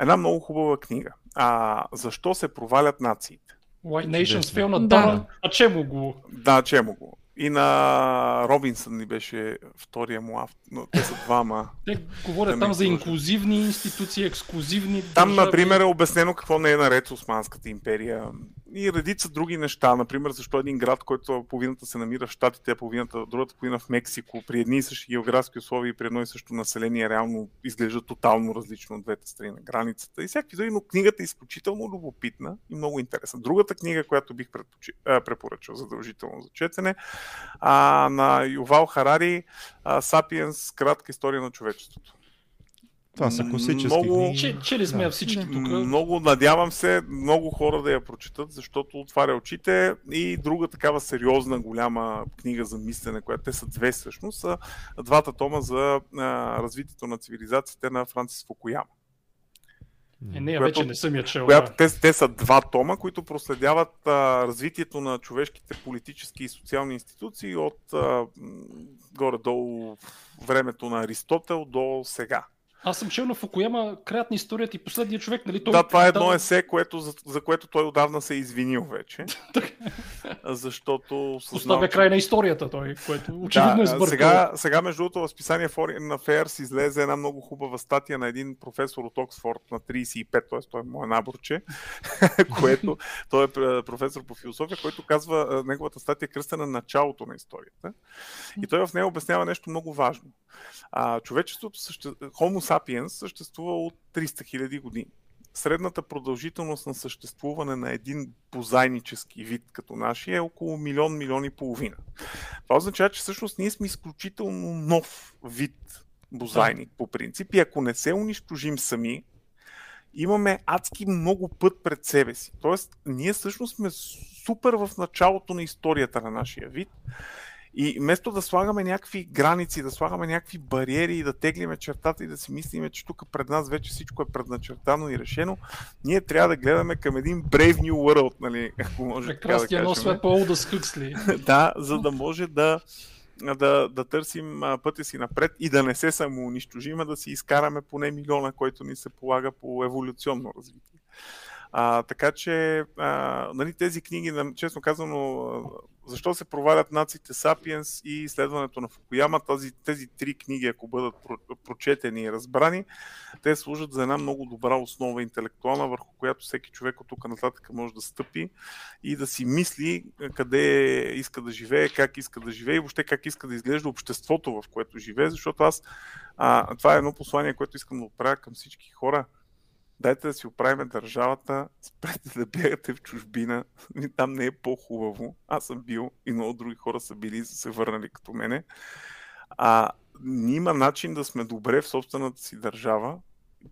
Една много хубава книга. А, защо се провалят нациите? White Nations Чудесно. фил на Да. А чему го? Да, чемо го. И на Робинсън ни беше втория му автор. Но те са двама. Те говорят Да там за инклюзивни институции, ексклюзивни Там, държави. например, е обяснено какво не е наред с Османската империя. И редица други неща. Например, защо един град, който половината се намира в Штатите, половината, другата половина в Мексико, при едни и същи географски условия и при едно и също население, реално изглежда тотално различно от двете страни на границата. И всякакви други, но книгата е изключително любопитна и много интересна. Другата книга, която бих предпочи... а, препоръчал задължително за четене, а, на Ювал Харари, а, Сапиенс, кратка история на човечеството. Това са класически Много- книги. Че, чели сме Да. всички Да. тук. Много надявам се много хора да я прочитат, защото отваря очите и друга такава сериозна, голяма книга за мислене, която те са две всъщност, са двата тома за а, развитието на цивилизациите на Франсис Фукуяма. Е, нея Която- вече не съм я чел. Която, да. те, те са два тома, които проследяват а, развитието на човешките политически и социални институции от а, горе-долу времето на Аристотел до сега. Аз съм чел на Фукуяма краят на историята и последния човек, нали? Той Да, това е едно дава- есе, което, за, за което той отдавна се е извинил вече. защото че- край на историята той, което очевидно да, е сбъркал. сега, сега, между другото, в списание Foreign Affairs излезе една много хубава статия на един професор от Оксфорд на 35, т.е. той е мое наборче, което той е пр- професор по философия, който казва, а, неговата статия е кръстена на началото на историята. И той в нея обяснява нещо много важно. А, човечеството, съще... Homo sapiens съществува от 300 000 години. Средната продължителност на съществуване на един бозайнически вид като нашия е около милион, милион и половина. Това означава, че всъщност ние сме изключително нов вид бозайник по принцип и ако не се унищожим сами, имаме адски много път пред себе си. Тоест, ние всъщност сме супер в началото на историята на нашия вид и вместо да слагаме някакви граници, да слагаме някакви бариери и да теглиме чертата и да си мислиме, че тук пред нас вече всичко е предначертано и решено, ние трябва да гледаме към един Brave New World, нали, ако може така да кажем свят по Олда Скъксли. да, за да може да, да, да търсим пътя си напред и да не се самоунищожим, а да си изкараме поне милиона, който ни се полага по еволюционно развитие. А, така че а, нали, тези книги, честно казано, защо се провалят нациите Сапиенс и изследването на Фукуяма, тази, тези три книги, ако бъдат про- прочетени и разбрани, те служат за една много добра основа интелектуална, върху която всеки човек от тук нататък може да стъпи и да си мисли е, къде иска да живее, как иска да живее и въобще как иска да изглежда обществото, в което живее, защото аз а, това е едно послание, което искам да отправя към всички хора. Дайте да си оправим държавата, спрете да бягате в чужбина, там не е по-хубаво. Аз съм бил и много други хора са били и са се върнали като мене. А, има начин да сме добре в собствената си държава.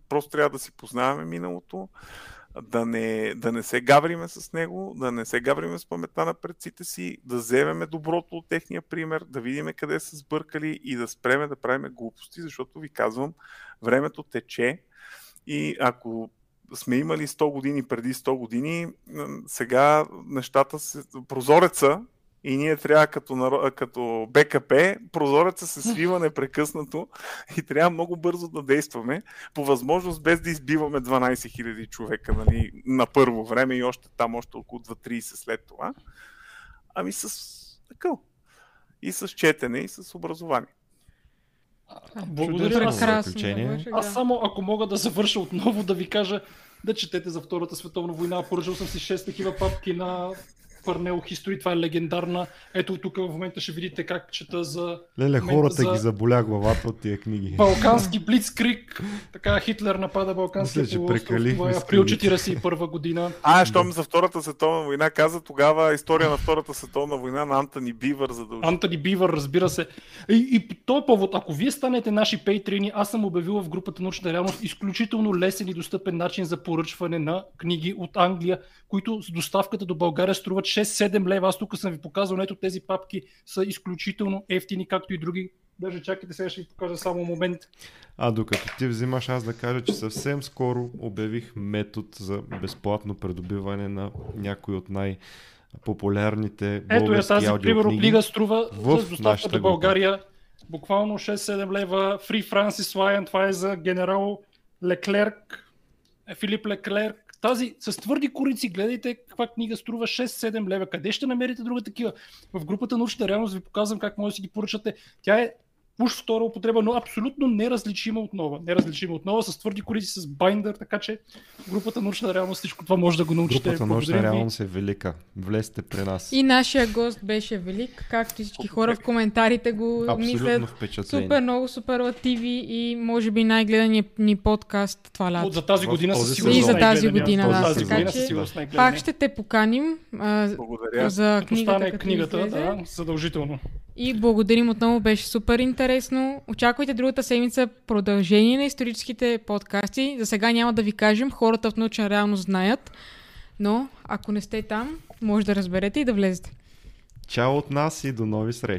Просто трябва да си познаваме миналото, да не, да не се гавриме с него, да не се гавриме с паметта на предците си, да вземеме доброто от техния пример, да видиме къде са сбъркали и да спреме да правиме глупости, защото ви казвам, времето тече и ако сме имали 100 години преди 100 години, сега нещата се... Прозореца и ние трябва като, като БКП, прозореца се свива непрекъснато и трябва много бързо да действаме, по възможност без да избиваме 12 000 човека нали, на първо време и още там, още около 2-30 след това, ами с такъв. И с четене, и с образование. Благодаря. Прекрасно. заключение. аз само, ако мога да завърша отново, да ви кажа да четете за Втората световна война. Поръчал съм си 6 такива папки на Парнел History, това е легендарна. Ето тук в момента ще видите как чета за... Леле, хората за ги заболя главата от тия книги. Балкански блицкрик. Така Хитлер напада Балканския Мисля, че полуостров. прекалихме Това е април книгите. 41 година. А, щом за Втората световна война каза тогава история на Втората световна война на Антони Бивър задължително. Антони Бивър, разбира се. И, и по този повод, ако вие станете наши пейтрини, аз съм обявил в групата Научна реалност изключително лесен и достъпен начин за поръчване на книги от Англия, които с доставката до България струват 6-7 лева. Аз тук съм ви показал, ето тези папки са изключително ефтини, както и други. Даже чакайте, сега ще ви покажа само момент. А докато ти взимаш, аз да кажа, че съвсем скоро обявих метод за безплатно придобиване на някои от най-популярните Ето е български тази, примерно, книга струва в с доставка до България буквално 6-7 лева. Фри Франсис Лайен, това е за генерал Леклерк, Филип Леклерк. Тази с твърди корици, гледайте каква книга струва 6-7 лева. Къде ще намерите друга такива? В групата Научна реалност ви показвам как може да си ги поръчате. Тя е уж втора употреба, но абсолютно неразличима от нова. Неразличима от нова, с твърди корици, с байндър, така че групата Научна реалност всичко това може да го научите. Групата научна реалност е велика. Влезте при нас. И нашия гост беше велик, както и всички хора в коментарите го Абсолютно мислят. Супер много суперлативи и може би най-гледаният ни подкаст това лято. за тази година със сигурност И за тази най-гледания. година, да, тази така че най-гледания. Пак ще те поканим а, Благодаря. за книгата, като книгата, да, задължително. И благодарим отново, беше супер интересно. Очаквайте другата седмица продължение на историческите подкасти. За сега няма да ви кажем, хората в научна реалност знаят, но ако не сте там, може да разберете и да влезете. Чао от нас и до нови срещи.